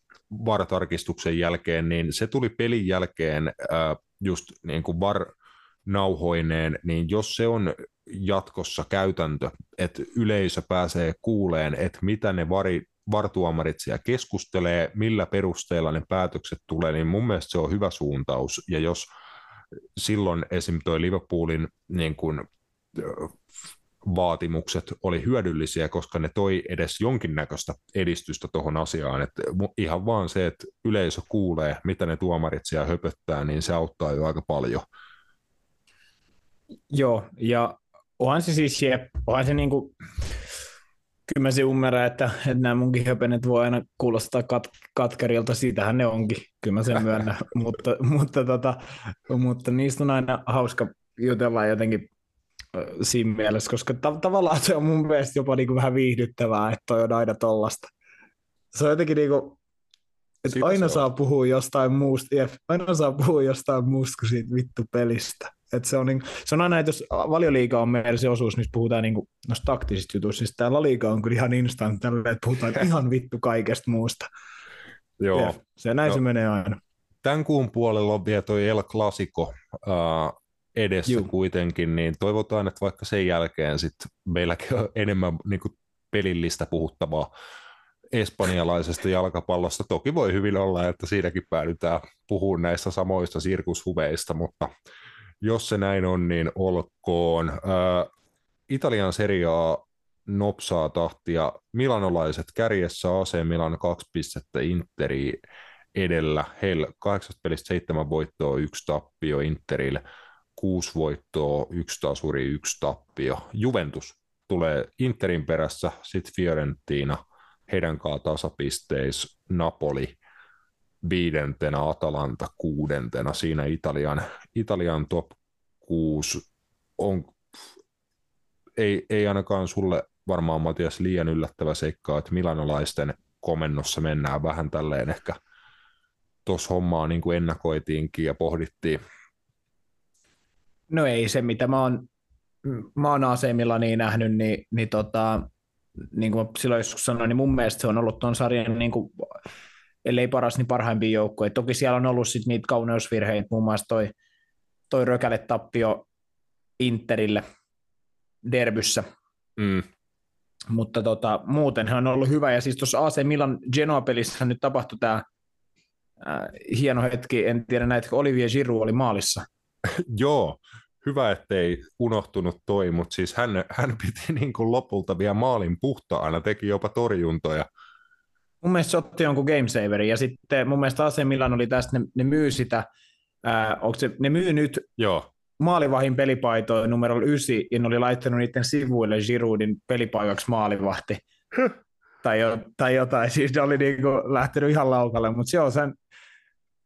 [SPEAKER 1] VAR-tarkistuksen jälkeen, niin se tuli pelin jälkeen äh, just niin kuin VAR nauhoineen, niin jos se on jatkossa käytäntö, että yleisö pääsee kuuleen, että mitä ne vari, vartuomarit siellä keskustelee, millä perusteella ne päätökset tulee, niin mun mielestä se on hyvä suuntaus. Ja jos silloin esim. toi Liverpoolin niin kun, vaatimukset oli hyödyllisiä, koska ne toi edes jonkinnäköistä edistystä tuohon asiaan. että ihan vaan se, että yleisö kuulee, mitä ne tuomarit siellä höpöttää, niin se auttaa jo aika paljon.
[SPEAKER 3] Joo, ja onhan se siis, onhan se niinku, kyllä mä se ymmärrän, että, että nämä munkin höpenet voi aina kuulostaa kat, katkerilta, siitähän ne onkin, kyllä mä sen myönnän, mutta, mutta, tota, mutta niistä on aina hauska jutella jotenkin siinä mielessä, koska tav- tavallaan se on mun mielestä jopa niinku vähän viihdyttävää, että toi on aina tollasta. Se on jotenkin niinku, että aina saa puhua jostain muusta, jep, aina saa puhua jostain muusta kuin siitä vittu pelistä. Et se, on niin, se on aina, että jos valioliiga on meillä se osuus, missä puhutaan niin noista taktisista jutuista, niin tämä laliiga on kyllä ihan instant tällä, että puhutaan ihan vittu kaikesta muusta.
[SPEAKER 1] Joo. Ja
[SPEAKER 3] se näin no, se menee aina.
[SPEAKER 1] Tämän kuun puolella on vielä toi El Clasico uh, edessä Juh. kuitenkin, niin toivotaan, että vaikka sen jälkeen sit meilläkin on enemmän niin kuin pelillistä puhuttavaa espanjalaisesta jalkapallosta. Toki voi hyvin olla, että siinäkin päädytään puhumaan näistä samoista sirkushuveista, mutta jos se näin on, niin olkoon. Italian seriaa nopsaa tahtia. Milanolaiset kärjessä AC Milan kaksi pistettä Interi edellä. Heillä kahdeksan pelistä seitsemän voittoa, yksi tappio Interille, kuusi voittoa, yksi tasuri, yksi tappio. Juventus tulee Interin perässä, sitten Fiorentina, heidän kanssa tasapisteis, Napoli viidentenä, Atalanta kuudentena, siinä Italian, Italian top 6 on, ei, ei ainakaan sulle varmaan Matias liian yllättävä seikka, että milanolaisten komennossa mennään vähän tälleen ehkä tuossa hommaa niin kuin ennakoitiinkin ja pohdittiin.
[SPEAKER 3] No ei se, mitä mä oon, mä oon AC niin nähnyt, niin, niin, tota, niin kuin silloin joskus sanoin, niin mun mielestä se on ollut tuon sarjan niin kuin, ellei paras, niin parhaimpia joukkoja. Toki siellä on ollut sit niitä kauneusvirheitä, muun muassa toi, toi rökäle tappio Interille derbyssä. Mm. Mutta tota, muuten hän on ollut hyvä, ja siis tuossa AC Milan Genoa-pelissä nyt tapahtui tämä äh, hieno hetki, en tiedä näetkö, Olivier Giroud oli maalissa.
[SPEAKER 1] Joo, hyvä, ettei unohtunut toi, mutta siis hän, hän piti niin kuin lopulta vielä maalin puhtaana, teki jopa torjuntoja.
[SPEAKER 3] Mun mielestä se otti jonkun gamesaveri, ja sitten mun mielestä AC Milan oli tästä, ne, ne myy sitä, ää, onko se, ne myy nyt Joo. maalivahin pelipaitoja numero 9, ja ne oli laittanut niiden sivuille Giroudin pelipaikaksi maalivahti. tai, jo, tai jotain, siis ne oli niinku lähtenyt ihan laukalle, mutta se on sen,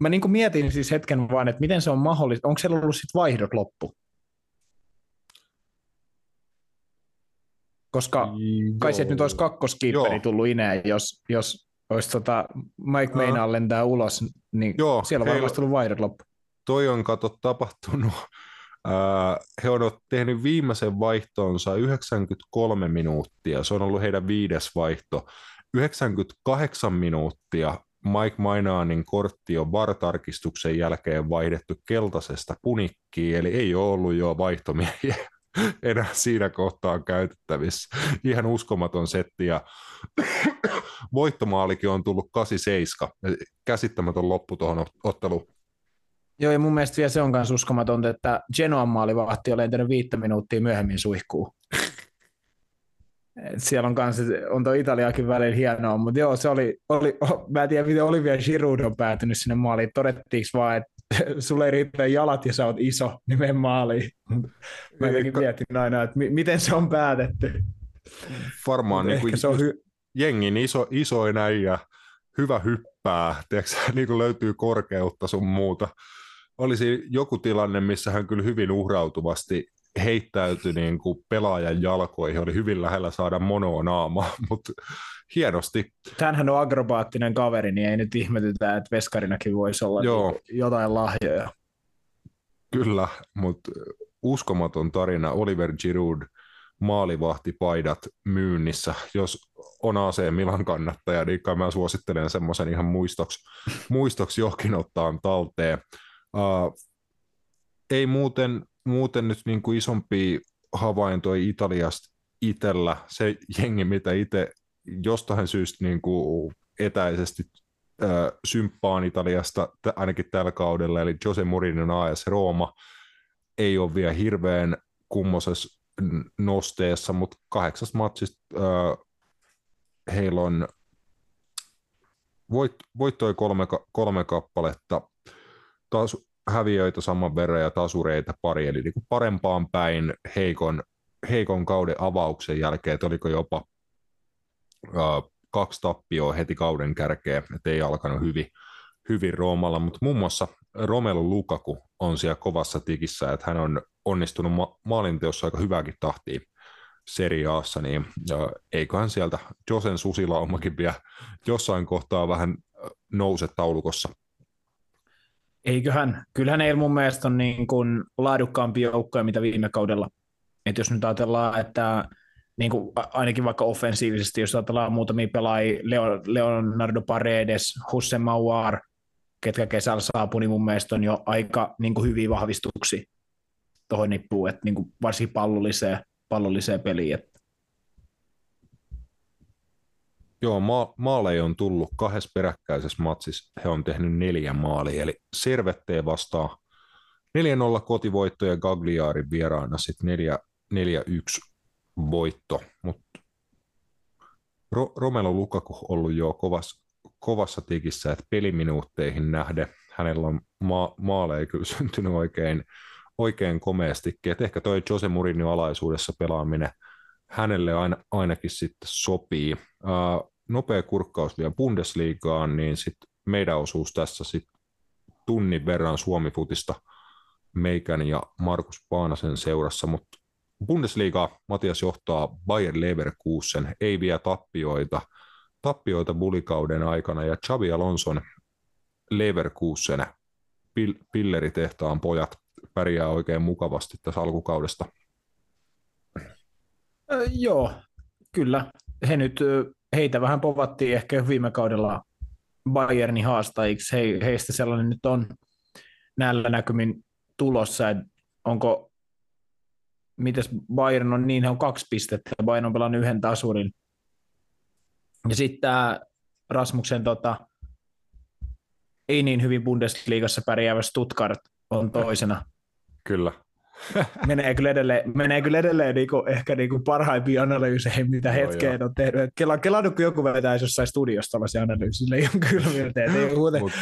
[SPEAKER 3] mä niinku mietin siis hetken vaan, että miten se on mahdollista, onko siellä ollut sitten vaihdot loppu? Koska Joo. kai se nyt olisi kakkoskiipperi tullut ineen, jos, jos olisi tota Mike Meinaa lentää ulos, niin Joo, siellä on varmasti tullut vaihdot loppu.
[SPEAKER 1] Toi on kato tapahtunut. he on tehnyt viimeisen vaihtonsa 93 minuuttia, se on ollut heidän viides vaihto. 98 minuuttia Mike Mainaanin kortti on VAR-tarkistuksen jälkeen vaihdettu keltaisesta punikkiin, eli ei ole ollut jo vaihtomiehiä enää siinä kohtaa käytettävissä. Ihan uskomaton setti ja voittomaalikin on tullut 87. Käsittämätön loppu tuohon otteluun.
[SPEAKER 3] Joo, ja mun mielestä vielä se on myös uskomatonta, että Genoan maalivahti on lentänyt viittä minuuttia myöhemmin suihkuun. Et siellä on kanssa, on tuo Italiakin välillä hienoa, mutta joo, se oli, oli, mä en tiedä, miten Olivia Giroud on päätynyt sinne maaliin. Todettiinko vaan, että sulle ei riitä jalat ja sä oot iso, niin mene maaliin. Mä jotenkin mietin aina, että mi- miten se on päätetty.
[SPEAKER 1] Varmaan niin kuin se on hy- jengin iso, isoin äijä, hyvä hyppää, tiedätkö, niin kuin löytyy korkeutta sun muuta. Olisi joku tilanne, missä hän kyllä hyvin uhrautuvasti heittäytyi niin kuin pelaajan jalkoihin, oli hyvin lähellä saada monoa naamaa, mutta hienosti.
[SPEAKER 3] Tämähän on agrobaattinen kaveri, niin ei nyt ihmetytä, että veskarinakin voisi olla Joo. Niin jotain lahjoja.
[SPEAKER 1] Kyllä, mutta uskomaton tarina. Oliver Giroud maalivahtipaidat myynnissä. Jos on AC Milan kannattaja, niin kai mä suosittelen semmoisen ihan muistoksi, muistoksi johonkin ottaa talteen. Uh, ei muuten, muuten nyt niin kuin isompi havaintoja Italiasta itsellä. Se jengi, mitä itse jostain syystä niin kuin etäisesti äh, symppaan Italiasta t- ainakin tällä kaudella, eli Jose Mourinhon AS Rooma ei ole vielä hirveän kummosessa nosteessa, mutta kahdeksas matsista äh, heillä on voit, voittoi kolme, kolme kappaletta, taas häviöitä saman verran ja tasureita pari, eli niin kuin parempaan päin heikon, heikon kauden avauksen jälkeen, että oliko jopa kaksi tappioa heti kauden kärkeen, että ei alkanut hyvin, hyvin Roomalla, mutta muun muassa Romelu Lukaku on siellä kovassa tikissä, että hän on onnistunut ma- maalinteossa aika hyväkin tahtiin seriaassa, niin eiköhän sieltä Josen susilaumakin vielä jossain kohtaa vähän nouse taulukossa.
[SPEAKER 3] Eiköhän. Kyllähän ei mun mielestä on niin kuin laadukkaampia joukkoja, mitä viime kaudella. Et jos nyt ajatellaan, että niin kuin ainakin vaikka offensiivisesti, jos ajatellaan muutamia pelaajia, Leonardo Paredes, Husse Mauar, ketkä kesällä saapui, niin mun mielestä on jo aika niin kuin hyviä vahvistuksia tuohon nippuun, että niin kuin varsinkin pallolliseen, pallolliseen peliin. Että.
[SPEAKER 1] Joo, ma- maaleja on tullut kahdessa peräkkäisessä matsissa. He on tehnyt neljä maalia, eli Servetteen vastaa 4-0 kotivoitto ja Gagliarin vieraana sitten 4-1 voitto, mutta Ro- Romelo Lukaku on ollut jo kovassa, kovassa tikissä, että peliminuutteihin nähden hänellä on ma- maaleja kyllä syntynyt oikein, oikein komeastikin, että ehkä toi Jose Mourinho alaisuudessa pelaaminen hänelle aina, ainakin sitten sopii. Uh, nopea kurkkaus vielä Bundesligaan, niin sitten meidän osuus tässä sitten tunnin verran Suomi-futista meikän ja Markus Paanasen seurassa, mutta Bundesliga Matias johtaa Bayern Leverkusen, ei vie tappioita, tappioita bulikauden aikana ja Xabi Alonson Leverkusen pilleritehtaan pojat pärjää oikein mukavasti tässä alkukaudesta.
[SPEAKER 3] Öö, joo, kyllä. He nyt, heitä vähän povattiin ehkä viime kaudella Bayernin haastajiksi. He, heistä sellainen nyt on näillä näkymin tulossa, onko, mitäs Bayern on, niin he on kaksi pistettä, Bayern on pelannut yhden tasurin. Ja sitten tämä Rasmuksen tota, ei niin hyvin Bundesliigassa pärjäävä Stuttgart on toisena.
[SPEAKER 1] Kyllä.
[SPEAKER 3] menee kyllä edelleen, menee kyllä edelleen niinku, ehkä niinku parhaimpia analyysejä, mitä joo, hetkeen joo. on tehnyt. Kela, kelannut, kun joku vetäisi jossain studiossa tällaisia analyysejä, ei ole kyllä ei, ole muuten, Mut...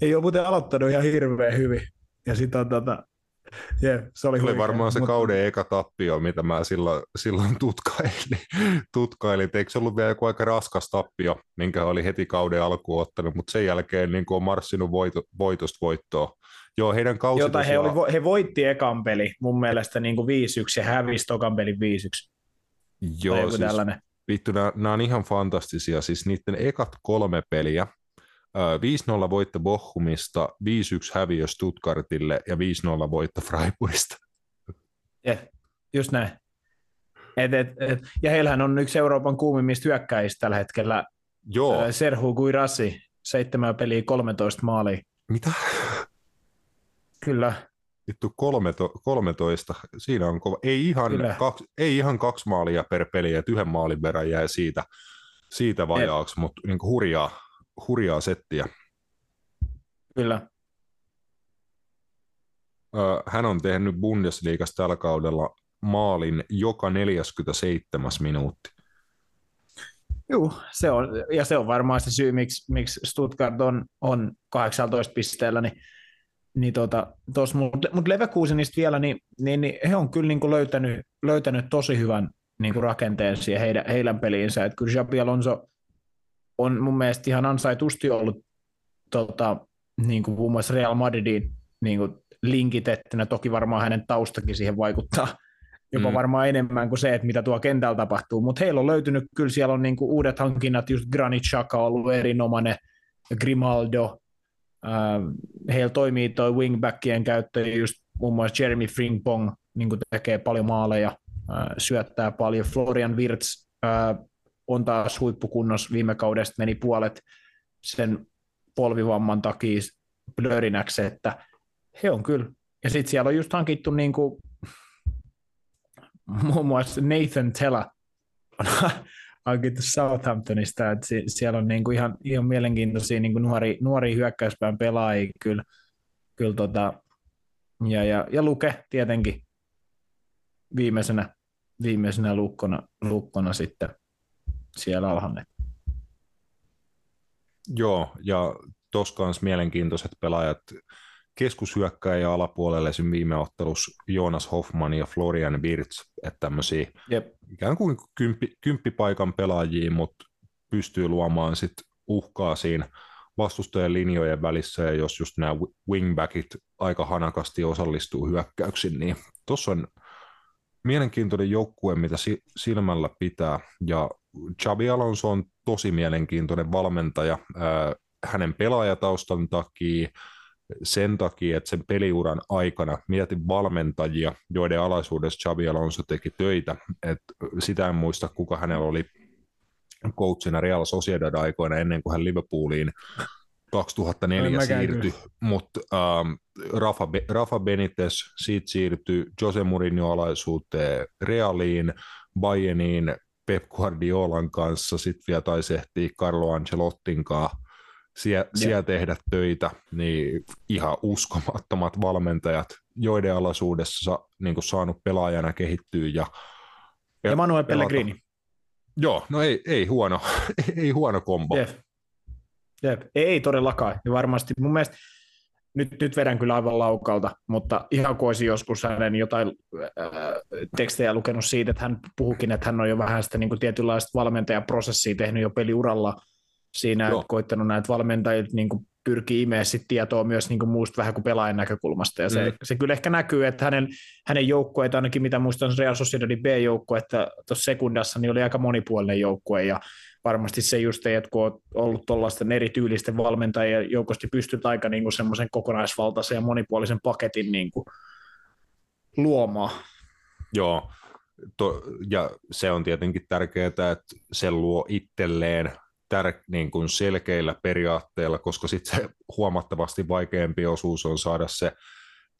[SPEAKER 3] ei ole muuten aloittanut ihan hirveän hyvin. Ja sitten on tota, Yeah, se oli,
[SPEAKER 1] oli varmaan se mutta... kauden eka tappio, mitä mä silloin, silloin tutkailin. tutkailin. Eikö se ollut vielä joku aika raskas tappio, minkä oli heti kauden alkuun ottanut, mutta sen jälkeen niin on marssinut voito, voitosta voittoa. Joo, heidän kausi
[SPEAKER 3] Jota he, oli, he voitti ekan peli mun mielestä niin kuin 5-1 ja hävisi tokan pelin 5-1.
[SPEAKER 1] Joo, siis, tällainen. vittu, nämä, nämä on ihan fantastisia. Siis niiden ekat kolme peliä, 5-0 voitto Bochumista, 5-1 häviö Stuttgartille ja 5-0 voitto Freiburgista.
[SPEAKER 3] Yeah, just näin. Et, et, et, ja heillähän on yksi Euroopan kuumimmista hyökkäistä tällä hetkellä.
[SPEAKER 1] Joo.
[SPEAKER 3] Serhu Guirassi, seitsemän peliä, 13 maalia.
[SPEAKER 1] Mitä?
[SPEAKER 3] Kyllä.
[SPEAKER 1] Vittu 13, siinä on kova. Ei ihan, kaksi, ei ihan kaksi maalia per peli, että yhden maalin verran jää siitä, siitä vajaaksi, mutta niin hurjaa, hurjaa settiä.
[SPEAKER 3] Kyllä.
[SPEAKER 1] Hän on tehnyt Bundesliigassa tällä kaudella maalin joka 47 minuutti.
[SPEAKER 3] Joo, se on, ja se on varmaan se syy, miksi, miksi Stuttgart on, on 18 pisteellä, niin, niin tota, mutta mut Leverkusenista vielä, niin, niin, niin, he on kyllä niin kuin löytänyt, löytänyt tosi hyvän niin kuin rakenteen siihen heidän, heidän peliinsä, että kyllä Jabi Alonso on mun mielestä ihan ansaitusti ollut tota, niin kuin muun muassa Real Madridin niin kuin linkitettynä. Toki varmaan hänen taustakin siihen vaikuttaa jopa mm. varmaan enemmän kuin se, että mitä tuo kentällä tapahtuu. Mutta heillä on löytynyt, kyllä siellä on niin kuin uudet hankinnat, just Granit Xhaka on ollut erinomainen, Grimaldo, äh, heillä toimii tuo wingbackien käyttö, just muun muassa Jeremy Frimpong niin kuin tekee paljon maaleja, äh, syöttää paljon, Florian Wirtz äh, on taas huippukunnossa viime kaudesta meni puolet sen polvivamman takia blörinäksi, että he on kyllä. Ja sitten siellä on just hankittu niin kuin, muun muassa Nathan Tella on hankittu Southamptonista, että siellä on niin kuin ihan, ihan mielenkiintoisia niin kuin nuori, nuori hyökkäyspään pelaajia kyllä, kyllä tota, ja, ja, ja Luke tietenkin viimeisenä, viimeisenä lukkona, lukkona sitten siellä alhaalla.
[SPEAKER 1] Joo, ja tuossa kanssa mielenkiintoiset pelaajat keskushyökkäjä alapuolelle esim. viime ottelussa Jonas Hoffman ja Florian Wirtz, että tämmöisiä yep. ikään kuin kymppi, kymppipaikan pelaajia, mutta pystyy luomaan sit uhkaa siinä vastustajan linjojen välissä, ja jos just nämä wingbackit aika hanakasti osallistuu hyökkäyksiin, niin tuossa on mielenkiintoinen joukkue, mitä silmällä pitää, ja Xabi Alonso on tosi mielenkiintoinen valmentaja hänen pelaajataustan takia, sen takia, että sen peliuran aikana mietin valmentajia, joiden alaisuudessa Xabi Alonso teki töitä. Et sitä en muista, kuka hänellä oli coachina Real Sociedad aikoina ennen kuin hän Liverpooliin 2004 siirtyi, mutta ähm, Rafa, Be- Rafa Benitez siitä siirtyi Jose Mourinho alaisuuteen Realiin, Bayerniin, Pep Guardiolan kanssa, sitten vielä taisi ehtiä Carlo Ancelottin kanssa siellä, siellä tehdä töitä, niin ihan uskomattomat valmentajat, joiden alaisuudessa niin saanut pelaajana kehittyä. Ja,
[SPEAKER 3] ja Manuel Pellegrini.
[SPEAKER 1] Joo, no ei, ei huono, ei huono kombo.
[SPEAKER 3] Jep. Jep. Ei todellakaan. Ja varmasti mun mielestä nyt, nyt vedän kyllä aivan laukalta, mutta ihan kuin olisi joskus hänen jotain äh, tekstejä lukenut siitä, että hän puhukin, että hän on jo vähän sitä niin kuin tietynlaista valmentajaprosessia tehnyt jo peliuralla siinä, Joo. että koittanut näitä valmentajilta niin kuin pyrkii imeä sit tietoa myös niin kuin muusta vähän kuin pelaajan näkökulmasta. Ja se, mm. se kyllä ehkä näkyy, että hänen, hänen joukkueet, ainakin mitä muistan Real Sociedadin B-joukkue, että tuossa sekundassa niin oli aika monipuolinen joukkue ja varmasti se just, että kun on ollut tuollaisten erityylisten valmentajien joukosti pystyt aika niin semmoisen kokonaisvaltaisen ja monipuolisen paketin niin kuin luomaan.
[SPEAKER 1] Joo, to, ja se on tietenkin tärkeää, että se luo itselleen tär, niin kuin selkeillä periaatteilla, koska sitten se huomattavasti vaikeampi osuus on saada se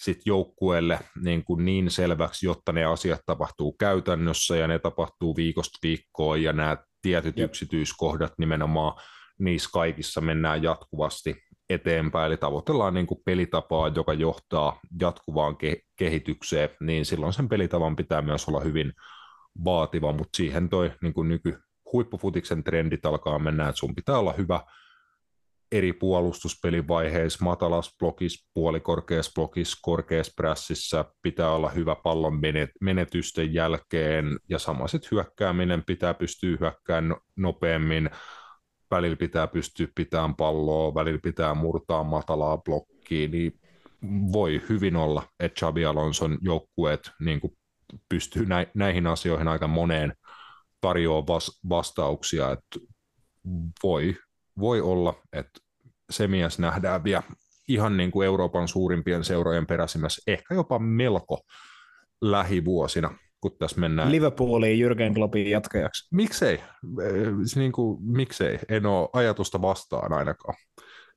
[SPEAKER 1] sit joukkueelle niin, kuin niin selväksi, jotta ne asiat tapahtuu käytännössä ja ne tapahtuu viikosta viikkoon ja nämä tietyt Jep. yksityiskohdat nimenomaan niissä kaikissa mennään jatkuvasti eteenpäin, eli tavoitellaan niin kuin pelitapaa, joka johtaa jatkuvaan ke- kehitykseen, niin silloin sen pelitavan pitää myös olla hyvin vaativa, mutta siihen toi niin kuin nyky huippufutiksen trendit alkaa mennä, että sun pitää olla hyvä eri puolustuspelivaiheissa, matalas blokissa, puolikorkeassa blokissa, korkeassa prässissä, pitää olla hyvä pallon menetysten jälkeen, ja sama sitten hyökkääminen pitää pystyä hyökkäämään no-, nopeammin, välillä pitää pystyä pitämään palloa, välillä pitää murtaa matalaa blokkia, niin voi hyvin olla, että Xabi Alonson joukkueet niin pystyy näihin asioihin aika moneen tarjoaa vas, vastauksia, että voi, voi olla, että se mies nähdään vielä ihan niin kuin Euroopan suurimpien seurojen peräsimmässä, ehkä jopa melko lähivuosina, kun tässä mennään.
[SPEAKER 3] Liverpooliin Jürgen Kloppin jatkajaksi.
[SPEAKER 1] Miksei? Niin kuin, miksei? En ole ajatusta vastaan ainakaan.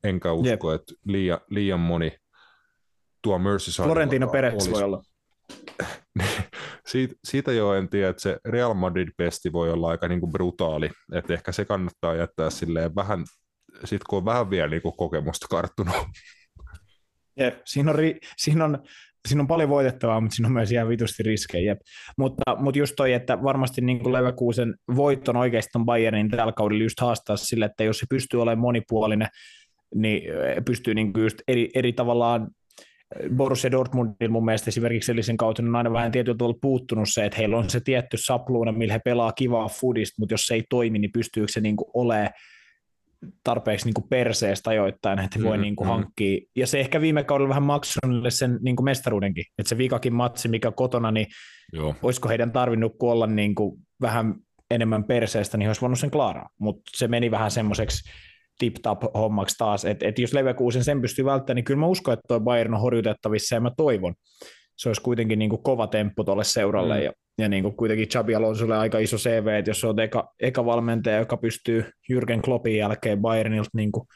[SPEAKER 1] Enkä usko, Jep. että liian, liian moni tuo Merseyside
[SPEAKER 3] Florentino Perez voi olla.
[SPEAKER 1] siitä, siitä jo en tiedä, että se Real Madrid-pesti voi olla aika niin kuin brutaali, että ehkä se kannattaa jättää silleen vähän, sit kun on vähän vielä niin kuin kokemusta karttunut.
[SPEAKER 3] Jep, siinä on, ri, siinä on siinä on paljon voitettavaa, mutta siinä on myös ihan vitusti riskejä. Mutta, mutta just toi, että varmasti niin kuin Leverkusen voitton oikeastaan Bayernin tällä kaudella just haastaa sille, että jos se pystyy olemaan monipuolinen, niin pystyy niin kuin just eri, eri tavallaan Borussia Dortmundin mun mielestä esimerkiksi sellaisen kautta on aina vähän tietyllä tavalla puuttunut se, että heillä on se tietty sapluuna, millä he pelaa kivaa foodista, mutta jos se ei toimi, niin pystyykö se niin olemaan tarpeeksi niin perseestä ajoittain, että he voi mm, niin kuin mm. hankkia. Ja se ehkä viime kaudella vähän maksoi sen niin kuin mestaruudenkin. Että se vikakin matsi, mikä kotona, niin Joo. olisiko heidän tarvinnut olla niin kuin vähän enemmän perseestä, niin he olisi voinut sen klaaraa. Mutta se meni vähän semmoiseksi tip-tap hommaksi taas, että et jos Leverkusen sen pystyy välttämään, niin kyllä mä uskon, että tuo Bayern on horjutettavissa ja mä toivon. Se olisi kuitenkin niin kuin kova temppu tuolle seuralle mm. ja, ja niin kuin kuitenkin Xabi Alonsolle aika iso CV, että jos on eka, eka valmentaja, joka pystyy Jürgen Kloppin jälkeen Bayernilta niin kuin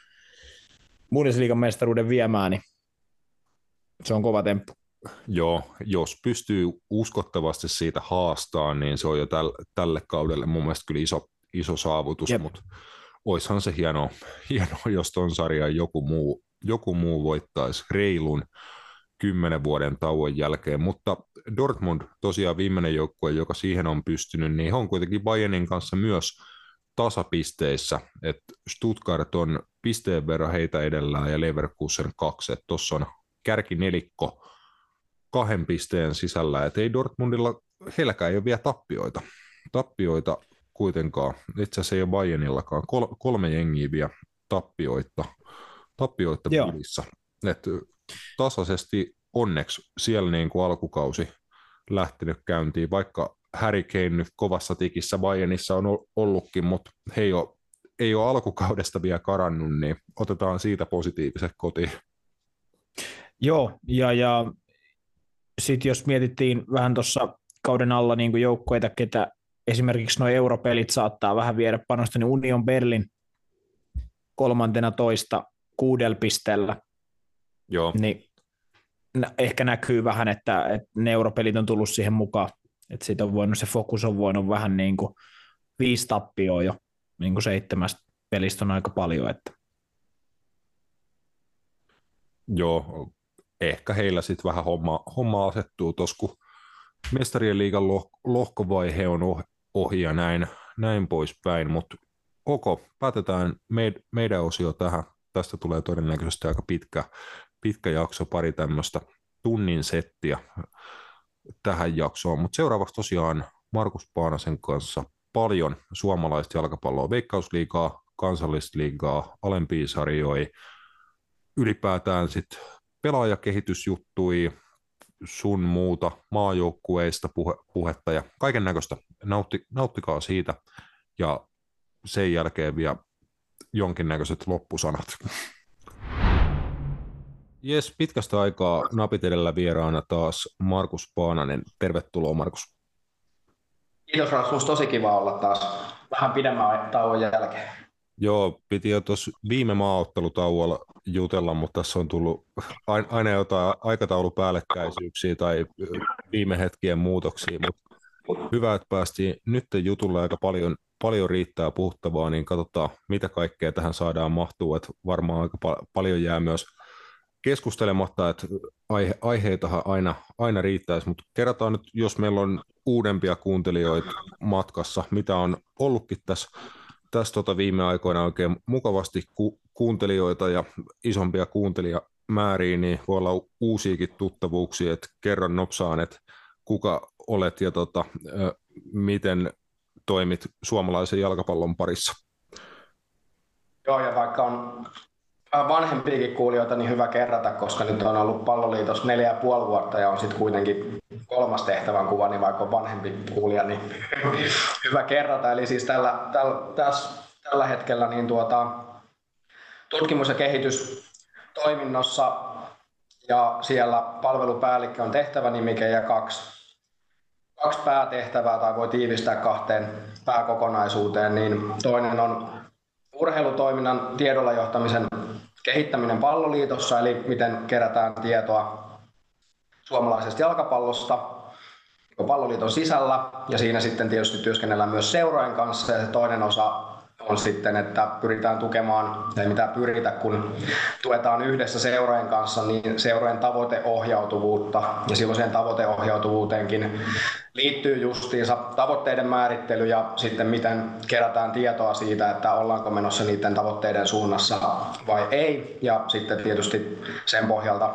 [SPEAKER 3] Bundesliigan mestaruuden viemään, niin se on kova temppu.
[SPEAKER 1] Joo, jos pystyy uskottavasti siitä haastaa, niin se on jo täl, tälle kaudelle mun mielestä kyllä iso, iso saavutus, Jep. mutta oishan se hieno, hieno jos ton sarjan joku muu, joku muu voittaisi reilun kymmenen vuoden tauon jälkeen, mutta Dortmund tosiaan viimeinen joukkue, joka siihen on pystynyt, niin on kuitenkin Bayernin kanssa myös tasapisteissä, että Stuttgart on pisteen verran heitä edellään ja Leverkusen kaksi, että tuossa on kärkinelikko kahden pisteen sisällä, että ei Dortmundilla, heilläkään ei ole vielä tappioita. Tappioita kuitenkaan. Itse asiassa ei ole Bayernillakaan. Kol, kolme jengiä vielä tappioita, tappioita pelissä. Et tasaisesti onneksi siellä niin kuin alkukausi lähtenyt käyntiin, vaikka Harry Kane nyt kovassa tikissä Bayernissa on ollutkin, mutta he ei ole, ei ole alkukaudesta vielä karannut, niin otetaan siitä positiiviset kotiin.
[SPEAKER 3] Joo, ja, ja sitten jos mietittiin vähän tuossa kauden alla niin joukkueita, ketä esimerkiksi nuo europelit saattaa vähän viedä panosta, niin Union Berlin kolmantena toista kuudella pisteellä.
[SPEAKER 1] Joo.
[SPEAKER 3] Niin ehkä näkyy vähän, että, että ne europelit on tullut siihen mukaan. Että siitä on voinut, se fokus on voinut vähän niin kuin viisi tappioa jo niin kuin seitsemästä pelistä on aika paljon. Että.
[SPEAKER 1] Joo, ehkä heillä sitten vähän homma, homma asettuu tuossa, kun mestarien liigan loh, lohkovaihe on ohi ja näin, näin poispäin, mutta ok, päätetään meid, meidän osio tähän. Tästä tulee todennäköisesti aika pitkä, pitkä jakso, pari tämmöistä tunnin settiä tähän jaksoon, mutta seuraavaksi tosiaan Markus Paanasen kanssa paljon suomalaista jalkapalloa, veikkausliigaa, kansallista liigaa, alempia sarjoja, ylipäätään sitten pelaajakehitysjuttui, sun muuta maajoukkueista puhe, puhetta ja kaiken näköistä. Nautti, nauttikaa siitä ja sen jälkeen vielä jonkinnäköiset loppusanat. Jes, pitkästä aikaa napit edellä vieraana taas Markus Paananen. Tervetuloa Markus.
[SPEAKER 5] Kiitos Rasmus, tosi kiva olla taas vähän pidemmän tauon jälkeen.
[SPEAKER 1] Joo, piti jo tuossa viime maaottelutauolla jutella, mutta tässä on tullut aina jotain aikataulupäällekkäisyyksiä tai viime hetkien muutoksia, mutta hyvä, että päästiin nyt jutulle aika paljon, paljon riittää puhuttavaa, niin katsotaan, mitä kaikkea tähän saadaan mahtuu, että varmaan aika pa- paljon jää myös keskustelematta, että aihe, aiheitahan aina, aina riittäisi, mutta kerrotaan nyt, jos meillä on uudempia kuuntelijoita matkassa, mitä on ollutkin tässä, tässä tota viime aikoina oikein mukavasti ku, kuuntelijoita ja isompia kuuntelijamääriä, niin voi olla uusiakin tuttavuuksia, että kerron nopsaan, että kuka olet ja tota, miten toimit suomalaisen jalkapallon parissa.
[SPEAKER 5] Joo, ja vaikka on vanhempiakin kuulijoita, niin hyvä kerrata, koska nyt on ollut palloliitos neljä ja puoli vuotta ja on sitten kuitenkin kolmas tehtävän kuva, niin vaikka on vanhempi kuulija, niin hyvä kerrata. Eli siis tällä, tällä, tässä, tällä hetkellä niin tuota, tutkimus- ja kehitystoiminnossa ja siellä palvelupäällikkö on tehtävänimike ja kaksi, kaksi päätehtävää tai voi tiivistää kahteen pääkokonaisuuteen, niin toinen on urheilutoiminnan tiedolla johtamisen kehittäminen palloliitossa, eli miten kerätään tietoa suomalaisesta jalkapallosta palloliiton sisällä, ja siinä sitten tietysti työskennellään myös seurojen kanssa, ja se toinen osa on sitten, että pyritään tukemaan, ei mitään pyritä, kun tuetaan yhdessä seurojen kanssa, niin seurojen tavoiteohjautuvuutta, ja silloin siihen tavoiteohjautuvuuteenkin liittyy justiinsa tavoitteiden määrittely ja sitten miten kerätään tietoa siitä, että ollaanko menossa niiden tavoitteiden suunnassa vai ei, ja sitten tietysti sen pohjalta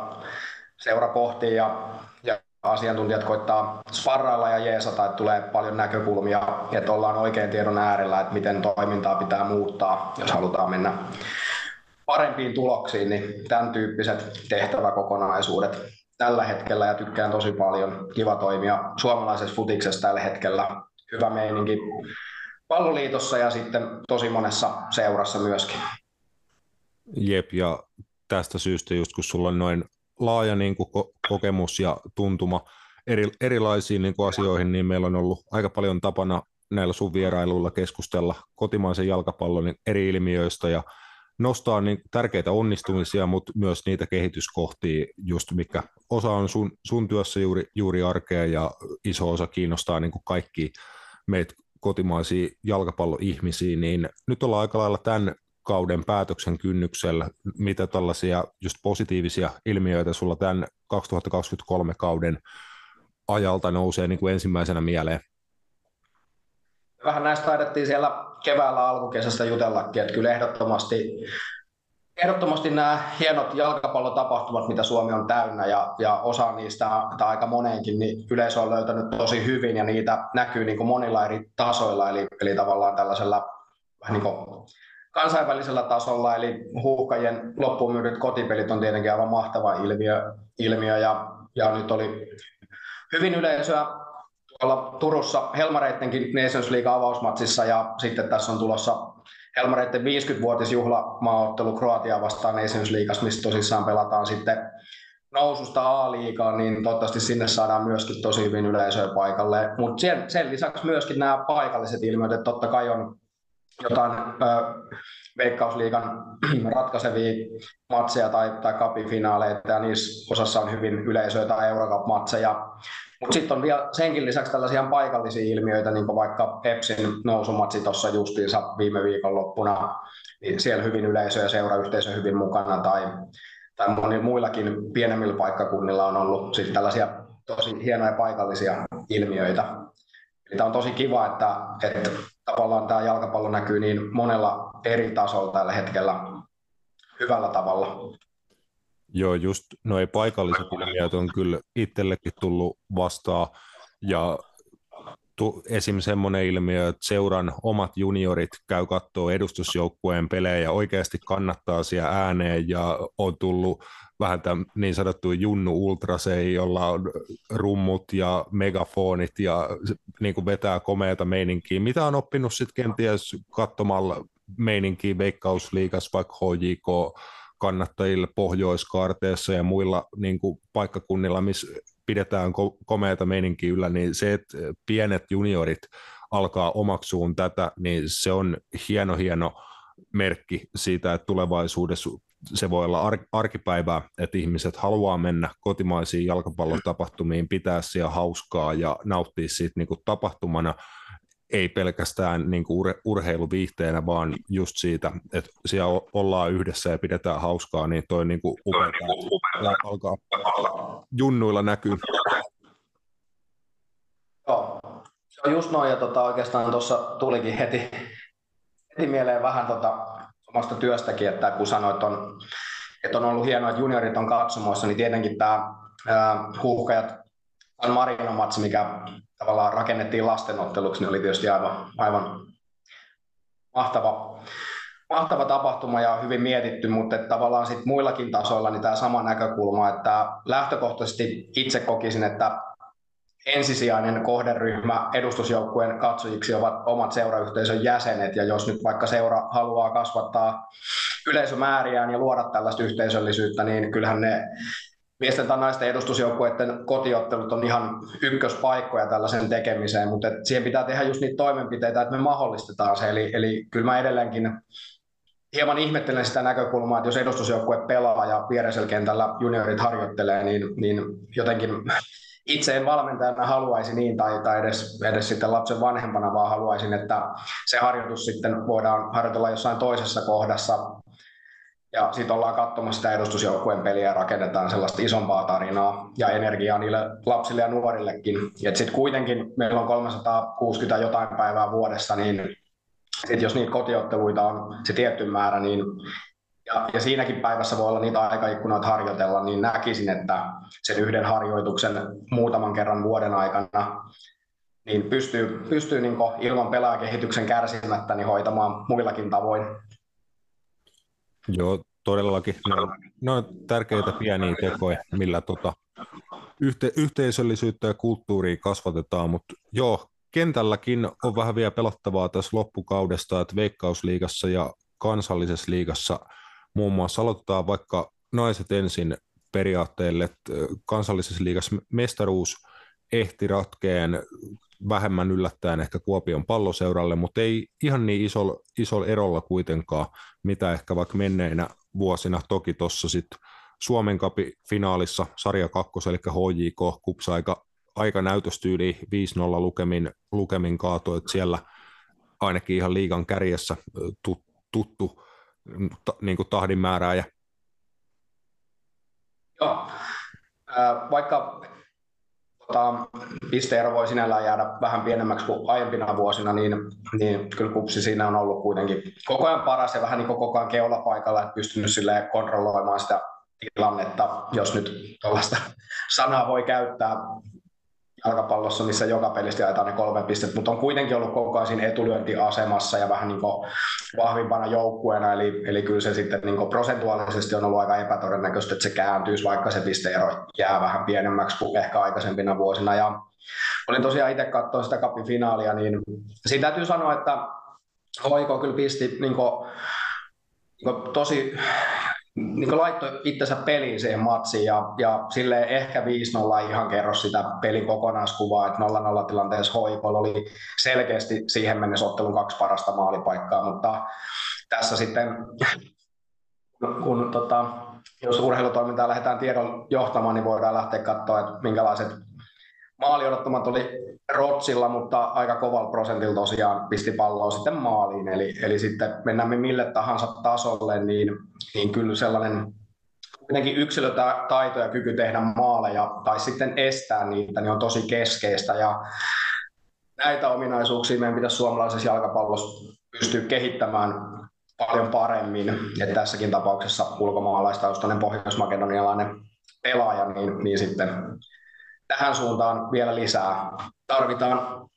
[SPEAKER 5] seura pohtii ja asiantuntijat koittaa sparrailla ja jeesata, että tulee paljon näkökulmia, että ollaan oikein tiedon äärellä, että miten toimintaa pitää muuttaa, jos halutaan mennä parempiin tuloksiin, niin tämän tyyppiset tehtäväkokonaisuudet tällä hetkellä ja tykkään tosi paljon. Kiva toimia suomalaisessa futiksessa tällä hetkellä. Hyvä meininki palloliitossa ja sitten tosi monessa seurassa myöskin.
[SPEAKER 1] Jep, ja tästä syystä just kun sulla on noin laaja niin kuin, ko- kokemus ja tuntuma eri, erilaisiin niin kuin, asioihin, niin meillä on ollut aika paljon tapana näillä sun vierailuilla keskustella kotimaisen jalkapallon eri ilmiöistä ja nostaa niin tärkeitä onnistumisia, mutta myös niitä kehityskohtia, just mikä osa on sun, sun työssä juuri, juuri arkea ja iso osa kiinnostaa niin kuin kaikki meitä kotimaisia jalkapalloihmisiä, niin nyt ollaan aika lailla tämän kauden päätöksen kynnyksellä, mitä tällaisia just positiivisia ilmiöitä sulla tämän 2023 kauden ajalta nousee niin kuin ensimmäisenä mieleen?
[SPEAKER 5] Vähän näistä taidettiin siellä keväällä alkukesästä jutellakin, että kyllä ehdottomasti, ehdottomasti nämä hienot jalkapallotapahtumat, mitä Suomi on täynnä ja, ja osa niistä, tai aika moneenkin, niin yleisö on löytänyt tosi hyvin ja niitä näkyy niin kuin monilla eri tasoilla, eli, eli tavallaan tällaisella vähän niin kuin kansainvälisellä tasolla, eli huuhkajien loppuun myydyt kotipelit on tietenkin aivan mahtava ilmiö, ilmiö ja, ja nyt oli hyvin yleisöä tuolla Turussa Helmareittenkin Nations League avausmatsissa ja sitten tässä on tulossa Helmareitten 50-vuotisjuhla maaottelu Kroatia vastaan Nations Leagueassa, missä tosissaan pelataan sitten noususta A-liigaan, niin toivottavasti sinne saadaan myöskin tosi hyvin yleisöä paikalle. Mutta sen, sen lisäksi myöskin nämä paikalliset ilmiöt, että totta kai on jotain ö, Veikkausliigan ratkaisevia matseja tai, tai kapifinaaleita ja niissä osassa on hyvin yleisöä tai Eurocup-matseja. Mutta sitten on vielä senkin lisäksi tällaisia paikallisia ilmiöitä, niin kuin vaikka Epsin nousumatsi tuossa justiinsa viime viikonloppuna, niin siellä hyvin yleisö ja seurayhteisö hyvin mukana tai, tai monilla muillakin pienemmillä paikkakunnilla on ollut sit tällaisia tosi hienoja paikallisia ilmiöitä. Eli tämä on tosi kiva, että, että tavallaan tämä jalkapallo näkyy niin monella eri tasolla tällä hetkellä hyvällä tavalla.
[SPEAKER 1] Joo, just noin paikalliset ilmiöt on kyllä itsellekin tullut vastaan ja esim. semmoinen ilmiö, että seuran omat juniorit käy katsoa edustusjoukkueen pelejä, oikeasti kannattaa siellä ääneen ja on tullut vähän tämän niin sanottu Junnu Ultrasei, jolla on rummut ja megafonit ja niin kuin vetää komeata meininkiä. Mitä on oppinut sitten kenties katsomalla meininkiä Veikkausliigas, vaikka HJK kannattajille Pohjoiskaarteessa ja muilla niin kuin paikkakunnilla, missä pidetään ko- komeata meininkiä yllä, niin se, että pienet juniorit alkaa omaksuun tätä, niin se on hieno, hieno merkki siitä, että tulevaisuudessa se voi olla ar- arkipäivää, että ihmiset haluaa mennä kotimaisiin jalkapallotapahtumiin, pitää siellä hauskaa ja nauttia siitä niin kuin tapahtumana, ei pelkästään niin kuin ur- urheiluviihteenä, vaan just siitä, että siellä ollaan yhdessä ja pidetään hauskaa, niin toi niin kuin upeaa, alkaa junnuilla näkyy.
[SPEAKER 5] Joo, se on just noin, ja tota, oikeastaan tuossa tulikin heti, heti mieleen vähän tota, omasta työstäkin, että kun sanoit, on, että on ollut hienoa, että juniorit on katsomoissa, niin tietenkin tämä huuhkajat San Marino matsi, mikä tavallaan rakennettiin lastenotteluksi, niin oli tietysti aivan, aivan mahtava, mahtava tapahtuma ja hyvin mietitty, mutta tavallaan sit muillakin tasoilla niin tämä sama näkökulma, että lähtökohtaisesti itse kokisin, että ensisijainen kohderyhmä edustusjoukkueen katsojiksi ovat omat seurayhteisön jäsenet, ja jos nyt vaikka seura haluaa kasvattaa yleisömääriään ja luoda tällaista yhteisöllisyyttä, niin kyllähän ne miesten tai naisten edustusjoukkueiden kotiottelut on ihan ykköspaikkoja tällaisen tekemiseen, mutta et siihen pitää tehdä just niitä toimenpiteitä, että me mahdollistetaan se. Eli, eli kyllä mä edelleenkin hieman ihmettelen sitä näkökulmaa, että jos edustusjoukkue pelaa ja viereisellä kentällä juniorit harjoittelee, niin, niin jotenkin itse en valmentajana haluaisi niin, tai, tai edes, edes sitten lapsen vanhempana, vaan haluaisin, että se harjoitus sitten voidaan harjoitella jossain toisessa kohdassa ja sitten ollaan katsomassa sitä edustusjoukkueen peliä ja rakennetaan sellaista isompaa tarinaa ja energiaa niille lapsille ja nuorillekin. Ja sitten kuitenkin meillä on 360 jotain päivää vuodessa, niin sit jos niitä kotiotteluita on se tietty määrä, niin ja, ja siinäkin päivässä voi olla niitä aikaikkunoita harjoitella, niin näkisin, että sen yhden harjoituksen muutaman kerran vuoden aikana niin pystyy, pystyy niin ilman pelaajakehityksen kärsimättä niin hoitamaan muillakin tavoin
[SPEAKER 1] Joo, todellakin. Ne on, tärkeitä pieniä tekoja, millä tota, yhte, yhteisöllisyyttä ja kulttuuria kasvatetaan, mutta joo, kentälläkin on vähän vielä pelottavaa tässä loppukaudesta, että Veikkausliigassa ja kansallisessa liigassa muun muassa aloitetaan vaikka naiset ensin periaatteelle, että kansallisessa liigassa mestaruus ehti ratkeen vähemmän yllättäen ehkä Kuopion palloseuralle, mutta ei ihan niin isolla isol erolla kuitenkaan, mitä ehkä vaikka menneinä vuosina. Toki tuossa sitten Suomen kapi finaalissa sarja kakkos, eli HJK, kupsa aika, aika näytöstyyli 5-0 lukemin, lukemin kaato, että siellä ainakin ihan liigan kärjessä tuttu, tuttu ta, niin kuin tahdin määrääjä.
[SPEAKER 5] Joo, vaikka tota, pisteero voi sinällään jäädä vähän pienemmäksi kuin aiempina vuosina, niin, niin kyllä kupsi siinä on ollut kuitenkin koko ajan paras ja vähän niin kuin koko ajan keulapaikalla, että pystynyt kontrolloimaan sitä tilannetta, jos nyt tuollaista sanaa voi käyttää jalkapallossa, missä joka pelistä jaetaan ne kolme pistettä, mutta on kuitenkin ollut koko ajan siinä etulyöntiasemassa ja vähän niin vahvimpana joukkueena, eli, eli kyllä se sitten niin prosentuaalisesti on ollut aika epätodennäköistä, että se kääntyisi, vaikka se pisteero jää vähän pienemmäksi kuin ehkä aikaisempina vuosina. Ja olin tosiaan itse katsoa sitä kapin finaalia, niin siitä täytyy sanoa, että Hoiko kyllä pisti niin kuin, niin kuin tosi niin laittoi itsensä peliin siihen matsiin ja, ja sille ehkä 5-0 ihan kerro sitä pelin kokonaiskuvaa, että 0-0 tilanteessa hoikolla oli selkeästi siihen mennessä ottelun kaksi parasta maalipaikkaa, mutta tässä sitten kun tota, jos urheilutoimintaa lähdetään tiedon johtamaan, niin voidaan lähteä katsoa, että minkälaiset maaliodottamat oli Rotsilla, mutta aika kovalla prosentilla tosiaan pisti palloa sitten maaliin. Eli, eli sitten mennään me mille tahansa tasolle, niin, niin kyllä sellainen kuitenkin yksilötaito ja kyky tehdä maaleja tai sitten estää niitä, niin on tosi keskeistä. Ja näitä ominaisuuksia meidän pitäisi suomalaisessa jalkapallossa pystyä kehittämään paljon paremmin. Ja tässäkin tapauksessa ulkomaalaistaustainen pohjois-makedonialainen pelaaja, niin, niin sitten tähän suuntaan vielä lisää. Tarvitaan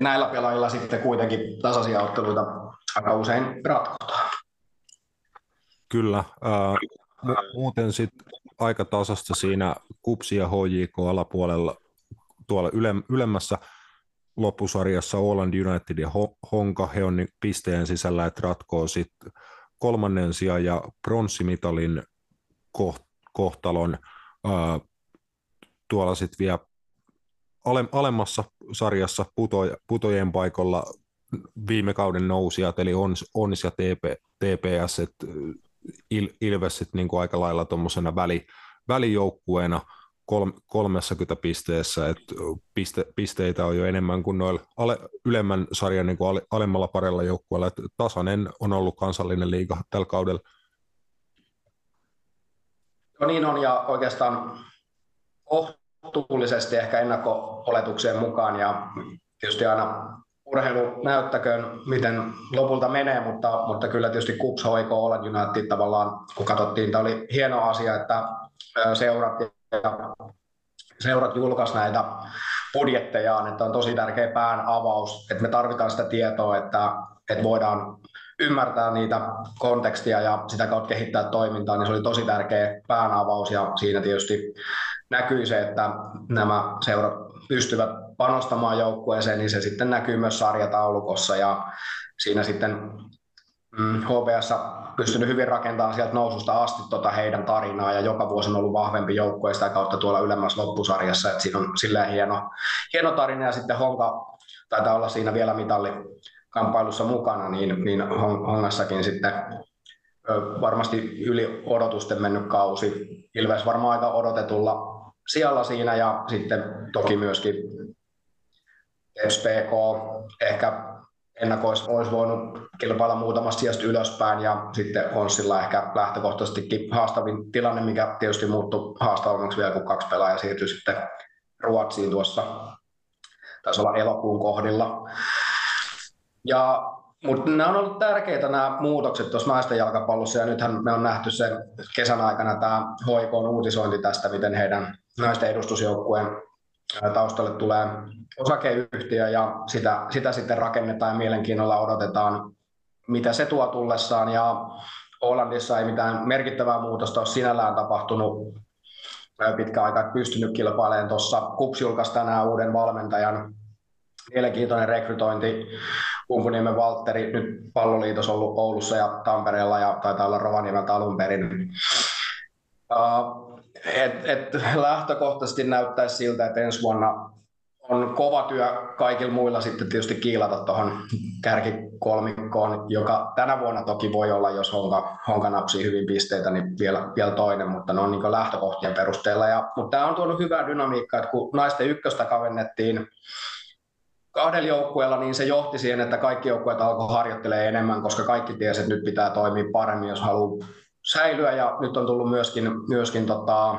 [SPEAKER 5] näillä pelaajilla sitten kuitenkin tasaisia otteluita aika usein ratkotaan.
[SPEAKER 1] Kyllä. Äh, muuten sitten aika tasasta siinä Kupsi ja HJK alapuolella tuolla yle, ylemmässä loppusarjassa Oland United ja Honka, he on pisteen sisällä, että ratkoo sitten kolmannen sijaan ja pronssimitalin kohtalon. Ää, tuolla sitten vielä ale, alemmassa sarjassa puto, putojen paikalla viime kauden nousijat, eli ONS, ONS ja TP, TPS, että Il, Ilves sit niin kuin aika lailla tuommoisena väli, välijoukkueena – 30 pisteessä, että piste, pisteitä on jo enemmän kuin noilla ale, ylemmän sarjan niin kuin ale, alemmalla parella joukkueella. Että tasainen on ollut kansallinen liiga tällä kaudella.
[SPEAKER 5] No niin on, ja oikeastaan kohtuullisesti ehkä ennakko-oletukseen mukaan, ja tietysti aina urheilu näyttäköön, miten lopulta menee, mutta, mutta kyllä tietysti Kups HIK Oland United tavallaan, kun katsottiin, tämä oli hieno asia, että seurat ja seurat julkaisi näitä budjettejaan, että on tosi tärkeä pään avaus, että me tarvitaan sitä tietoa, että, että voidaan ymmärtää niitä kontekstia ja sitä kautta kehittää toimintaa, niin se oli tosi tärkeä päänavaus ja siinä tietysti näkyy se, että nämä seurat pystyvät panostamaan joukkueeseen, niin se sitten näkyy myös sarjataulukossa ja siinä sitten mm, HBS pystynyt hyvin rakentamaan sieltä noususta asti tota heidän tarinaa ja joka vuosi on ollut vahvempi joukkue sitä kautta tuolla ylemmässä loppusarjassa, että siinä on silleen hieno, hieno tarina ja sitten Honka taitaa olla siinä vielä mitalli kamppailussa mukana, niin, niin Hongassakin sitten varmasti yli odotusten mennyt kausi. Ilves varmaan aika odotetulla sijalla siinä ja sitten toki myöskin SPK ehkä ennakoissa olisi voinut kilpailla muutamasta sijasta ylöspäin ja sitten on sillä ehkä lähtökohtaisestikin haastavin tilanne, mikä tietysti muuttui haastavammaksi vielä, kun kaksi pelaajaa siirtyi sitten Ruotsiin tuossa, taisi olla elokuun kohdilla. Ja, mutta nämä on ollut tärkeitä nämä muutokset tuossa naisten jalkapallossa ja nythän me on nähty se kesän aikana tämä HIK uutisointi tästä, miten heidän naisten edustusjoukkueen taustalle tulee osakeyhtiö ja sitä, sitä sitten rakennetaan ja mielenkiinnolla odotetaan, mitä se tuo tullessaan. Ja Hollandissa ei mitään merkittävää muutosta ole sinällään tapahtunut pitkä aika pystynyt kilpailemaan tuossa. Kups julkaisi tänään uuden valmentajan. Mielenkiintoinen rekrytointi. Kumpuniemen Valtteri, nyt palloliitos ollut Oulussa ja Tampereella ja taitaa olla Rovaniemeltä alun perin. Uh, et, et lähtökohtaisesti näyttäisi siltä, että ensi vuonna on kova työ kaikilla muilla sitten tietysti kiilata tuohon kärkikolmikkoon, joka tänä vuonna toki voi olla, jos Honka, Honka napsii hyvin pisteitä, niin vielä, vielä toinen, mutta ne on niin lähtökohtien perusteella. Ja, mutta tämä on tuonut hyvää dynamiikkaa, että kun naisten ykköstä kavennettiin kahdella joukkueella, niin se johti siihen, että kaikki joukkueet alkoi harjoittelemaan enemmän, koska kaikki tiesivät, että nyt pitää toimia paremmin, jos haluaa säilyä. Ja nyt on tullut myöskin, myöskin tota,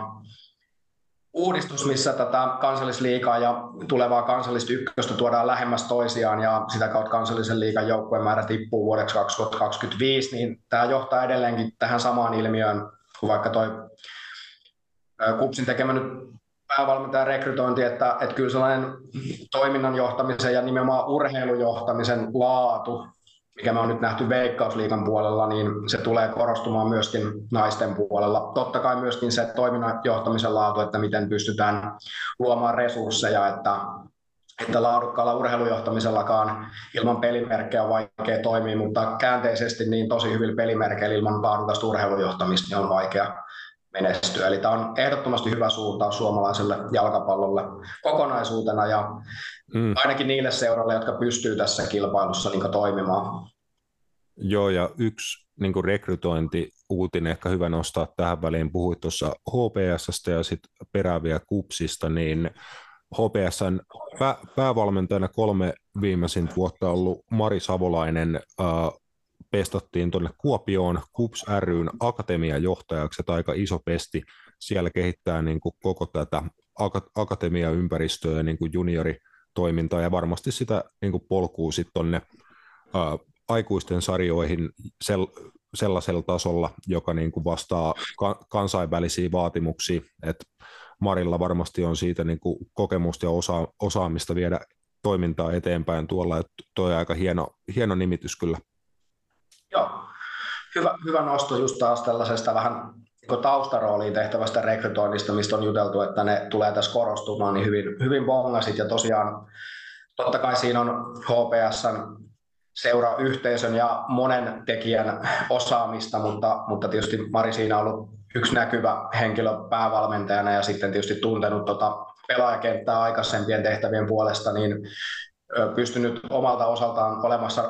[SPEAKER 5] uudistus, missä tätä kansallisliikaa ja tulevaa kansallista ykköstä tuodaan lähemmäs toisiaan ja sitä kautta kansallisen liikan joukkueen määrä tippuu vuodeksi 2025, niin tämä johtaa edelleenkin tähän samaan ilmiöön kuin vaikka toi Kupsin tekemä nyt päävalmentajan rekrytointi, että, että kyllä sellainen toiminnan johtamisen ja nimenomaan urheilujohtamisen laatu mikä me on nyt nähty Veikkausliikan puolella, niin se tulee korostumaan myöskin naisten puolella. Totta kai myöskin se toiminnan johtamisen laatu, että miten pystytään luomaan resursseja, että, että laadukkaalla urheilujohtamisellakaan ilman pelimerkkejä on vaikea toimia, mutta käänteisesti niin tosi hyvillä pelimerkeillä ilman laadukasta urheilujohtamista niin on vaikea menestyä. Eli tämä on ehdottomasti hyvä suuntaus suomalaiselle jalkapallolle kokonaisuutena ja mm. ainakin niille seuroille, jotka pystyy tässä kilpailussa niin toimimaan.
[SPEAKER 1] Joo, ja yksi niin rekrytointi uutinen ehkä hyvä nostaa tähän väliin. Puhuit tuossa HPS ja sitten perääviä kupsista, niin HPSn pää, päävalmentajana kolme viimeisin vuotta ollut Mari Savolainen äh, pestattiin tuonne Kuopioon KUPS ryn akatemiajohtajaksi, että aika iso pesti siellä kehittää niin kuin koko tätä akatemiaympäristöä ja niin kuin junioritoimintaa ja varmasti sitä niin kuin polkuu sitten tuonne aikuisten sarjoihin sel- sellaisella tasolla, joka niin kuin vastaa ka- kansainvälisiä vaatimuksia, että Marilla varmasti on siitä niin kuin kokemusta ja osa- osaamista viedä toimintaa eteenpäin tuolla. Että toi aika hieno, hieno nimitys kyllä.
[SPEAKER 5] Joo, hyvä, hyvä nosto just taas tällaisesta vähän taustarooliin tehtävästä rekrytoinnista, mistä on juteltu, että ne tulee tässä korostumaan, niin hyvin, hyvin bongasit. Ja tosiaan totta kai siinä on HPSn seurayhteisön ja monen tekijän osaamista, mutta, mutta tietysti Mari siinä on ollut yksi näkyvä henkilö päävalmentajana ja sitten tietysti tuntenut tuota pelaajakenttää aikaisempien tehtävien puolesta, niin pystynyt omalta osaltaan olemassa,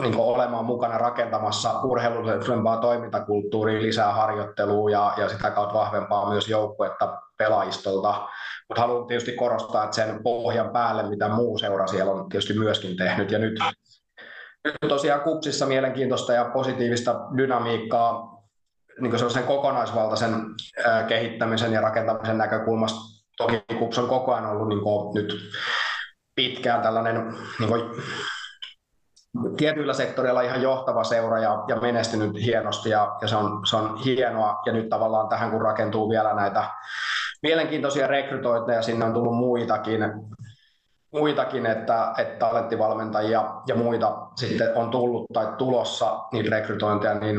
[SPEAKER 5] niin olemaan mukana rakentamassa urheilullisempaa toimintakulttuuria, lisää harjoittelua ja, ja sitä kautta vahvempaa myös joukkuetta pelaajistolta. Mutta haluan tietysti korostaa, että sen pohjan päälle, mitä muu seura siellä on tietysti myöskin tehnyt. Ja nyt, nyt tosiaan kupsissa mielenkiintoista ja positiivista dynamiikkaa niin sellaisen kokonaisvaltaisen kehittämisen ja rakentamisen näkökulmasta. Toki KUPS on koko ajan ollut niin nyt pitkään tällainen niin kuin, tietyillä sektoreilla ihan johtava seura ja, ja menestynyt hienosti ja, ja se, on, se on hienoa. Ja nyt tavallaan tähän kun rakentuu vielä näitä mielenkiintoisia rekrytointeja, sinne on tullut muitakin, muitakin että, että talenttivalmentajia ja muita sitten on tullut tai tulossa niitä rekrytointeja, niin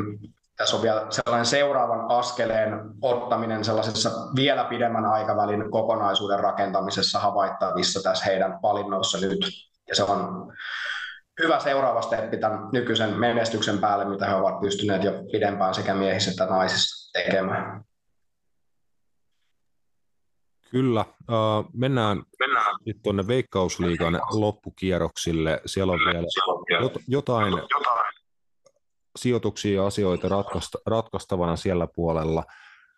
[SPEAKER 5] tässä on vielä sellainen seuraavan askeleen ottaminen sellaisessa vielä pidemmän aikavälin kokonaisuuden rakentamisessa havaittavissa tässä heidän valinnoissa nyt. Ja se on hyvä seuraava steppi tämän nykyisen menestyksen päälle, mitä he ovat pystyneet jo pidempään sekä miehissä että naisissa tekemään.
[SPEAKER 1] Kyllä. Uh, mennään, mennään. nyt tuonne Veikkausliigan loppukierroksille. Siellä on vielä jotain, jotain sijoituksia ja asioita ratkaista, ratkaistavana siellä puolella.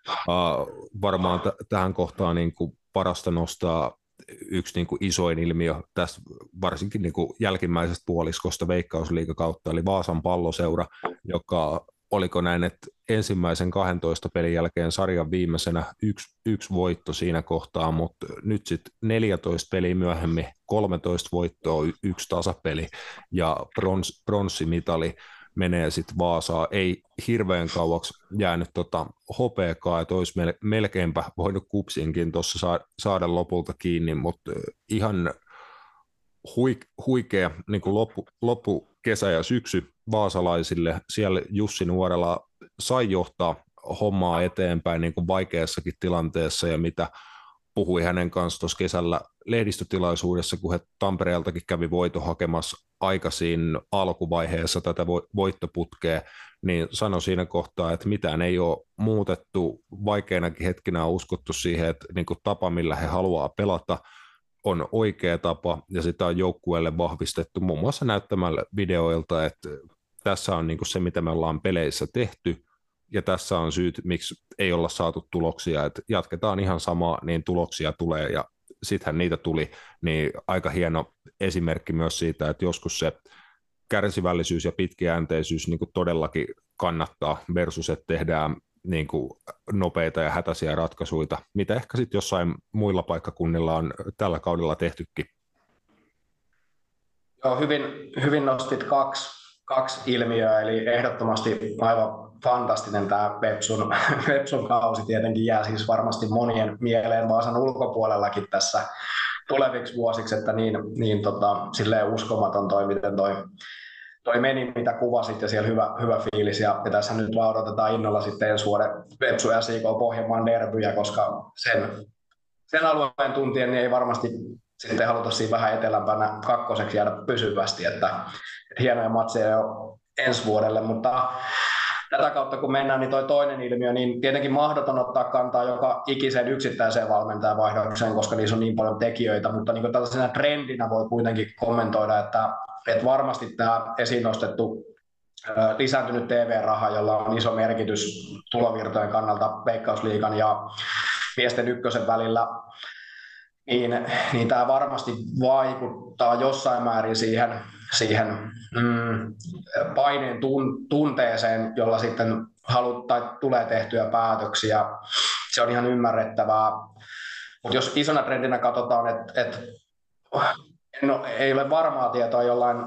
[SPEAKER 1] Uh, varmaan t- tähän kohtaan niin kuin parasta nostaa yksi niin kuin isoin ilmiö tässä varsinkin niin kuin jälkimmäisestä puoliskosta Veikkausliiga kautta, eli Vaasan palloseura, joka oliko näin, että ensimmäisen 12 pelin jälkeen sarjan viimeisenä yksi, yksi voitto siinä kohtaa, mutta nyt sitten 14 peliä myöhemmin 13 voittoa, yksi tasapeli ja brons, pronssimitali menee sitten Vaasaa. Ei hirveän kauaksi jäänyt tota hopeakaan, että olisi melkeinpä voinut kupsinkin tuossa saada lopulta kiinni, mutta ihan huikea niin kuin loppu, loppu kesä ja syksy vaasalaisille. Siellä Jussi Nuorella sai johtaa hommaa eteenpäin niin kuin vaikeassakin tilanteessa ja mitä puhui hänen kanssa tuossa kesällä lehdistötilaisuudessa, kun he Tampereeltakin kävi voito hakemassa aikaisin alkuvaiheessa tätä voittoputkea, niin sanoi siinä kohtaa, että mitään ei ole muutettu. Vaikeinakin hetkinä on uskottu siihen, että niin kuin tapa, millä he haluaa pelata, on oikea tapa, ja sitä on joukkueelle vahvistettu muun muassa näyttämällä videoilta, että tässä on niin kuin se, mitä me ollaan peleissä tehty, ja tässä on syyt, miksi ei olla saatu tuloksia, että jatketaan ihan samaa, niin tuloksia tulee, ja sittenhän niitä tuli, niin aika hieno esimerkki myös siitä, että joskus se kärsivällisyys ja pitkäjänteisyys niin kuin todellakin kannattaa versus, että tehdään niin kuin nopeita ja hätäisiä ratkaisuja, mitä ehkä sitten jossain muilla paikkakunnilla on tällä kaudella tehtykin.
[SPEAKER 5] Joo, hyvin, hyvin nostit kaksi, kaksi ilmiöä, eli ehdottomasti aivan fantastinen tämä Pepsun, Pepsun kausi tietenkin jää siis varmasti monien mieleen Vaasan ulkopuolellakin tässä tuleviksi vuosiksi, että niin, niin tota, silleen uskomaton toi, miten toi, toi meni, mitä kuvasit, ja siellä hyvä, hyvä fiilis. Ja, ja tässä nyt vaan odotetaan innolla sitten ensi vuoden Pepsu ja SIK Pohjanmaan derbyjä, koska sen, sen alueen tuntien niin ei varmasti sitten haluta siinä vähän etelämpänä kakkoseksi jäädä pysyvästi, että, että hienoja matseja jo ensi vuodelle, mutta tätä kautta kun mennään, niin toi toinen ilmiö, niin tietenkin mahdoton ottaa kantaa joka ikiseen yksittäiseen valmentajan vaihdokseen, koska niissä on niin paljon tekijöitä, mutta niin tällaisena trendinä voi kuitenkin kommentoida, että, että varmasti tämä esiin nostettu lisääntynyt TV-raha, jolla on iso merkitys tulovirtojen kannalta Veikkausliigan ja miesten ykkösen välillä, niin, niin tämä varmasti vaikuttaa jossain määrin siihen, siihen mm, paineen tun, tunteeseen, jolla sitten halut, tai tulee tehtyä päätöksiä. Se on ihan ymmärrettävää. Mutta jos isona trendinä katsotaan, että et, no, ei ole varmaa tietoa jollain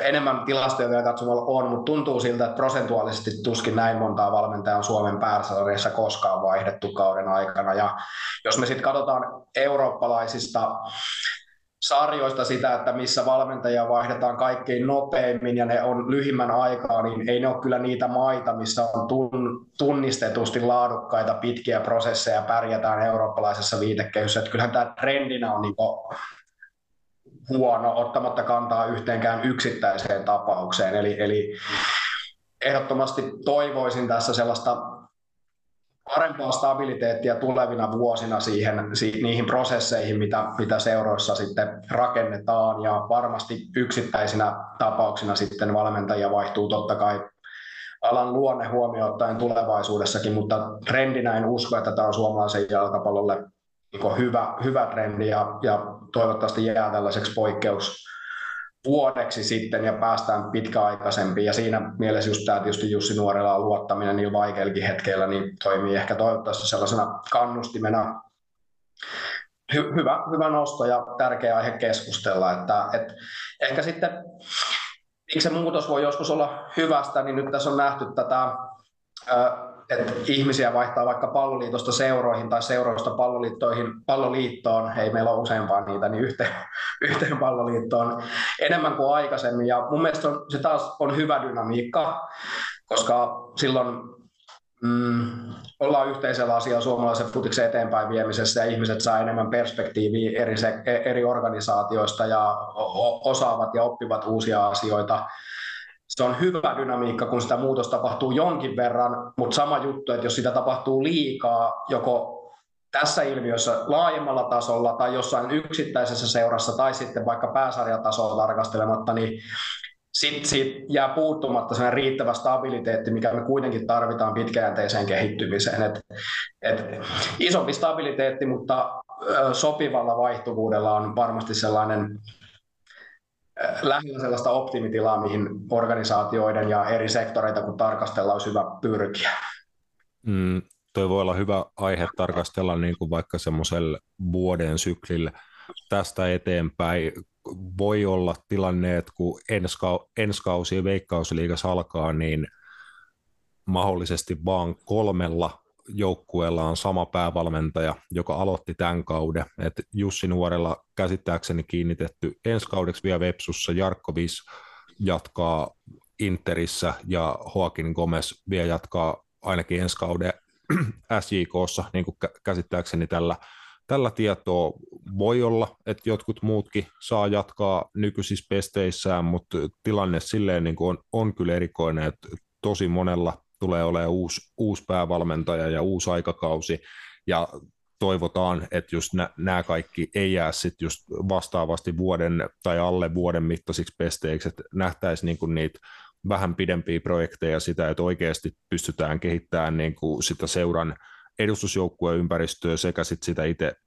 [SPEAKER 5] enemmän tilastoja vielä katsomalla on, mutta tuntuu siltä, että prosentuaalisesti tuskin näin montaa valmentajaa on Suomen pääsarjassa koskaan vaihdettu kauden aikana. Ja jos me sitten katsotaan eurooppalaisista sarjoista sitä, että missä valmentajia vaihdetaan kaikkein nopeimmin ja ne on lyhimmän aikaa, niin ei ne ole kyllä niitä maita, missä on tunnistetusti laadukkaita pitkiä prosesseja pärjätään eurooppalaisessa viitekehyssä. Että kyllähän tämä trendinä on niin huono ottamatta kantaa yhteenkään yksittäiseen tapaukseen. Eli, eli ehdottomasti toivoisin tässä sellaista parempaa stabiliteettia tulevina vuosina siihen, niihin prosesseihin, mitä, mitä seuroissa sitten rakennetaan, ja varmasti yksittäisinä tapauksina sitten valmentajia vaihtuu totta kai alan luonne huomioon ottaen tulevaisuudessakin, mutta trendinä en usko, että tämä on suomalaisen jalkapallolle niin hyvä, hyvä trendi ja, ja toivottavasti jää tällaiseksi poikkeus, vuodeksi sitten ja päästään pitkäaikaisempiin. Ja siinä mielessä just tämä tietysti Jussi Nuorella luottaminen niin vaikeillakin hetkellä niin toimii ehkä toivottavasti sellaisena kannustimena. Hy- hyvä, hyvä nosto ja tärkeä aihe keskustella. Että, et ehkä sitten miksi se muutos voi joskus olla hyvästä, niin nyt tässä on nähty tätä että ihmisiä vaihtaa vaikka palloliitosta seuroihin tai seuroista palloliittoihin, palloliittoon, ei meillä ole useampaa niitä, niin yhteen, yhteen palloliittoon enemmän kuin aikaisemmin. Ja mun mielestä on, se taas on hyvä dynamiikka, koska silloin mm, ollaan yhteisellä asialla suomalaisen futiksen eteenpäin viemisessä ja ihmiset saa enemmän perspektiiviä eri, se, eri organisaatioista ja osaavat ja oppivat uusia asioita se on hyvä dynamiikka, kun sitä muutosta tapahtuu jonkin verran, mutta sama juttu, että jos sitä tapahtuu liikaa, joko tässä ilmiössä laajemmalla tasolla tai jossain yksittäisessä seurassa tai sitten vaikka pääsarjatasolla tarkastelematta, niin sitten siitä jää puuttumatta sellainen riittävä stabiliteetti, mikä me kuitenkin tarvitaan pitkäjänteiseen kehittymiseen. Et, et isompi stabiliteetti, mutta sopivalla vaihtuvuudella on varmasti sellainen lähellä sellaista optimitilaa, mihin organisaatioiden ja eri sektoreita kun tarkastellaan, olisi hyvä pyrkiä.
[SPEAKER 1] Mm, toi voi olla hyvä aihe tarkastella niin kuin vaikka semmoiselle vuoden syklille tästä eteenpäin. Voi olla tilanne, että kun ensi, ensi kausi veikkausliigassa alkaa, niin mahdollisesti vaan kolmella joukkueella on sama päävalmentaja, joka aloitti tämän kauden. Et Jussi Nuorella käsittääkseni kiinnitetty ensi kaudeksi vielä Vepsussa, Jarkko Vis jatkaa Interissä ja Joaquin Gomez vielä jatkaa ainakin ensi kauden SJKssa, niin kuin käsittääkseni tällä, tällä tietoa voi olla, että jotkut muutkin saa jatkaa nykyisissä pesteissään, mutta tilanne silleen niin kuin on, on kyllä erikoinen, että tosi monella tulee olemaan uusi, uusi päävalmentaja ja uusi aikakausi, ja toivotaan, että just nämä kaikki ei jää sitten just vastaavasti vuoden tai alle vuoden mittaisiksi pesteiksi, että nähtäisiin niinku niitä vähän pidempiä projekteja sitä, että oikeasti pystytään kehittämään niinku sitä seuran edustusjoukkueen ympäristöä sekä sit sitä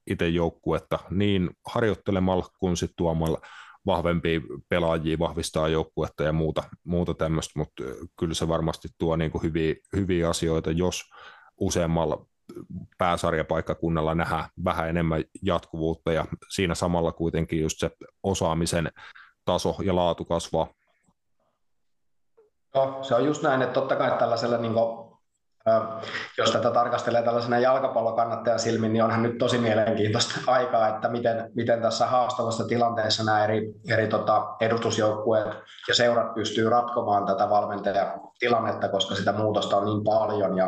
[SPEAKER 1] itse joukkuetta niin harjoittelemalla kuin sitten tuomalla vahvempia pelaajia, vahvistaa joukkuetta ja muuta, muuta tämmöistä, mutta kyllä se varmasti tuo niin kuin hyviä, hyviä asioita, jos useammalla pääsarjapaikkakunnalla nähdään vähän enemmän jatkuvuutta ja siinä samalla kuitenkin just se osaamisen taso ja laatu kasvaa.
[SPEAKER 5] No, se on just näin, että totta kai tällaisella niin jos tätä tarkastelee tällaisena jalkapallokannattajan silmin, niin onhan nyt tosi mielenkiintoista aikaa, että miten, miten tässä haastavassa tilanteessa nämä eri, eri tota, edustusjoukkueet ja seurat pystyy ratkomaan tätä valmentajatilannetta, koska sitä muutosta on niin paljon ja,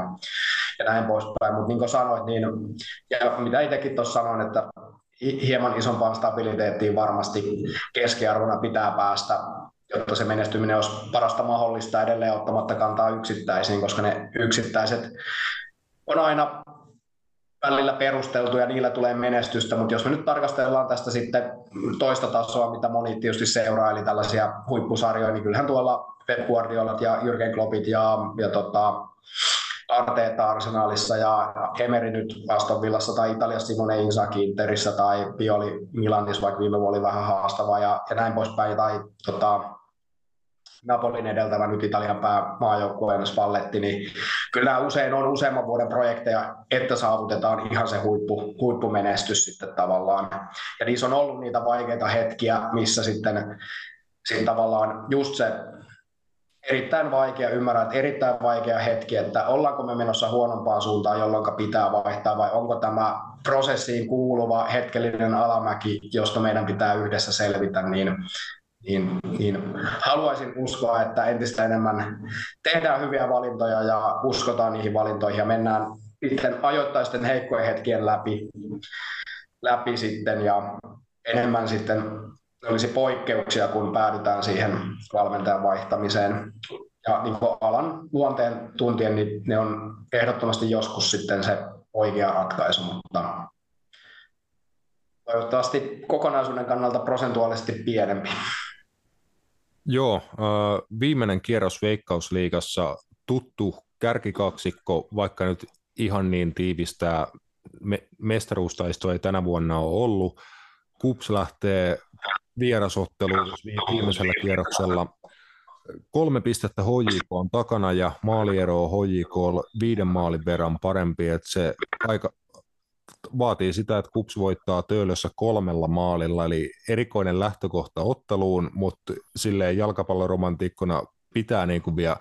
[SPEAKER 5] ja näin poispäin. Mutta niin kuin sanoit, niin, ja mitä itsekin tuossa sanoin, että hieman isompaan stabiliteettiin varmasti keskiarvona pitää päästä jotta se menestyminen olisi parasta mahdollista edelleen ottamatta kantaa yksittäisiin, koska ne yksittäiset on aina välillä perusteltu ja niillä tulee menestystä, mutta jos me nyt tarkastellaan tästä sitten toista tasoa, mitä moni tietysti seuraa, eli tällaisia huippusarjoja, niin kyllähän tuolla Pep Guardiolat ja Jürgen Kloppit ja, ja tota, Arteeta Arsenalissa ja Emery nyt Aston Villassa tai Italiassa Simone Inzaghi Interissä tai Pioli Milanissa, vaikka viime vuonna oli vähän haastava ja, ja näin poispäin, tai tota, Napolin edeltävä nyt Italian päämaajoukkueen Spalletti, niin kyllä usein on useamman vuoden projekteja, että saavutetaan ihan se huippu, huippumenestys sitten tavallaan. Ja niissä on ollut niitä vaikeita hetkiä, missä sitten, sitten tavallaan just se erittäin vaikea, ymmärrän, että erittäin vaikea hetki, että ollaanko me menossa huonompaan suuntaan, jolloin pitää vaihtaa, vai onko tämä prosessiin kuuluva hetkellinen alamäki, josta meidän pitää yhdessä selvitä, niin niin, niin haluaisin uskoa, että entistä enemmän tehdään hyviä valintoja ja uskotaan niihin valintoihin ja mennään sitten ajoittaisten heikkojen hetkien läpi, läpi sitten ja enemmän sitten olisi poikkeuksia, kun päädytään siihen valmentajan vaihtamiseen. Ja niin alan luonteen tuntien, niin ne on ehdottomasti joskus sitten se oikea ratkaisu, mutta toivottavasti kokonaisuuden kannalta prosentuaalisesti pienempi.
[SPEAKER 1] Joo, viimeinen kierros Veikkausliigassa tuttu kärkikaksikko, vaikka nyt ihan niin tiivistää me, ei tänä vuonna ole ollut. Kups lähtee vierasotteluun viimeisellä kierroksella. Kolme pistettä HJK on takana ja maaliero on HJK viiden maalin verran parempi, että se aika, vaatii sitä, että Kups voittaa Töölössä kolmella maalilla, eli erikoinen lähtökohta otteluun, mutta silleen jalkapalloromantiikkona pitää niin kuin vielä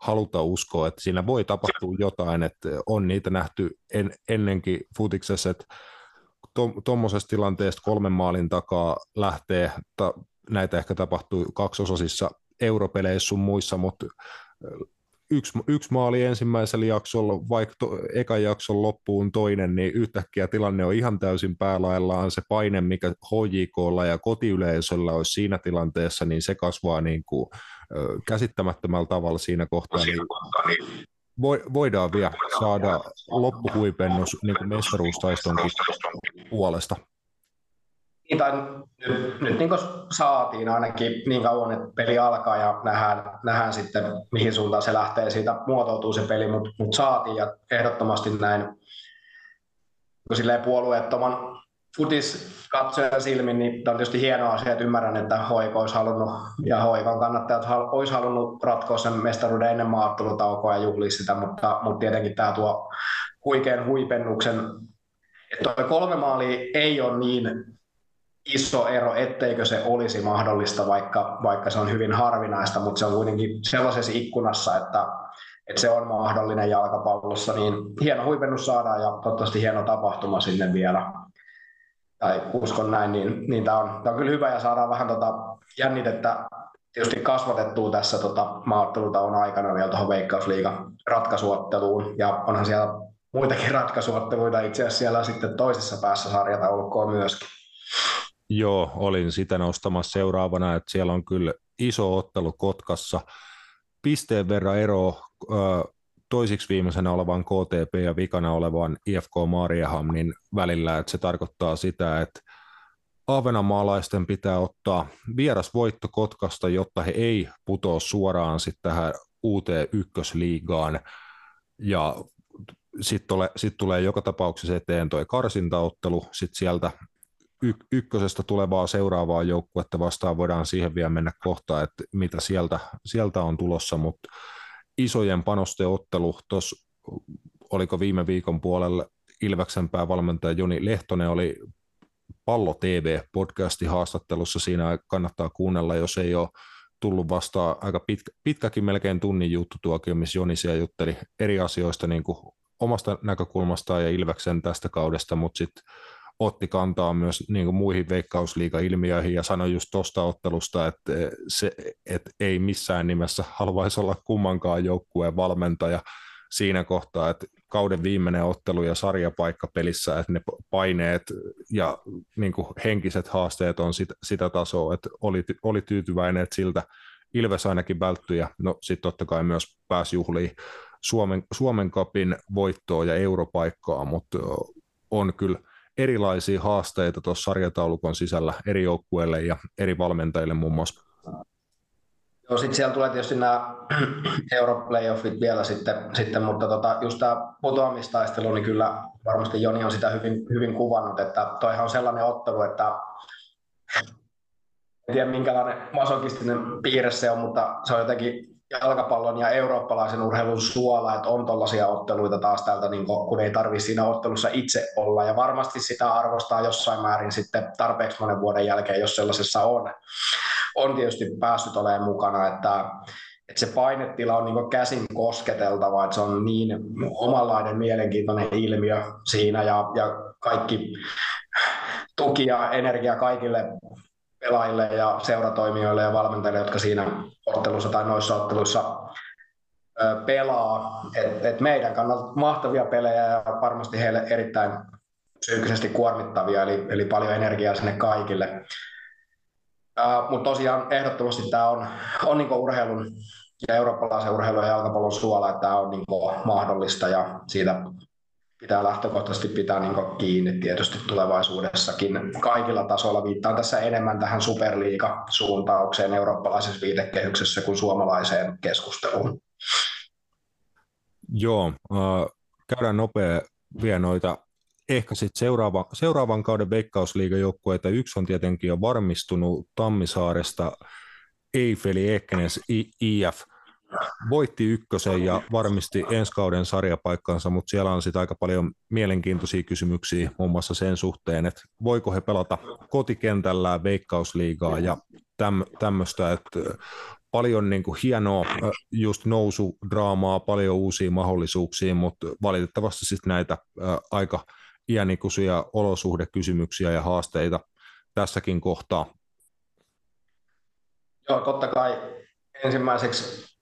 [SPEAKER 1] haluta uskoa, että siinä voi tapahtua jotain, että on niitä nähty en, ennenkin futiksessa, että tuommoisessa tilanteessa kolmen maalin takaa lähtee, ta, näitä ehkä tapahtuu kaksososissa europeleissä sun muissa, mutta yksi, yksi maali ensimmäisellä jaksolla, vaikka to, ekan jakson loppuun toinen, niin yhtäkkiä tilanne on ihan täysin päälaillaan. Se paine, mikä HJKlla ja kotiyleisöllä olisi siinä tilanteessa, niin se kasvaa niin kuin, käsittämättömällä tavalla siinä kohtaa. Niin voidaan vielä saada loppuhuipennus niin kuin mestaruustaistonkin puolesta.
[SPEAKER 5] Niin, tai nyt, nyt niin saatiin ainakin niin kauan, että peli alkaa ja nähdään, nähdään sitten, mihin suuntaan se lähtee, siitä muotoutuu se peli, mutta mut saatiin ja ehdottomasti näin silleen puolueettoman futis katsojan silmin, niin tämä on tietysti hieno asia, että ymmärrän, että Hoiko olisi halunnut, ja Hoikon kannattajat olisi halunnut ratkoa sen mestaruuden ennen maattelutaukoa ja juhlia sitä, mutta, mutta tietenkin tämä tuo huikean huipennuksen, että kolme maalia ei ole niin iso ero, etteikö se olisi mahdollista, vaikka, vaikka se on hyvin harvinaista, mutta se on kuitenkin sellaisessa ikkunassa, että, että se on mahdollinen jalkapallossa, niin hieno huipennus saadaan ja toivottavasti hieno tapahtuma sinne vielä. Tai uskon näin, niin, niin tämä on, on kyllä hyvä ja saadaan vähän tota jännitettä tietysti kasvatettua tässä tota maattelutauon aikana vielä tuohon Veikkausliigan ratkaisuotteluun. Ja onhan siellä muitakin ratkaisuotteluita itse asiassa siellä sitten toisessa päässä sarjataulukkoa myöskin.
[SPEAKER 1] Joo, olin sitä nostamassa seuraavana, että siellä on kyllä iso ottelu Kotkassa. Pisteen verran ero toisiksi viimeisenä olevan KTP ja vikana olevan IFK Mariahamnin välillä, että se tarkoittaa sitä, että Ahvenanmaalaisten pitää ottaa vieras voitto Kotkasta, jotta he ei putoa suoraan sitten tähän uuteen ykkösliigaan. Ja sitten sit tulee joka tapauksessa eteen tuo karsintaottelu, sitten sieltä y- ykkösestä tulevaa seuraavaa joukkuetta vastaan voidaan siihen vielä mennä kohtaan, että mitä sieltä, sieltä on tulossa, mutta isojen panosten ottelu tuossa, oliko viime viikon puolella Ilveksen päävalmentaja Joni Lehtonen oli Pallo TV-podcasti haastattelussa, siinä kannattaa kuunnella, jos ei ole tullut vastaan aika pitkä, pitkäkin melkein tunnin juttu tuokio, missä Joni siellä jutteli eri asioista niin kuin omasta näkökulmastaan ja Ilveksen tästä kaudesta, mutta sitten otti kantaa myös niin kuin muihin veikkausliiga-ilmiöihin ja sanoi just tuosta ottelusta, että, se, että ei missään nimessä haluaisi olla kummankaan joukkueen valmentaja siinä kohtaa, että kauden viimeinen ottelu ja sarjapaikka pelissä, että ne paineet ja niin kuin henkiset haasteet on sitä, sitä tasoa, että oli, oli tyytyväinen, että siltä Ilves ainakin välttyi ja no sitten totta kai myös pääsi juhliin Suomen, Suomen kapin voittoa ja europaikkaa, mutta on kyllä erilaisia haasteita tuossa sarjataulukon sisällä eri joukkueille ja eri valmentajille muun muassa.
[SPEAKER 5] Joo, sitten siellä tulee tietysti nämä Europlayoffit vielä sitten, sitten mutta tota, just tämä putoamistaistelu, niin kyllä varmasti Joni on sitä hyvin, hyvin kuvannut, että toihan on sellainen ottelu, että en tiedä minkälainen masokistinen piirre se on, mutta se on jotenkin jalkapallon ja eurooppalaisen urheilun suola, että on tuollaisia otteluita taas täältä, niin kun ei tarvitse siinä ottelussa itse olla. Ja varmasti sitä arvostaa jossain määrin sitten tarpeeksi monen vuoden jälkeen, jos sellaisessa on, on tietysti päässyt olemaan mukana. Että, että se painetila on niin käsin kosketeltava, että se on niin omanlainen mielenkiintoinen ilmiö siinä ja, ja kaikki tuki ja energia kaikille pelaajille ja seuratoimijoille ja valmentajille, jotka siinä ottelussa tai noissa otteluissa pelaa. Et, et meidän kannalta mahtavia pelejä ja varmasti heille erittäin psyykkisesti kuormittavia, eli, eli paljon energiaa sinne kaikille. Mutta tosiaan ehdottomasti tämä on, on niinku urheilun ja eurooppalaisen urheilun ja jalkapallon suola, että tämä on niinku mahdollista ja siitä pitää lähtökohtaisesti pitää niin kiinni tietysti tulevaisuudessakin kaikilla tasoilla. Viittaan tässä enemmän tähän superliiga-suuntaukseen eurooppalaisessa viitekehyksessä kuin suomalaiseen keskusteluun.
[SPEAKER 1] Joo, äh, käydään nopea vielä noita ehkä sitten seuraava, seuraavan kauden veikkausliigajoukkueita. Yksi on tietenkin jo varmistunut Tammisaaresta, Eiffeli Ekenes IF – voitti ykkösen ja varmisti ensi kauden sarjapaikkansa, mutta siellä on sitten aika paljon mielenkiintoisia kysymyksiä muun muassa sen suhteen, että voiko he pelata kotikentällä veikkausliigaa ja täm, tämmöistä, että paljon niin kuin hienoa just nousudraamaa, paljon uusia mahdollisuuksia, mutta valitettavasti sitten näitä aika iänikuisia olosuhdekysymyksiä ja haasteita tässäkin kohtaa.
[SPEAKER 5] Joo, totta kai ensimmäiseksi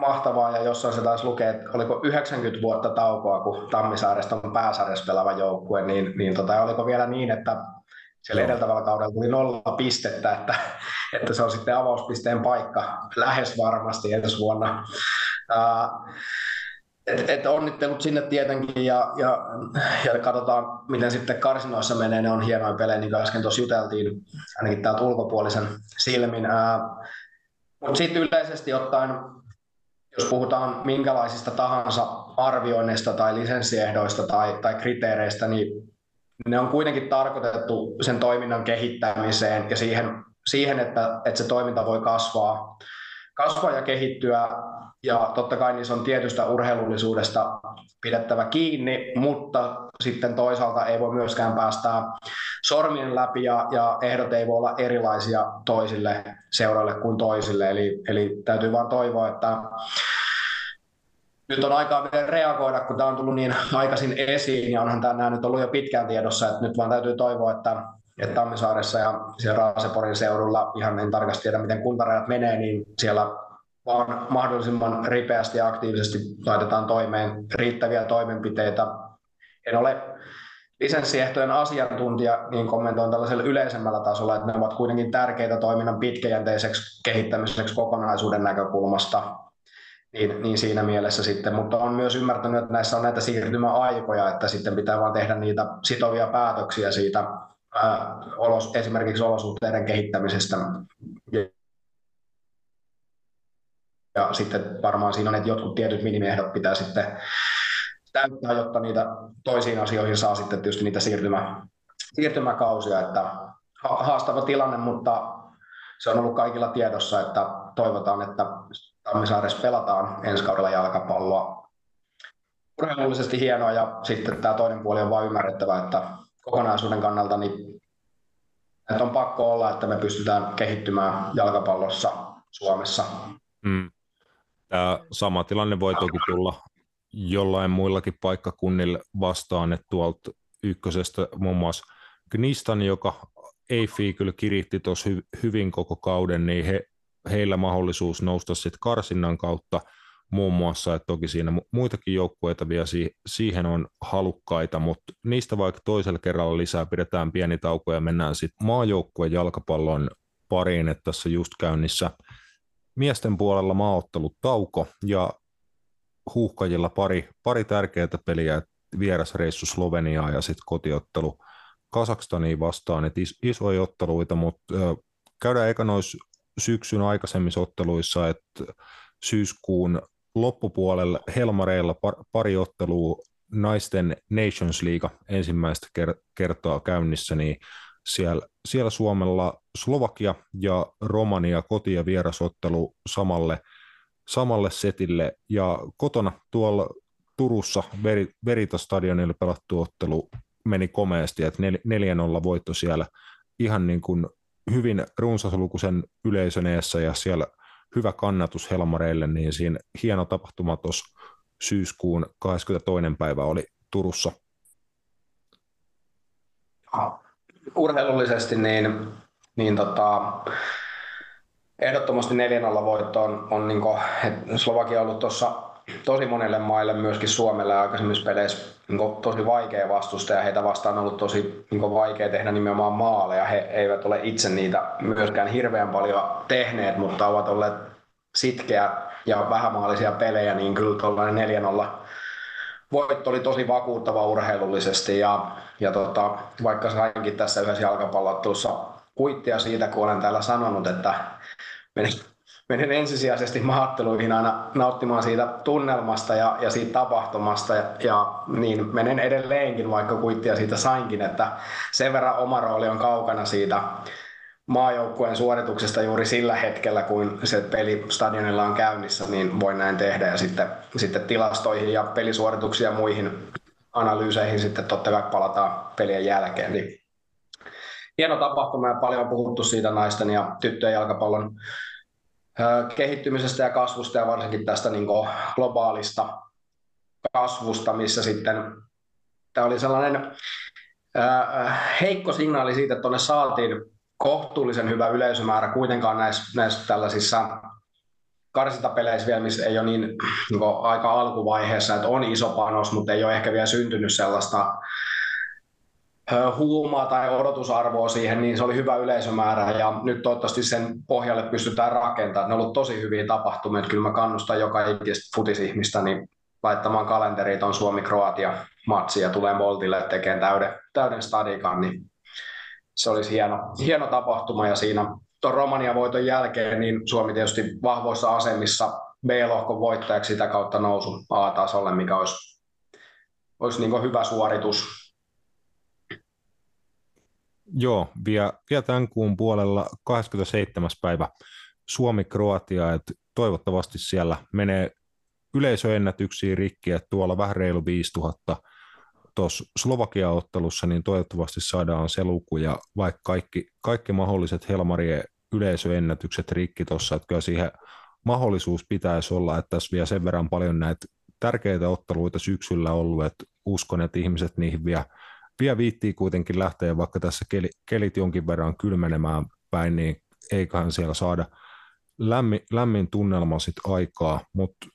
[SPEAKER 5] mahtavaa ja jossain se taisi lukea, että oliko 90 vuotta taukoa, kun Tammisaaresta on pääsarjassa pelaava joukkue, niin, niin tota, oliko vielä niin, että siellä edeltävällä kaudella tuli nolla pistettä, että, että se on sitten avauspisteen paikka lähes varmasti ensi vuonna. Uh, et, et onnittelut sinne tietenkin ja, ja, ja katsotaan, miten sitten karsinoissa menee. Ne on hienoja pelejä, niin kuin äsken tuossa juteltiin, ainakin täältä ulkopuolisen silmin. Mutta sitten yleisesti ottaen jos puhutaan minkälaisista tahansa arvioinneista tai lisenssiehdoista tai, tai kriteereistä, niin ne on kuitenkin tarkoitettu sen toiminnan kehittämiseen ja siihen, siihen että, että se toiminta voi kasvaa, kasvaa ja kehittyä. Ja totta kai niissä on tietystä urheilullisuudesta pidettävä kiinni, mutta sitten toisaalta ei voi myöskään päästää sormien läpi ja, ja ehdot ei voi olla erilaisia toisille seuroille kuin toisille. Eli, eli täytyy vain toivoa, että nyt on aikaa vielä reagoida, kun tämä on tullut niin aikaisin esiin ja onhan tämä nyt ollut jo pitkään tiedossa, että nyt vaan täytyy toivoa, että, että Tammisaaressa ja siellä Raaseporin seudulla, ihan en tarkasti tiedä miten kuntarajat menee, niin siellä vaan mahdollisimman ripeästi ja aktiivisesti laitetaan toimeen riittäviä toimenpiteitä. En ole lisenssiehtojen asiantuntija, niin kommentoin tällaisella yleisemmällä tasolla, että ne ovat kuitenkin tärkeitä toiminnan pitkäjänteiseksi kehittämiseksi kokonaisuuden näkökulmasta, niin, niin siinä mielessä sitten, mutta on myös ymmärtänyt, että näissä on näitä siirtymäaikoja, että sitten pitää vaan tehdä niitä sitovia päätöksiä siitä ää, olos, esimerkiksi olosuhteiden kehittämisestä. Ja, sitten varmaan siinä on, että jotkut tietyt minimiehdot pitää sitten täyttää, jotta niitä toisiin asioihin saa sitten tietysti niitä siirtymä, siirtymäkausia, että haastava tilanne, mutta se on ollut kaikilla tiedossa, että toivotaan, että Tammisaaressa pelataan ensi kaudella jalkapalloa. Urheilullisesti hienoa ja sitten tämä toinen puoli on vain ymmärrettävä, että kokonaisuuden kannalta niin että on pakko olla, että me pystytään kehittymään jalkapallossa Suomessa. Mm.
[SPEAKER 1] Tämä sama tilanne voi toki tulla jollain muillakin paikkakunnilla vastaan, että tuolta ykkösestä muun muassa Gnistan, joka Eifi kyllä kiritti tuossa hy- hyvin koko kauden, niin he, heillä mahdollisuus nousta sitten karsinnan kautta muun muassa, että toki siinä muitakin joukkueita vielä siihen on halukkaita, mutta niistä vaikka toisella kerralla lisää pidetään pieni tauko ja mennään sitten maajoukkueen jalkapallon pariin, että tässä just käynnissä miesten puolella maaottelut tauko ja huuhkajilla pari, pari tärkeää peliä, vierasreissu Sloveniaa ja sitten kotiottelu Kasakstaniin vastaan, että is, isoja otteluita, mutta äh, käydään eka noissa syksyn aikaisemmissa otteluissa, että syyskuun loppupuolella Helmareilla par, pari ottelua naisten Nations League ensimmäistä ker- kertaa käynnissä, niin siellä, siellä Suomella Slovakia ja Romania koti- ja vierasottelu samalle – samalle setille ja kotona tuolla Turussa Verita-stadionilla pelattu ottelu meni komeasti, että 4-0 voitto siellä ihan niin kuin hyvin runsaslukuisen yleisön eessä ja siellä hyvä kannatus Helmareille, niin siinä hieno tapahtuma tuossa syyskuun 22. päivä oli Turussa.
[SPEAKER 5] Urheilullisesti niin, niin tota, ehdottomasti 4-0 voitto on, on niin kuin, Slovakia on ollut tuossa tosi monelle maille, myöskin Suomelle aikaisemmissa peleissä niin tosi vaikea vastusta ja heitä vastaan on ollut tosi niin vaikea tehdä nimenomaan maaleja. He eivät ole itse niitä myöskään hirveän paljon tehneet, mutta ovat olleet sitkeä ja vähämaalisia pelejä, niin kyllä tuollainen 4-0 voitto oli tosi vakuuttava urheilullisesti ja, ja tota, vaikka sainkin tässä yhdessä jalkapallottelussa kuittia siitä, kun olen täällä sanonut, että menin, menin ensisijaisesti maatteluihin aina nauttimaan siitä tunnelmasta ja, ja siitä tapahtumasta ja, ja niin menen edelleenkin, vaikka kuittia siitä sainkin, että sen verran oma rooli on kaukana siitä maajoukkueen suorituksesta juuri sillä hetkellä, kun se peli stadionilla on käynnissä, niin voi näin tehdä. Ja sitten, sitten tilastoihin ja pelisuorituksiin ja muihin analyyseihin sitten totta kai palataan pelien jälkeen. Niin hieno tapahtuma ja paljon on puhuttu siitä naisten ja tyttöjen jalkapallon kehittymisestä ja kasvusta ja varsinkin tästä niin globaalista kasvusta, missä sitten tämä oli sellainen heikko signaali siitä, että tuonne saatiin kohtuullisen hyvä yleisömäärä kuitenkaan näissä, näissä tällaisissa karsintapeleissä vielä, missä ei ole niin, niin aika alkuvaiheessa, että on iso panos, mutta ei ole ehkä vielä syntynyt sellaista huumaa tai odotusarvoa siihen, niin se oli hyvä yleisömäärä ja nyt toivottavasti sen pohjalle pystytään rakentamaan. Ne on ollut tosi hyviä tapahtumia, kyllä mä kannustan joka ikistä futisihmistä niin laittamaan kalenteriin on Suomi-Kroatia matsi ja tulee Moltille tekemään täyden, täyden stadikan, niin se olisi hieno, hieno tapahtuma ja siinä tuon Romania voiton jälkeen niin Suomi tietysti vahvoissa asemissa B-lohkon voittajaksi sitä kautta nousu A-tasolle, mikä olisi, olisi niin hyvä suoritus.
[SPEAKER 1] Joo, vielä, vielä tämän kuun puolella 27. päivä Suomi-Kroatia, että toivottavasti siellä menee yleisöennätyksiä rikki, että tuolla vähän reilu 5000 tuossa Slovakia-ottelussa, niin toivottavasti saadaan se luku ja vaikka kaikki, kaikki mahdolliset Helmarien yleisöennätykset rikki tuossa, että kyllä siihen mahdollisuus pitäisi olla, että tässä vielä sen verran paljon näitä tärkeitä otteluita syksyllä ollut, että uskon, että ihmiset niihin vielä, vielä viittii kuitenkin lähteä, vaikka tässä keli, kelit jonkin verran kylmenemään päin, niin eiköhän siellä saada lämmin, lämmin tunnelma sitten aikaa, mutta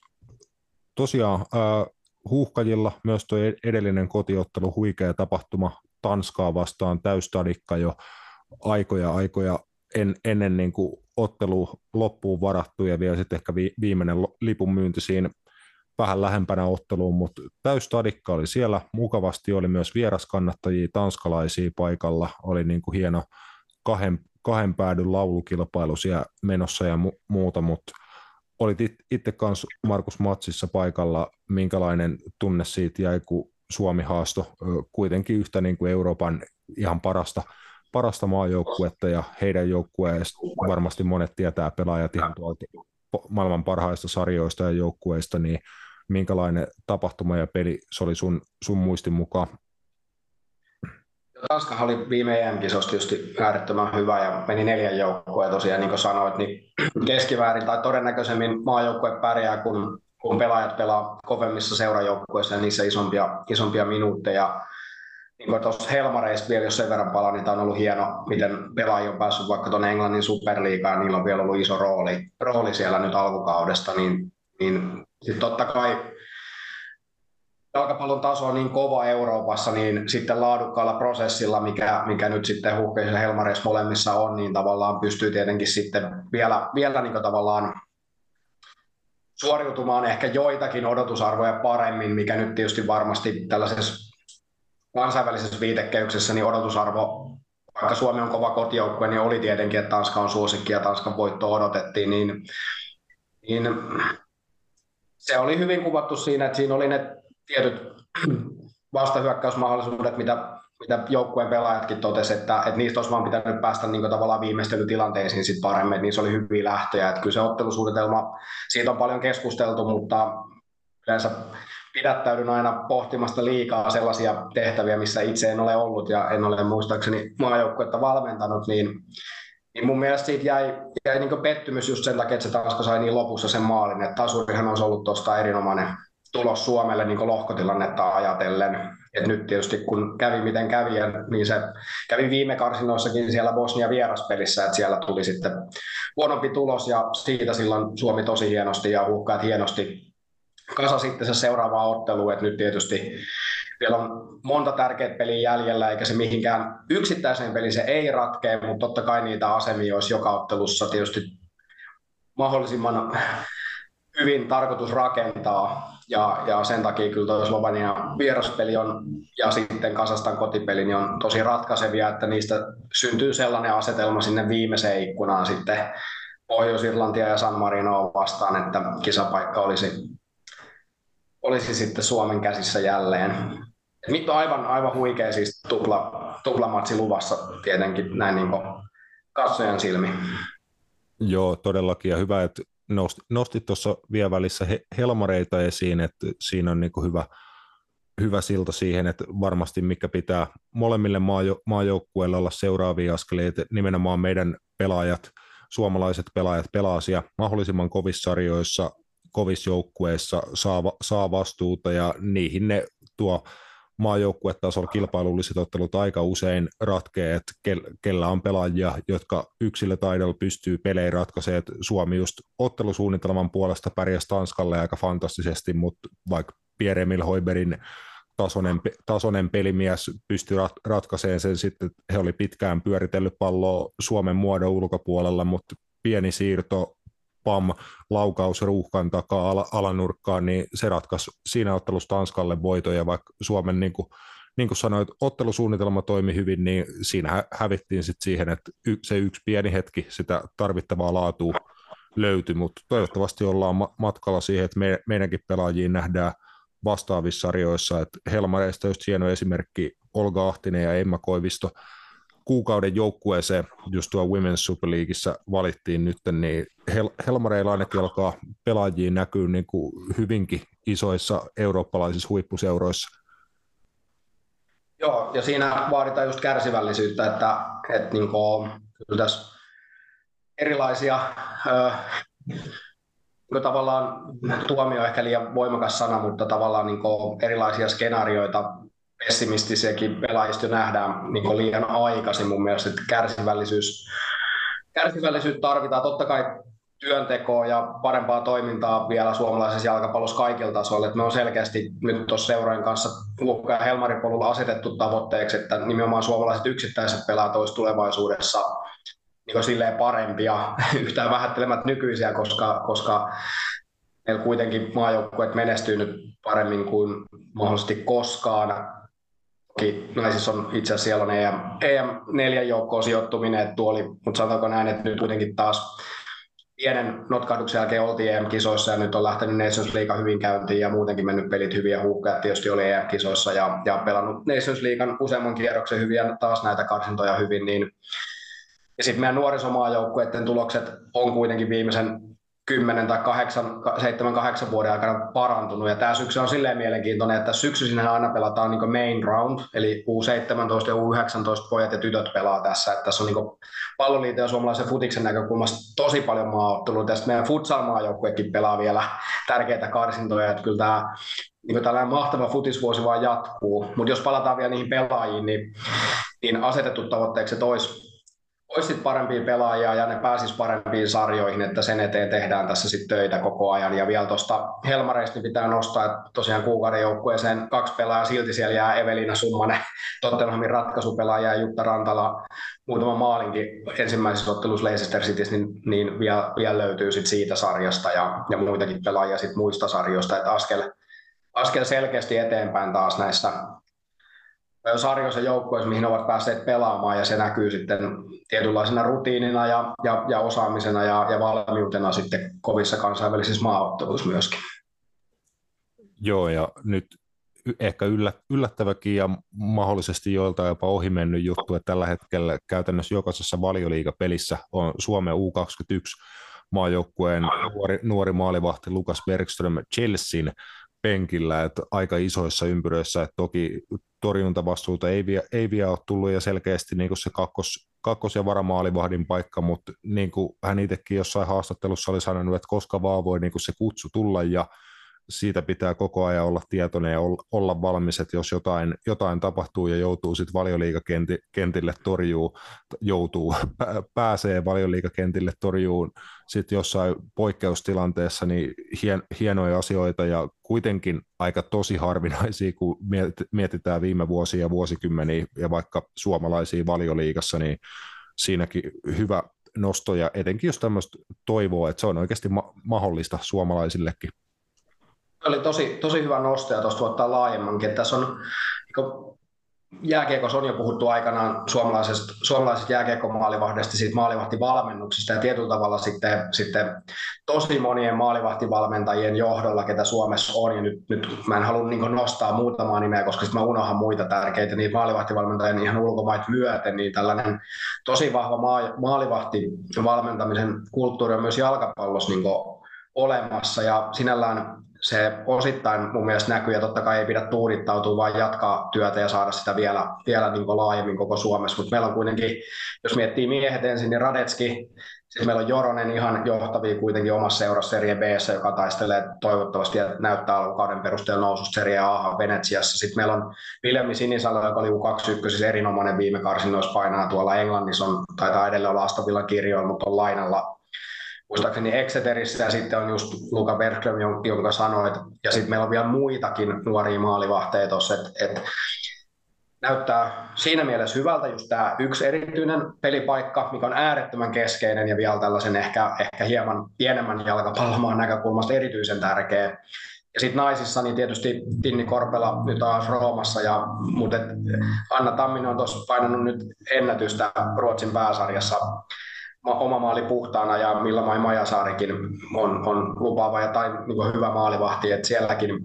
[SPEAKER 1] tosiaan ää, huuhkajilla myös tuo edellinen kotiottelu, huikea tapahtuma Tanskaa vastaan täystadikka jo aikoja aikoja en, ennen niin kuin ottelu loppuun varattu ja vielä sitten ehkä vi, viimeinen lipun myynti siinä vähän lähempänä otteluun, mutta täystadikka oli siellä mukavasti, oli myös vieraskannattajia, tanskalaisia paikalla, oli niin kuin hieno kahden, kahden päädyn laulukilpailu siellä menossa ja mu- muuta, mutta olit itse kanssa Markus Matsissa paikalla, minkälainen tunne siitä jäi, kun Suomi haasto kuitenkin yhtä niin kuin Euroopan ihan parasta, parasta maajoukkuetta ja heidän joukkueesta varmasti monet tietää pelaajat ihan tuolta maailman parhaista sarjoista ja joukkueista, niin minkälainen tapahtuma ja peli se oli sun, sun muistin mukaan?
[SPEAKER 5] Tanskahan oli viime EM-kisosta tietysti äärettömän hyvä ja meni neljän joukkoa ja tosiaan niin kuin sanoit, niin keskiväärin tai todennäköisemmin maajoukkue pärjää, kun, kun pelaajat pelaa kovemmissa seurajoukkueissa ja niissä isompia, isompia minuutteja. Niin kuin tuossa Helmareista vielä, jos sen verran palaa, niin tämä on ollut hieno, miten pelaajia on päässyt vaikka tuonne Englannin superliigaan, niillä on vielä ollut iso rooli, rooli siellä nyt alkukaudesta, niin, niin sitten totta kai jalkapallon taso on niin kova Euroopassa, niin sitten laadukkaalla prosessilla, mikä, mikä nyt sitten Huhkeisen Helmareissa molemmissa on, niin tavallaan pystyy tietenkin sitten vielä, vielä niin tavallaan suoriutumaan ehkä joitakin odotusarvoja paremmin, mikä nyt tietysti varmasti tällaisessa kansainvälisessä viitekehyksessä niin odotusarvo, vaikka Suomi on kova kotijoukkue, niin oli tietenkin, että Tanska on suosikki ja Tanskan voitto odotettiin, niin, niin se oli hyvin kuvattu siinä, että siinä oli ne tietyt vastahyökkäysmahdollisuudet, mitä, mitä joukkueen pelaajatkin totesivat, että, että niistä olisi vaan pitänyt päästä niin tavallaan viimeistelytilanteisiin sit paremmin, että niissä oli hyviä lähtöjä. Että kyllä se ottelusuunnitelma, siitä on paljon keskusteltu, mutta yleensä pidättäydyn aina pohtimasta liikaa sellaisia tehtäviä, missä itse en ole ollut ja en ole muistaakseni maajoukkuetta valmentanut, niin niin mun mielestä siitä jäi, jäi niin pettymys just sen takia, että se Tanska sai niin lopussa sen maalin, että tasurihan olisi ollut tuosta erinomainen tulos Suomelle niin lohkotilannetta ajatellen. Et nyt tietysti kun kävi miten kävi, niin se kävi viime karsinoissakin siellä Bosnia vieraspelissä, että siellä tuli sitten huonompi tulos ja siitä silloin Suomi tosi hienosti ja uhkaat hienosti kasa sitten se seuraava ottelu, että nyt tietysti vielä on monta tärkeää peliä jäljellä, eikä se mihinkään yksittäiseen peliin se ei ratkea, mutta totta kai niitä asemia olisi joka ottelussa tietysti mahdollisimman hyvin tarkoitus rakentaa, ja, ja sen takia kyllä tuo Slovenia vieraspeli on, ja sitten Kasastan kotipeli niin on tosi ratkaisevia, että niistä syntyy sellainen asetelma sinne viimeiseen ikkunaan sitten Pohjois-Irlantia ja San Marinoa vastaan, että kisapaikka olisi, olisi sitten Suomen käsissä jälleen. Nyt on aivan, aivan huikea siis tupla, tuplamatsi luvassa tietenkin näin niin katsojan silmi.
[SPEAKER 1] Joo, todellakin ja hyvä, että nosti, nostit tuossa vielä välissä he, Helmareita esiin, että siinä on niin hyvä, hyvä silta siihen, että varmasti mikä pitää molemmille maajo, maajoukkueille olla seuraavia askeleita, nimenomaan meidän pelaajat, suomalaiset pelaajat pelaa siellä mahdollisimman kovissa sarjoissa, kovissa joukkueissa, saa, saa vastuuta ja niihin ne tuo maajoukkuetasolla kilpailulliset ottelut aika usein ratkee, että kellä on pelaajia, jotka yksilötaidolla pystyy pelejä ratkaisemaan. Suomi just ottelusuunnitelman puolesta pärjäsi Tanskalle aika fantastisesti, mutta vaikka Pierre-Emil Hoiberin tasoinen, tasoinen pelimies pystyi rat, ratkaisemaan sen sitten, he oli pitkään pyöritellyt palloa Suomen muodon ulkopuolella, mutta pieni siirto pam, laukaus ruuhkan takaa al- alanurkkaan, niin se ratkaisi siinä ottelussa Tanskalle voitoja, vaikka Suomen niin kuin, niin kuin sanoit, ottelusuunnitelma toimi hyvin, niin siinä hävittiin sitten siihen, että y- se yksi pieni hetki sitä tarvittavaa laatua löytyi, mutta toivottavasti ollaan ma- matkalla siihen, että me- meidänkin pelaajiin nähdään vastaavissa sarjoissa, että Helmareista just hieno esimerkki Olga Ahtinen ja Emma Koivisto kuukauden joukkueeseen just tuo Women's Super Leagueissa valittiin nyt, niin Hel- Helmareilla ainakin alkaa pelaajiin näkyy niin kuin hyvinkin isoissa eurooppalaisissa huippuseuroissa.
[SPEAKER 5] Joo, ja siinä vaaditaan just kärsivällisyyttä, että, että niin kuin, kyllä tässä erilaisia ö, niin tavallaan tuomio ehkä liian voimakas sana, mutta tavallaan niin erilaisia skenaarioita pessimistisiäkin pelaajista nähdään niin liian aikaisin mun mielestä, että kärsivällisyys, kärsivällisyys tarvitaan totta kai työntekoa ja parempaa toimintaa vielä suomalaisessa jalkapallossa kaikilla tasoilla. me on selkeästi nyt tuossa seurojen kanssa Lukka ja Helmarin polulla asetettu tavoitteeksi, että nimenomaan suomalaiset yksittäiset pelaat olisi tulevaisuudessa niin silleen parempia, yhtään vähättelemät nykyisiä, koska, koska meillä kuitenkin maajoukkueet menestyy nyt paremmin kuin mahdollisesti koskaan naisissa on itse asiassa siellä on EM, EM4 joukkoon sijoittuminen, että tuoli, mutta sanotaanko näin, että nyt kuitenkin taas pienen notkahduksen jälkeen oltiin EM-kisoissa ja nyt on lähtenyt Nations League hyvin käyntiin ja muutenkin mennyt pelit hyvin ja huuhkajat tietysti oli EM-kisoissa ja, ja pelannut Nations Leaguean useamman kierroksen hyvin ja taas näitä karsintoja hyvin, niin ja sitten meidän nuorisomaajoukkueiden tulokset on kuitenkin viimeisen 10 tai 8, 7, 8 vuoden aikana parantunut. Ja tämä syksy on silleen mielenkiintoinen, että syksyisin aina pelataan niin main round, eli U17 ja U19 pojat ja tytöt pelaa tässä. Että tässä on niin palloliiton ja suomalaisen futiksen näkökulmasta tosi paljon maaottelua. Tästä meidän futsal-maajoukkuekin pelaa vielä tärkeitä karsintoja, että kyllä tämä niin tällainen mahtava futisvuosi vaan jatkuu. Mutta jos palataan vielä niihin pelaajiin, niin, niin asetettu tavoitteeksi, että olisi olisi parempia pelaajia ja ne pääsis parempiin sarjoihin, että sen eteen tehdään tässä sitten töitä koko ajan. Ja vielä tuosta Helmareista niin pitää nostaa, että tosiaan kuukauden joukkueeseen kaksi pelaajaa, silti siellä jää Evelina Summanen, Tottenhamin ratkaisupelaaja ja Jutta Rantala, muutama maalinkin ensimmäisessä ottelussa Leicester Citys, niin, niin vielä, vielä löytyy sit siitä sarjasta ja, ja muitakin pelaajia sit muista sarjoista, että askel, askel selkeästi eteenpäin taas näissä sarjoissa joukkueissa, mihin ovat päässeet pelaamaan, ja se näkyy sitten tietynlaisena rutiinina ja, ja, ja osaamisena ja, ja valmiutena sitten kovissa kansainvälisissä maaotteluissa myöskin.
[SPEAKER 1] Joo, ja nyt ehkä yllättäväkin ja mahdollisesti joilta jopa ohi mennyt juttu, että tällä hetkellä käytännössä jokaisessa valioliigapelissä on Suomen U21 maajoukkueen nuori, nuori maalivahti Lukas Bergström Chelsean penkillä, että aika isoissa ympyröissä, että toki torjuntavastuuta ei, vie, ei vielä ole tullut ja selkeästi niin kuin se kakkos, kakkos- ja varamaalivahdin paikka, mutta niin kuin hän itsekin jossain haastattelussa oli sanonut, että koska vaan voi niin kuin se kutsu tulla ja siitä pitää koko ajan olla tietoinen ja olla valmis, että jos jotain, jotain tapahtuu ja joutuu sitten valioliikakentille torjuu, joutuu, pääsee valioliikakentille torjuu sitten jossain poikkeustilanteessa, niin hien, hienoja asioita ja kuitenkin aika tosi harvinaisia, kun mietitään viime vuosia ja vuosikymmeniä ja vaikka suomalaisia valioliikassa, niin siinäkin hyvä nosto ja etenkin jos tämmöistä toivoa, että se on oikeasti ma- mahdollista suomalaisillekin
[SPEAKER 5] oli tosi, tosi hyvä nosto ja tuosta ottaa laajemmankin. Tässä on niin jääkiekossa on jo puhuttu aikanaan suomalaisesta, suomalaisesta jääkiekkomaalivahdesta, siitä maalivahtivalmennuksesta ja tietyllä tavalla sitten, sitten tosi monien maalivahtivalmentajien johdolla, ketä Suomessa on. Ja nyt, nyt mä en halua niin nostaa muutamaa nimeä, koska sitten mä unohan muita tärkeitä, niin maalivahtivalmentajien ihan ulkomait myöten, niin tällainen tosi vahva maalivahtivalmentamisen kulttuuri on myös jalkapallossa niin olemassa ja sinällään se osittain mun mielestä näkyy ja totta kai ei pidä tuudittautua, vaan jatkaa työtä ja saada sitä vielä, vielä niin laajemmin koko Suomessa. Mutta meillä on kuitenkin, jos miettii miehet ensin, niin Radetski, siis meillä on Joronen ihan johtavia kuitenkin omassa seurassa Serie B, joka taistelee toivottavasti ja näyttää alkukauden perusteella noususta Serie A Venetsiassa. Sitten meillä on Viljami Sinisalo, joka oli U21, siis erinomainen viime karsinnoissa painaa tuolla Englannissa, on, taitaa edelleen olla Astavillan kirjoilla, mutta on lainalla muistaakseni Exeterissä ja sitten on just Luka Bergström, jonka sanoit, ja sitten meillä on vielä muitakin nuoria maalivahteja tuossa, että et, näyttää siinä mielessä hyvältä just tämä yksi erityinen pelipaikka, mikä on äärettömän keskeinen ja vielä tällaisen ehkä, ehkä hieman pienemmän jalkapallomaan näkökulmasta erityisen tärkeä. Ja sitten naisissa niin tietysti Tinni Korpela nyt taas Roomassa, ja, mutta Anna Tamminen on tuossa painanut nyt ennätystä Ruotsin pääsarjassa oma maali puhtaana ja Milla-Mai Majasaarikin on, on lupaava ja tai niin hyvä maalivahti, että sielläkin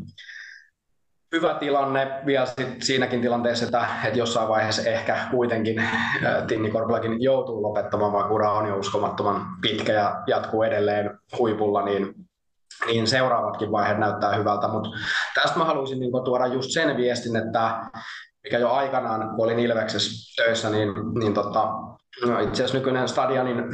[SPEAKER 5] hyvä tilanne vielä sit siinäkin tilanteessa, että, että jossain vaiheessa ehkä kuitenkin Tinni Korpelakin joutuu lopettamaan, vaikka ura on jo uskomattoman pitkä ja jatkuu edelleen huipulla, niin, niin seuraavatkin vaiheet näyttää hyvältä, mutta tästä mä haluaisin niin tuoda just sen viestin, että mikä jo aikanaan, kun olin Ilveksessä töissä, niin, niin tota, No itse asiassa nykyinen stadionin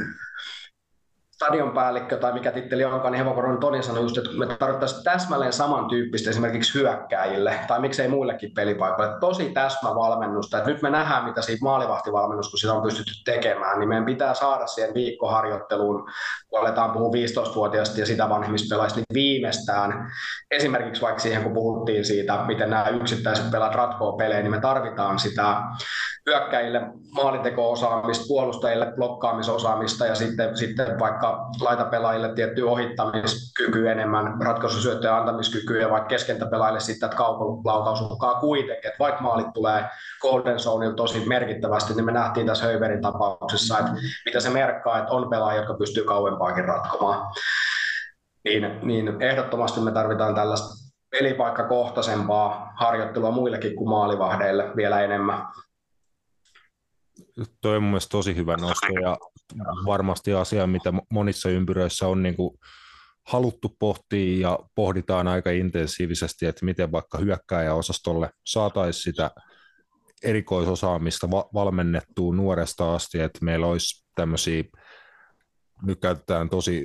[SPEAKER 5] stadionpäällikkö tai mikä titteli onkaan, niin Hevokoron Toni sanoi just, että me tarvittaisiin täsmälleen samantyyppistä esimerkiksi hyökkäjille tai miksei muillekin pelipaikoille. Tosi täsmävalmennusta. Että nyt me nähdään, mitä siitä maalivahtivalmennusta, kun sitä on pystytty tekemään, niin meidän pitää saada siihen viikkoharjoitteluun, kun aletaan puhua 15-vuotiaista ja sitä vanhemmista pelaajista, niin viimeistään esimerkiksi vaikka siihen, kun puhuttiin siitä, miten nämä yksittäiset pelaat ratkoo pelejä, niin me tarvitaan sitä hyökkäjille maalinteko-osaamista, puolustajille blokkaamisosaamista ja sitten, sitten vaikka laitapelaajille tietty ohittamiskyky enemmän, ratkaisusyöttöjen antamiskykyä ja vaikka keskentäpelaajille sitten, että kaukolaukaus uhkaa kuitenkin, että vaikka maalit tulee Golden Zoneilla tosi merkittävästi, niin me nähtiin tässä Höyverin tapauksessa, että mitä se merkkaa, että on pelaajia, jotka pystyy kauempaakin ratkomaan. Niin, niin ehdottomasti me tarvitaan tällaista pelipaikkakohtaisempaa harjoittelua muillekin kuin maalivahdeille vielä enemmän
[SPEAKER 1] toi on mun mielestä tosi hyvä nosto ja varmasti asia, mitä monissa ympyröissä on niin kuin haluttu pohtia ja pohditaan aika intensiivisesti, että miten vaikka hyökkääjäosastolle saataisiin sitä erikoisosaamista va- valmennettua nuoresta asti, että meillä olisi tämmöisiä, nyt käytetään tosi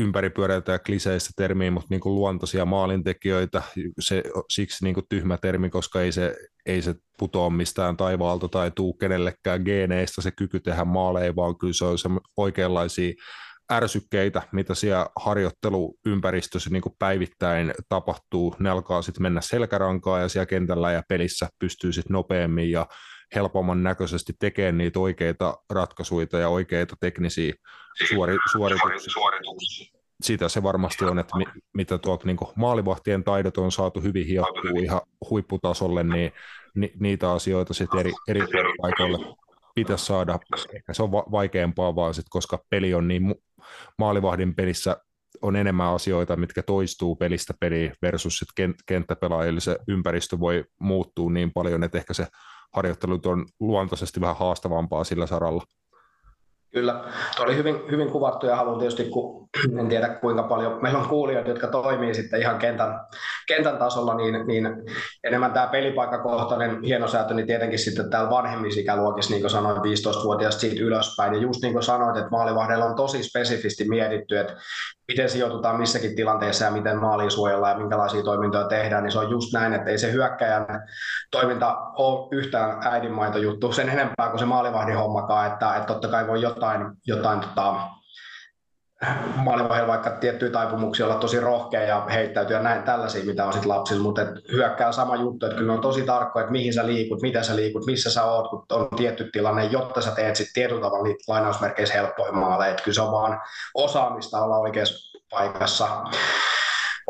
[SPEAKER 1] ympäripyöreitä ja kliseistä termiä, mutta niin kuin luontoisia maalintekijöitä, se, siksi niin kuin tyhmä termi, koska ei se, ei se putoa mistään taivaalta tai tuu kenellekään geeneistä se kyky tehdä maaleja, vaan kyllä se on se oikeanlaisia ärsykkeitä, mitä siellä harjoitteluympäristössä niin kuin päivittäin tapahtuu. Ne alkaa sitten mennä selkärankaa ja siellä kentällä ja pelissä pystyy sitten nopeammin ja helpomman näköisesti tekemään niitä oikeita ratkaisuja ja oikeita teknisiä suori, suorituksia. Sitä se varmasti on, että mi, mitä tuolta niin maalivahtien taidot on saatu hyvin hiottua ihan huipputasolle, niin ni, niitä asioita sitten eri, eri paikoille pitäisi saada. Ehkä se on va- vaikeampaa vaan sit, koska peli on niin, maalivahdin pelissä on enemmän asioita, mitkä toistuu pelistä peliin versus sit kenttäpelaajille se ympäristö voi muuttua niin paljon, että ehkä se harjoittelut on luontaisesti vähän haastavampaa sillä saralla.
[SPEAKER 5] Kyllä, tuo oli hyvin, hyvin kuvattu ja haluan tietysti, kun en tiedä kuinka paljon, meillä on kuulijoita, jotka toimii sitten ihan kentän, kentän tasolla, niin, niin enemmän tämä pelipaikkakohtainen hienosäätö, niin tietenkin sitten täällä vanhemmissa ikäluokissa, niin kuin sanoin, 15-vuotiaasta siitä ylöspäin, ja just niin kuin sanoit, että maalivahdella on tosi spesifisti mietitty, että miten sijoitutaan missäkin tilanteessa ja miten maaliin suojellaan ja minkälaisia toimintoja tehdään, niin se on just näin, että ei se hyökkäjän toiminta ole yhtään äidinmaito juttu sen enempää kuin se maalivahdin hommakaan, että, että totta kai voi jotain, jotain tota, maalivahdilla vaikka tiettyjä taipumuksia olla tosi rohkea ja heittäytyä ja näin tällaisia, mitä on sitten lapsilla, mutta hyökkää sama juttu, että kyllä on tosi tarkkoja, että mihin sä liikut, miten sä liikut, missä sä oot, kun on tietty tilanne, jotta sä teet sitten tietyllä tavalla niitä lainausmerkeissä helppoja maaleja, että kyllä se on vaan osaamista olla oikeassa paikassa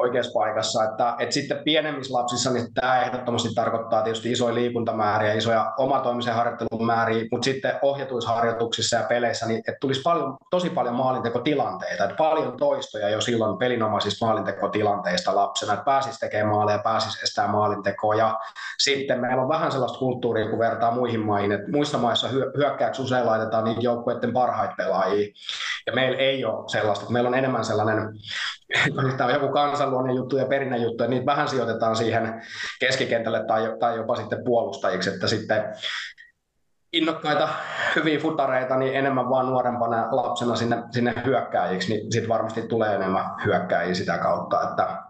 [SPEAKER 5] oikeassa paikassa. Että, että sitten pienemmissä lapsissa niin tämä ehdottomasti tarkoittaa tietysti isoja liikuntamääriä, isoja omatoimisen harjoittelun määriä, mutta sitten ohjatuissa harjoituksissa ja peleissä niin että tulisi paljon, tosi paljon maalintekotilanteita, että paljon toistoja jo silloin pelinomaisista maalintekotilanteista lapsena, että pääsisi tekemään maaleja, pääsisi estää maalintekoa ja sitten meillä on vähän sellaista kulttuuria, kun vertaa muihin maihin, että muissa maissa hyökkääksi usein laitetaan niitä joukkueiden parhaita pelaajia ja meillä ei ole sellaista, meillä on enemmän sellainen tämä on joku kansanluonne juttu ja perinnän juttu, ja niitä vähän sijoitetaan siihen keskikentälle tai, tai jopa sitten puolustajiksi, että sitten innokkaita, hyviä futareita, niin enemmän vaan nuorempana lapsena sinne, sinne hyökkääjiksi, niin sitten varmasti tulee enemmän hyökkääjiä sitä kautta, että,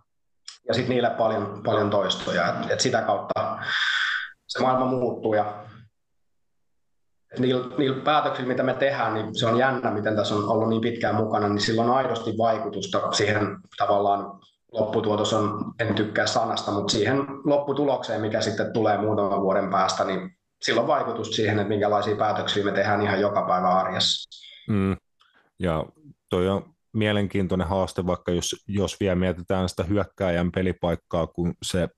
[SPEAKER 5] ja sitten niille paljon, paljon toistoja, että, että sitä kautta se maailma muuttuu ja niillä, niillä päätöksillä, mitä me tehdään, niin se on jännä, miten tässä on ollut niin pitkään mukana, niin sillä on aidosti vaikutusta siihen tavallaan lopputuotos on, en tykkää sanasta, mutta siihen lopputulokseen, mikä sitten tulee muutaman vuoden päästä, niin sillä on vaikutus siihen, että minkälaisia päätöksiä me tehdään ihan joka päivä arjessa.
[SPEAKER 1] Mm. Ja toi on mielenkiintoinen haaste, vaikka jos, jos vielä mietitään sitä hyökkääjän pelipaikkaa, kun se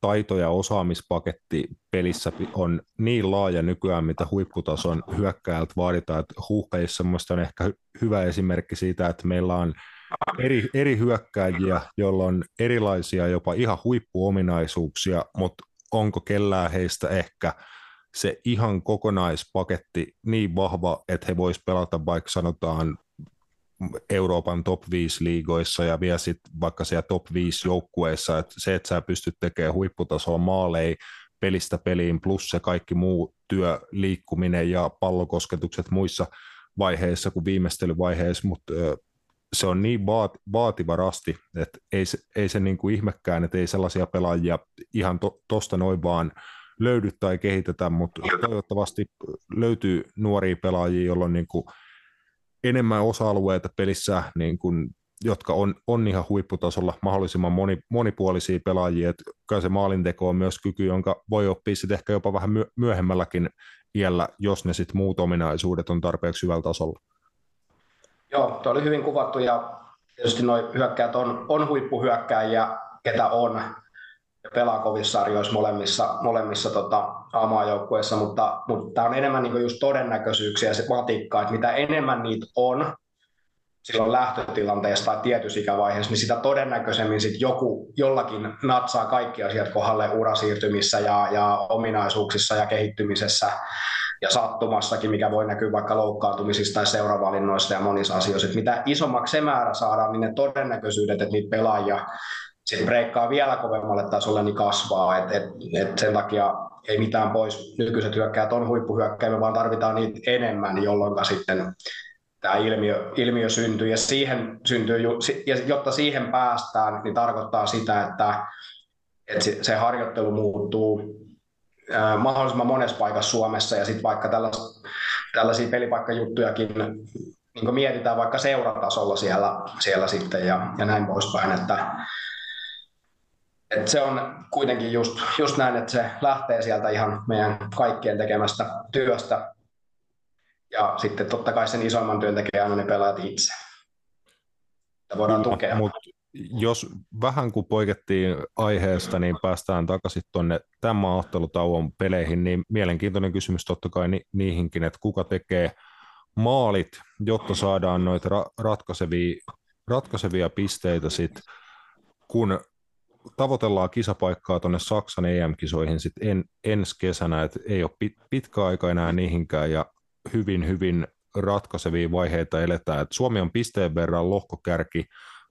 [SPEAKER 1] taito- ja osaamispaketti pelissä on niin laaja nykyään, mitä huipputason hyökkäältä vaaditaan, että huuhkajissa on ehkä hyvä esimerkki siitä, että meillä on eri, eri hyökkääjiä, joilla on erilaisia jopa ihan huippuominaisuuksia, mutta onko kellään heistä ehkä se ihan kokonaispaketti niin vahva, että he voisivat pelata vaikka sanotaan Euroopan top 5 liigoissa ja vielä sitten vaikka siellä top 5 joukkueissa, että se, että sä pystyt tekemään huipputasolla maaleja pelistä peliin, plus se kaikki muu työ, liikkuminen ja pallokosketukset muissa vaiheissa kuin viimeistelyvaiheissa, mutta se on niin vaat, vaativa rasti, että ei se, ei se niin kuin ihmekään, että ei sellaisia pelaajia ihan to, noin vaan löydy tai kehitetä, mutta toivottavasti löytyy nuoria pelaajia, joilla on niin kuin enemmän osa-alueita pelissä, niin kuin, jotka on, on ihan huipputasolla mahdollisimman moni, monipuolisia pelaajia. Että kyllä se maalinteko on myös kyky, jonka voi oppia sitten ehkä jopa vähän myöhemmälläkin iällä, jos ne sitten muut ominaisuudet on tarpeeksi hyvällä tasolla.
[SPEAKER 5] Joo, tuo oli hyvin kuvattu ja tietysti nuo hyökkäät on, on huippuhyökkäjiä, ketä on pelaa kovissa sarjoissa molemmissa, molemmissa tota, A-maajoukkueissa, mutta, mutta tämä on enemmän niin just todennäköisyyksiä se matikka, että mitä enemmän niitä on silloin lähtötilanteessa tai tietyssä ikävaiheessa, niin sitä todennäköisemmin sit joku jollakin natsaa kaikki asiat kohdalle urasiirtymissä ja, ja ominaisuuksissa ja kehittymisessä ja sattumassakin, mikä voi näkyä vaikka loukkaantumisista tai seuravalinnoista ja monissa asioissa. Että mitä isommaksi se määrä saadaan, niin ne todennäköisyydet, että niitä pelaajia sitten breikkaa vielä kovemmalle tasolle, niin kasvaa. Et, et, et sen takia ei mitään pois nykyiset hyökkäät on huippuhyökkäjä, vaan tarvitaan niitä enemmän, jolloin sitten tämä ilmiö, ilmiö syntyy. Ja, siihen syntyy, ja jotta siihen päästään, niin tarkoittaa sitä, että, että se harjoittelu muuttuu mahdollisimman monessa paikassa Suomessa ja sitten vaikka tällaisia, tällaisia pelipaikkajuttujakin niin mietitään vaikka seuratasolla siellä, siellä sitten ja, ja näin poispäin, että et se on kuitenkin just, just näin, että se lähtee sieltä ihan meidän kaikkien tekemästä työstä. Ja sitten totta kai sen isoimman työn tekee aina ne pelaajat itse. Sitä voidaan Kyllä, tukea. Mut
[SPEAKER 1] jos vähän kun poikettiin aiheesta, niin päästään takaisin tuonne tämän ottelutauon peleihin, niin mielenkiintoinen kysymys totta kai ni- niihinkin, että kuka tekee maalit, jotta saadaan noita ra- ratkaisevia, ratkaisevia pisteitä sit, kun tavoitellaan kisapaikkaa tuonne Saksan EM-kisoihin sitten en, ensi kesänä, että ei ole pit, pitkä aika enää niihinkään ja hyvin, hyvin ratkaisevia vaiheita eletään. Et Suomi on pisteen verran lohkokärki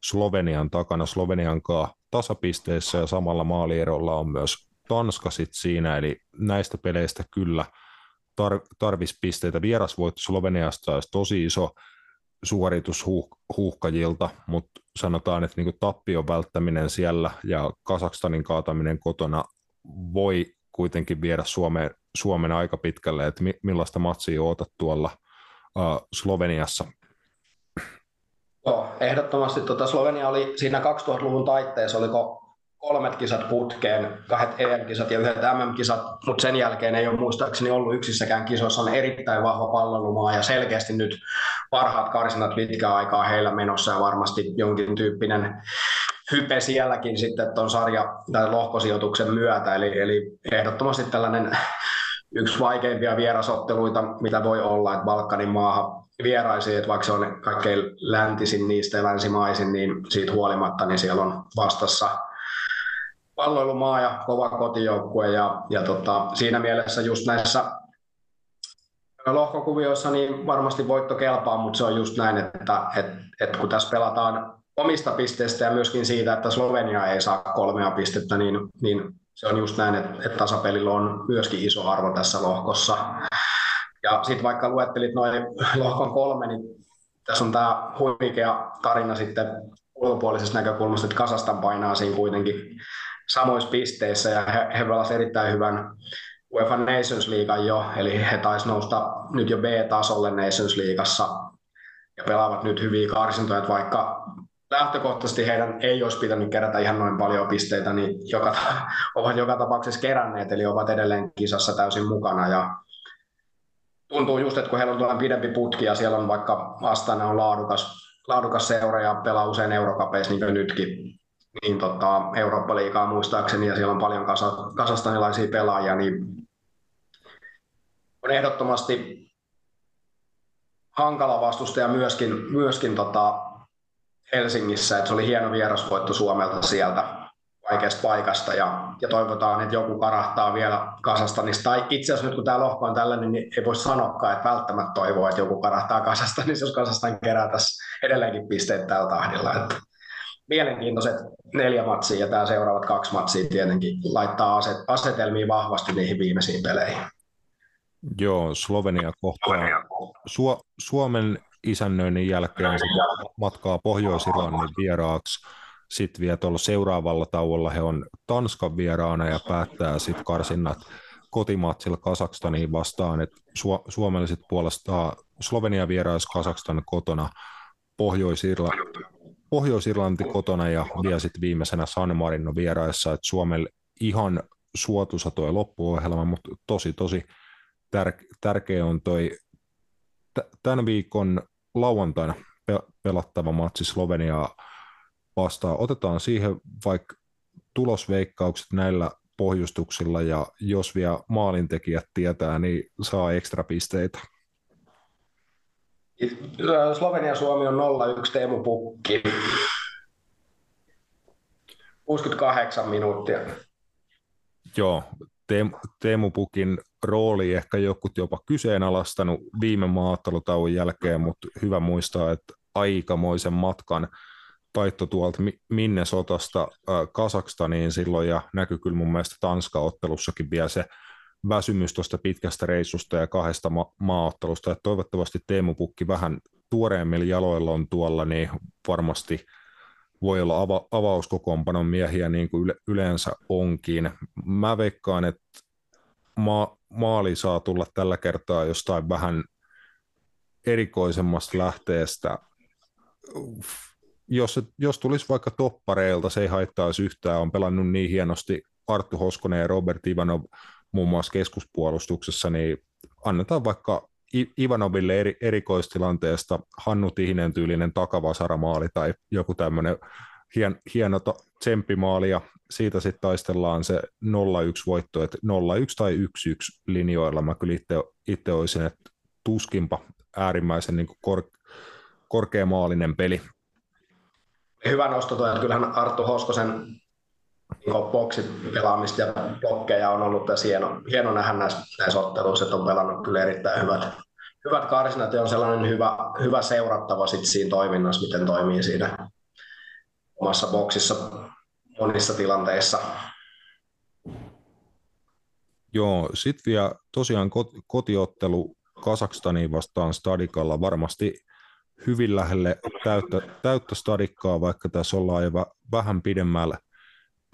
[SPEAKER 1] Slovenian takana, Slovenian kanssa tasapisteissä ja samalla maalierolla on myös Tanska sit siinä, eli näistä peleistä kyllä tar- tarvisi pisteitä. Vierasvoitto Sloveniasta olisi tosi iso suoritus huuh- huuhkajilta, mutta sanotaan, että niin tappion välttäminen siellä ja Kasakstanin kaataminen kotona voi kuitenkin viedä Suomeen, Suomen aika pitkälle, että millaista matsia ootat tuolla uh, Sloveniassa?
[SPEAKER 5] Joo, ehdottomasti tuota Slovenia oli siinä 2000-luvun taitteessa, oliko kolmet kisat putkeen, kahdet EM-kisat ja yhdet MM-kisat, mutta sen jälkeen ei ole muistaakseni ollut yksissäkään kisoissa. On erittäin vahva pallonumaa ja selkeästi nyt parhaat karsinat pitkään aikaa heillä menossa ja varmasti jonkin tyyppinen hype sielläkin sitten tuon sarja- tai lohkosijoituksen myötä. Eli, eli ehdottomasti tällainen yksi vaikeimpia vierasotteluita, mitä voi olla, että Balkanin maahan vieraisi, että vaikka se on kaikkein läntisin niistä ja länsimaisin, niin siitä huolimatta niin siellä on vastassa palloilumaa ja kova kotijoukkue ja, ja tota, siinä mielessä just näissä lohkokuvioissa niin varmasti voitto kelpaa, mutta se on just näin, että, että, että kun tässä pelataan omista pisteistä ja myöskin siitä, että Slovenia ei saa kolmea pistettä, niin, niin se on just näin, että, että tasapelillä on myöskin iso arvo tässä lohkossa. Ja sitten vaikka luettelit noin lohkon kolme, niin tässä on tämä huikea tarina sitten ulkopuolisesta näkökulmasta, että Kasastan painaa siinä kuitenkin samoissa pisteissä ja he, he pelasivat erittäin hyvän UEFA Nations League jo, eli he taisi nousta nyt jo B-tasolle Nations Leagueassa ja pelaavat nyt hyviä karsintoja, että vaikka lähtökohtaisesti heidän ei olisi pitänyt kerätä ihan noin paljon pisteitä, niin joka, ovat joka tapauksessa keränneet, eli ovat edelleen kisassa täysin mukana. Ja tuntuu just, että kun heillä on tuollainen pidempi putki ja siellä on vaikka Astana on laadukas, laadukas seura ja pelaa usein eurokapeissa niin kuin nytkin, niin tota, Eurooppa-liigaa muistaakseni ja siellä on paljon kasa, kasastanilaisia pelaajia, niin on ehdottomasti hankala vastustaja myöskin, myöskin tota Helsingissä, että se oli hieno vierasvoitto Suomelta sieltä vaikeasta paikasta ja, ja toivotaan, että joku karahtaa vielä Kasastanista. Tai itse asiassa nyt kun tämä lohko on tällainen, niin ei voi sanoakaan, että välttämättä toivoa, että joku karahtaa Kasastanissa, jos Kasastan kerää tässä edelleenkin pisteet tällä tahdilla. Että mielenkiintoiset neljä matsia ja tämä seuraavat kaksi matsia tietenkin laittaa aset, asetelmiin vahvasti niihin viimeisiin peleihin.
[SPEAKER 1] Joo, Slovenia kohtaa Su- Suomen isännöinnin jälkeen matkaa Pohjois-Irlannin vieraaksi. Sitten vielä tuolla seuraavalla tauolla he on Tanskan vieraana ja päättää sitten karsinnat kotimatsilla Kasakstaniin vastaan. Et su- suomalaiset puolestaan Slovenia vieraisi Kasakstan kotona Pohjois-Irlanti Pohjois-Irlanti kotona ja vielä sitten viimeisenä San Marino vieraissa, että Suomelle ihan suotuisa tuo loppuohjelma, mutta tosi tosi tär- tärkeä on toi t- tämän viikon lauantaina pe- pelattava matsi Sloveniaa vastaan. Otetaan siihen vaikka tulosveikkaukset näillä pohjustuksilla ja jos vielä maalintekijät tietää, niin saa ekstra pisteitä.
[SPEAKER 5] Slovenia Suomi on 0-1 Teemu Pukki. 68 minuuttia.
[SPEAKER 1] Joo, Teemu Pukin rooli ehkä jokut jopa kyseenalaistanut viime maattelutauon jälkeen, mutta hyvä muistaa, että aikamoisen matkan taitto tuolta minne sotasta Kasakstaniin silloin ja näkyy kyllä mun mielestä Tanska-ottelussakin vielä se väsymys tuosta pitkästä reissusta ja kahdesta ma- maaottelusta. että toivottavasti Teemu Pukki vähän tuoreemmilla jaloilla on tuolla, niin varmasti voi olla ava- avauskokoonpanon miehiä niin kuin yle- yleensä onkin. Mä veikkaan, että ma- maali saa tulla tällä kertaa jostain vähän erikoisemmasta lähteestä. Jos, jos tulisi vaikka toppareilta, se ei haittaisi yhtään. On pelannut niin hienosti Arttu Hoskonen ja Robert Ivanov muun muassa keskuspuolustuksessa, niin annetaan vaikka Ivanoville eri, erikoistilanteesta Hannu Tihinen tyylinen takavasaramaali tai joku tämmöinen hien, hieno tsemppimaali ja siitä sitten taistellaan se 0-1 voitto, että 0-1 tai 1-1 linjoilla mä kyllä itse, itse olisin, että tuskinpa äärimmäisen niin kor, korkeamaalinen peli.
[SPEAKER 5] Hyvä nosto toi, että kyllähän Arttu Hoskosen boksit pelaamista ja blokkeja on ollut tässä hieno, hieno nähdä näissä, näissä otteluissa, että on pelannut kyllä erittäin hyvät, hyvät karsinat ja on sellainen hyvä, hyvä seurattava sit siinä toiminnassa, miten toimii siinä omassa boksissa monissa tilanteissa.
[SPEAKER 1] Joo, sitten vielä tosiaan kotiottelu Kasakstaniin vastaan Stadikalla varmasti hyvin lähelle täyttä, täyttä stadikkaa, vaikka tässä ollaan jo vähän pidemmällä,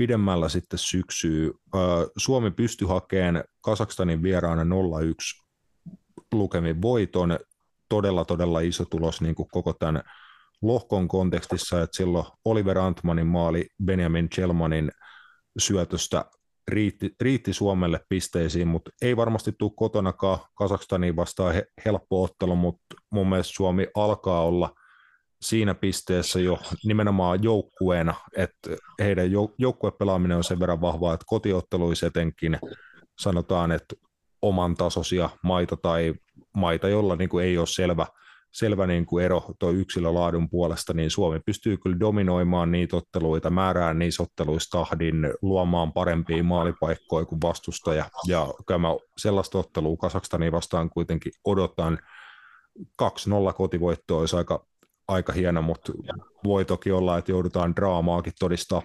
[SPEAKER 1] pidemmällä sitten syksyä. Suomi pystyi hakemaan Kasakstanin vieraana 0-1 lukemin voiton. Todella, todella iso tulos niin kuin koko tämän lohkon kontekstissa, että silloin Oliver Antmanin maali Benjamin Chelmanin syötöstä riitti, riitti Suomelle pisteisiin, mutta ei varmasti tule kotonakaan Kasakstaniin vastaan he, helppo ottelu, mutta mun mielestä Suomi alkaa olla siinä pisteessä jo nimenomaan joukkueena, että heidän jou- joukkuepelaaminen on sen verran vahvaa, että kotiotteluissa etenkin sanotaan, että oman tasoisia maita tai maita, jolla niin kuin ei ole selvä – selvä niin kuin ero tuo yksilölaadun puolesta, niin Suomi pystyy kyllä dominoimaan niitä otteluita, määrään niissä otteluissa tahdin, luomaan parempia maalipaikkoja kuin vastustaja. Ja kyllä mä sellaista ottelua Kasakstania vastaan kuitenkin odotan. 2-0 kotivoitto olisi aika, aika hieno, mutta voi toki olla, että joudutaan draamaakin todistaa.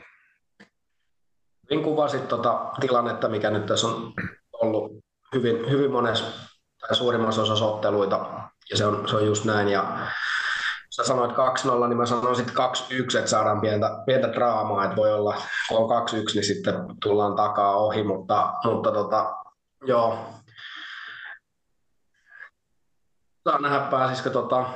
[SPEAKER 5] Niin kuvasit tuota tilannetta, mikä nyt tässä on ollut hyvin, hyvin monessa tai suurimmassa osassa otteluita ja se on, se on just näin. Ja sä sanoit 2-0, niin mä sanoin sitten 2-1, että saadaan pientä, pientä draamaa, että voi olla, kun on 2-1, niin sitten tullaan takaa ohi, mutta, mutta tota, joo. Saa nähdä, pääsisikö tota,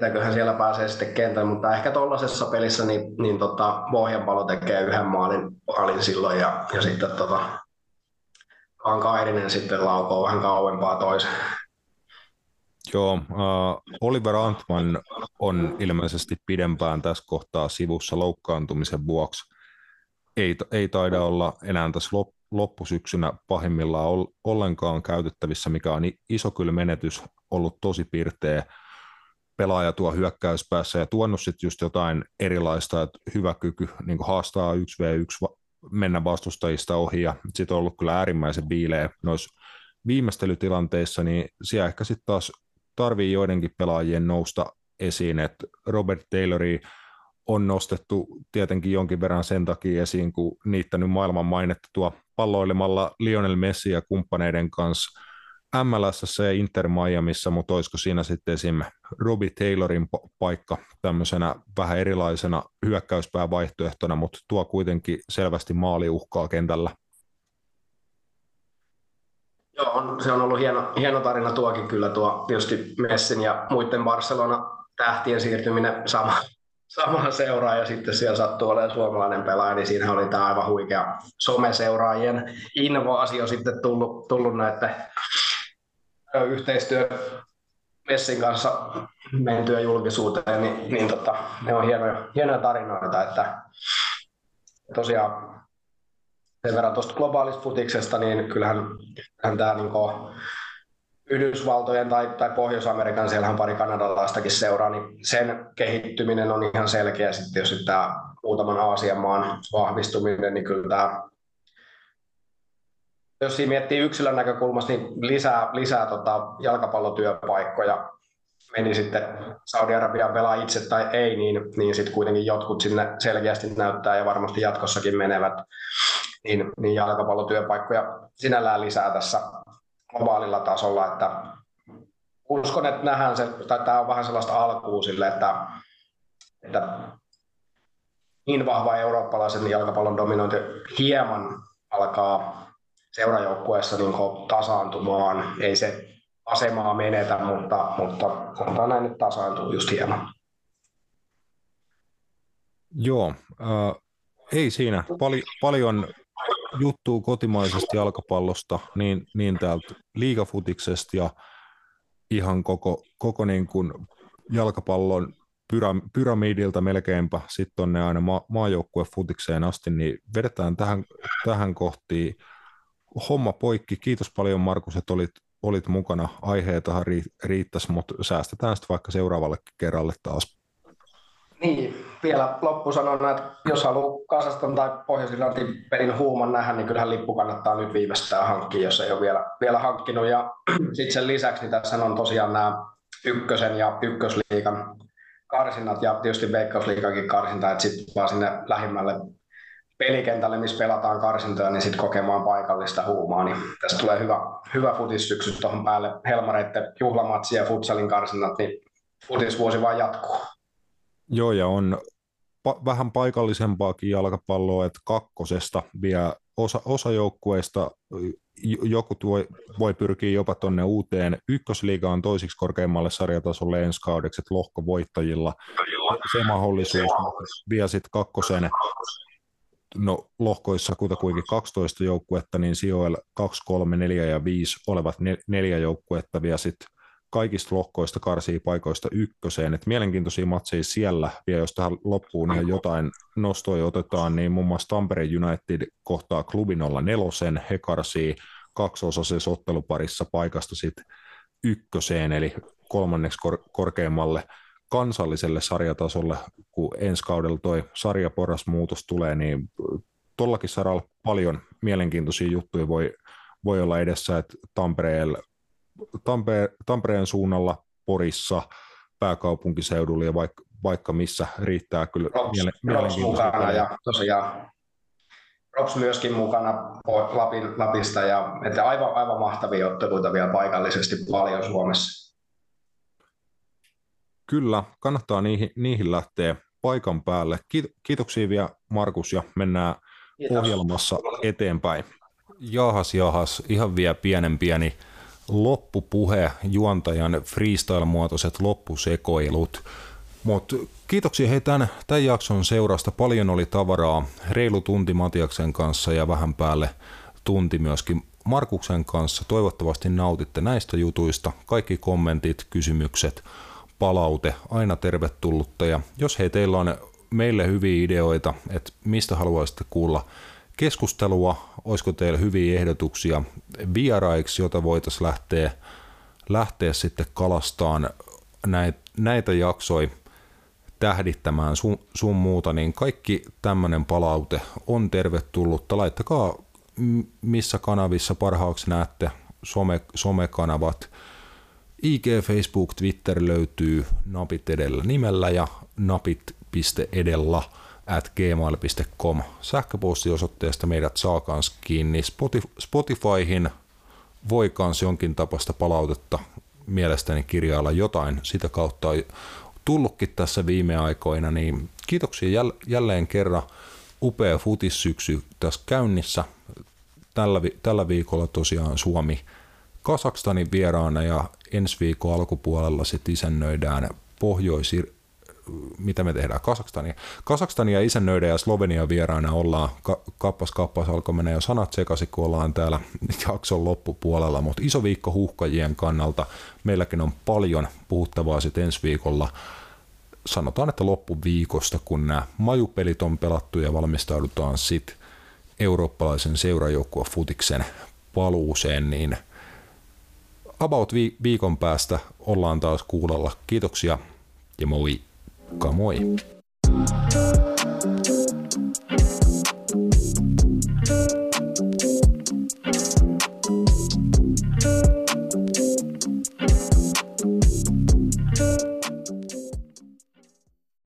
[SPEAKER 5] mitäköhän siellä pääsee sitten kentälle, mutta ehkä tuollaisessa pelissä niin, niin tota, Pohjanpalo tekee yhden maalin, maalin silloin ja, ja sitten tota, vaan Kairinen sitten laukoo vähän kauempaa toisen.
[SPEAKER 1] Joo, uh, Oliver Antman on ilmeisesti pidempään tässä kohtaa sivussa loukkaantumisen vuoksi. Ei, ei taida olla enää tässä lop, loppusyksynä pahimmillaan ollenkaan käytettävissä, mikä on iso kyllä menetys, ollut tosi pirteä pelaaja tuo hyökkäyspäässä ja tuonut sitten just jotain erilaista, että hyvä kyky niin haastaa 1v1 mennä vastustajista ohi ja sitten on ollut kyllä äärimmäisen viileä noissa viimeistelytilanteissa, niin siellä ehkä sitten taas tarvii joidenkin pelaajien nousta esiin, että Robert Taylori on nostettu tietenkin jonkin verran sen takia esiin, kun niittänyt maailman mainetta tuo palloilemalla Lionel Messi ja kumppaneiden kanssa MLS ja Inter Miamiissa, mutta olisiko siinä sitten esim. Robbie Taylorin paikka tämmöisenä vähän erilaisena hyökkäyspäävaihtoehtona, mutta tuo kuitenkin selvästi maaliuhkaa kentällä.
[SPEAKER 5] Joo, on, se on ollut hieno, hieno tarina tuokin kyllä tuo tietysti Messin ja muiden Barcelona tähtien siirtyminen sama, samaan seuraan ja sitten siellä sattuu olemaan suomalainen pelaaja, niin siinä oli tämä aivan huikea someseuraajien invaasio sitten tullut, tullut näiden yhteistyö Messin kanssa mentyä julkisuuteen, niin, niin tota, ne on hienoja, hienoja tarinoita, että tosiaan sen verran tuosta globaalista futiksesta, niin kyllähän, kyllähän tämä niin Yhdysvaltojen tai, tai Pohjois-Amerikan, siellähän pari kanadalaistakin seuraa, niin sen kehittyminen on ihan selkeä. Sitten jos tämä muutaman Aasian maan vahvistuminen, niin kyllä tämä jos siinä miettii yksilön näkökulmasta, niin lisää, lisää tota jalkapallotyöpaikkoja. Meni sitten Saudi-Arabian pelaa itse tai ei, niin, niin sitten kuitenkin jotkut sinne selkeästi näyttää ja varmasti jatkossakin menevät, niin, niin jalkapallotyöpaikkoja sinällään lisää tässä globaalilla tasolla, että uskon, että nähdään se, tai tämä on vähän sellaista alkuun sille, että, että niin vahva eurooppalaisen jalkapallon dominointi hieman alkaa seurajoukkueessa niin tasaantumaan. Ei se asemaa menetä, mutta, mutta sanotaan näin, että tasaantuu just hieman.
[SPEAKER 1] Joo, äh, ei siinä. Pali, paljon juttuu kotimaisesta jalkapallosta, niin, niin täältä liigafutiksesta ja ihan koko, koko niin kuin jalkapallon pyra, pyramidilta melkeinpä sitten tuonne aina ma, maajoukkuefutikseen asti, niin vedetään tähän, tähän kohtiin homma poikki. Kiitos paljon Markus, että olit, olit mukana. Aiheetahan riittäisi, mutta säästetään sitten vaikka seuraavalle kerralle taas.
[SPEAKER 5] Niin, vielä loppu sanon, että jos haluaa Kasaston tai pohjois pelin huuman nähdä, niin kyllähän lippu kannattaa nyt viimeistään hankkia, jos ei ole vielä, vielä hankkinut. Ja sitten sen lisäksi niin tässä on tosiaan nämä ykkösen ja ykkösliikan karsinnat ja tietysti Veikkausliikankin karsinta, että sitten vaan sinne lähimmälle pelikentälle, missä pelataan karsintoja, niin sitten kokemaan paikallista huumaa. Niin tästä tulee hyvä, hyvä futissyksy tuohon päälle. Helmareitten juhlamatsi ja futsalin karsinnat, niin futisvuosi vaan jatkuu.
[SPEAKER 1] Joo, ja on pa- vähän paikallisempaakin jalkapalloa, että kakkosesta vielä osa, osa joukkueista, joku tuo, voi pyrkiä jopa tuonne uuteen ykkösliigaan toisiksi korkeimmalle sarjatasolle ensi kaudeksi, että lohkovoittajilla se mahdollisuus vielä sitten kakkosen no, lohkoissa kutakuinkin 12 joukkuetta, niin sijoilla 2, 3, 4 ja 5 olevat neljä joukkuetta vielä sitten kaikista lohkoista karsii paikoista ykköseen. Et mielenkiintoisia matseja siellä, vielä jos tähän loppuun ihan jotain nostoja otetaan, niin muun muassa Tampere United kohtaa klubin olla nelosen, he karsii kaksiosaisessa otteluparissa paikasta sitten ykköseen, eli kolmanneksi kor- korkeammalle kansalliselle sarjatasolle, kun ensi kaudella toi sarjaporrasmuutos tulee, niin tuollakin saralla paljon mielenkiintoisia juttuja voi, voi olla edessä, että Tampereella Tampe- Tampereen suunnalla, Porissa, pääkaupunkiseudulla ja vaikka, vaikka missä riittää kyllä
[SPEAKER 5] Rops, miele- Rops mukana ja tosiaan Rops myöskin mukana Lapin, Lapista ja että aivan, aivan mahtavia otteluita vielä paikallisesti paljon Suomessa.
[SPEAKER 1] Kyllä, kannattaa niihin, niihin lähteä paikan päälle. Kiitoksia vielä Markus ja mennään Kiitos. ohjelmassa eteenpäin.
[SPEAKER 4] Jahas, jahas, ihan vielä pienen pieni loppupuhe, juontajan freestyle-muotoiset loppusekoilut. Mutta kiitoksia hei tämän, tämän jakson seurasta. Paljon oli tavaraa, reilu tunti Matiaksen kanssa ja vähän päälle tunti myöskin Markuksen kanssa. Toivottavasti nautitte näistä jutuista. Kaikki kommentit, kysymykset, palaute, aina tervetullutta. Ja jos hei teillä on meille hyviä ideoita, että mistä haluaisitte kuulla keskustelua, olisiko teillä hyviä ehdotuksia vieraiksi, jota voitaisiin lähteä, lähteä sitten kalastaan näitä, jaksoja tähdittämään sun, sun muuta, niin kaikki tämmöinen palaute on tervetullutta. Laittakaa missä kanavissa parhaaksi näette some, somekanavat. IG, Facebook, Twitter löytyy napit edellä nimellä ja napit.edellä at gmail.com. Sähköpostiosoitteesta meidät saa kans kiinni. Spotifyhin voi kans jonkin tapasta palautetta mielestäni kirjailla jotain. Sitä kautta tullutkin tässä viime aikoina, niin kiitoksia jälleen kerran. Upea futissyksy tässä käynnissä. Tällä, tällä viikolla tosiaan Suomi Kasakstanin vieraana ja ensi viikon alkupuolella sitten isännöidään pohjois mitä me tehdään Kasakstania. Kasakstania isännöiden ja Slovenia vieraana ollaan, ka- kappas kappas alkoi mennä jo sanat sekaisin, kun ollaan täällä jakson loppupuolella, mutta iso viikko huhkajien kannalta. Meilläkin on paljon puhuttavaa sitten ensi viikolla. Sanotaan, että loppuviikosta, kun nämä majupelit on pelattu ja valmistaudutaan sitten eurooppalaisen seurajoukkue futiksen paluuseen, niin about viikon päästä ollaan taas kuulolla. Kiitoksia ja moi! Kamoi!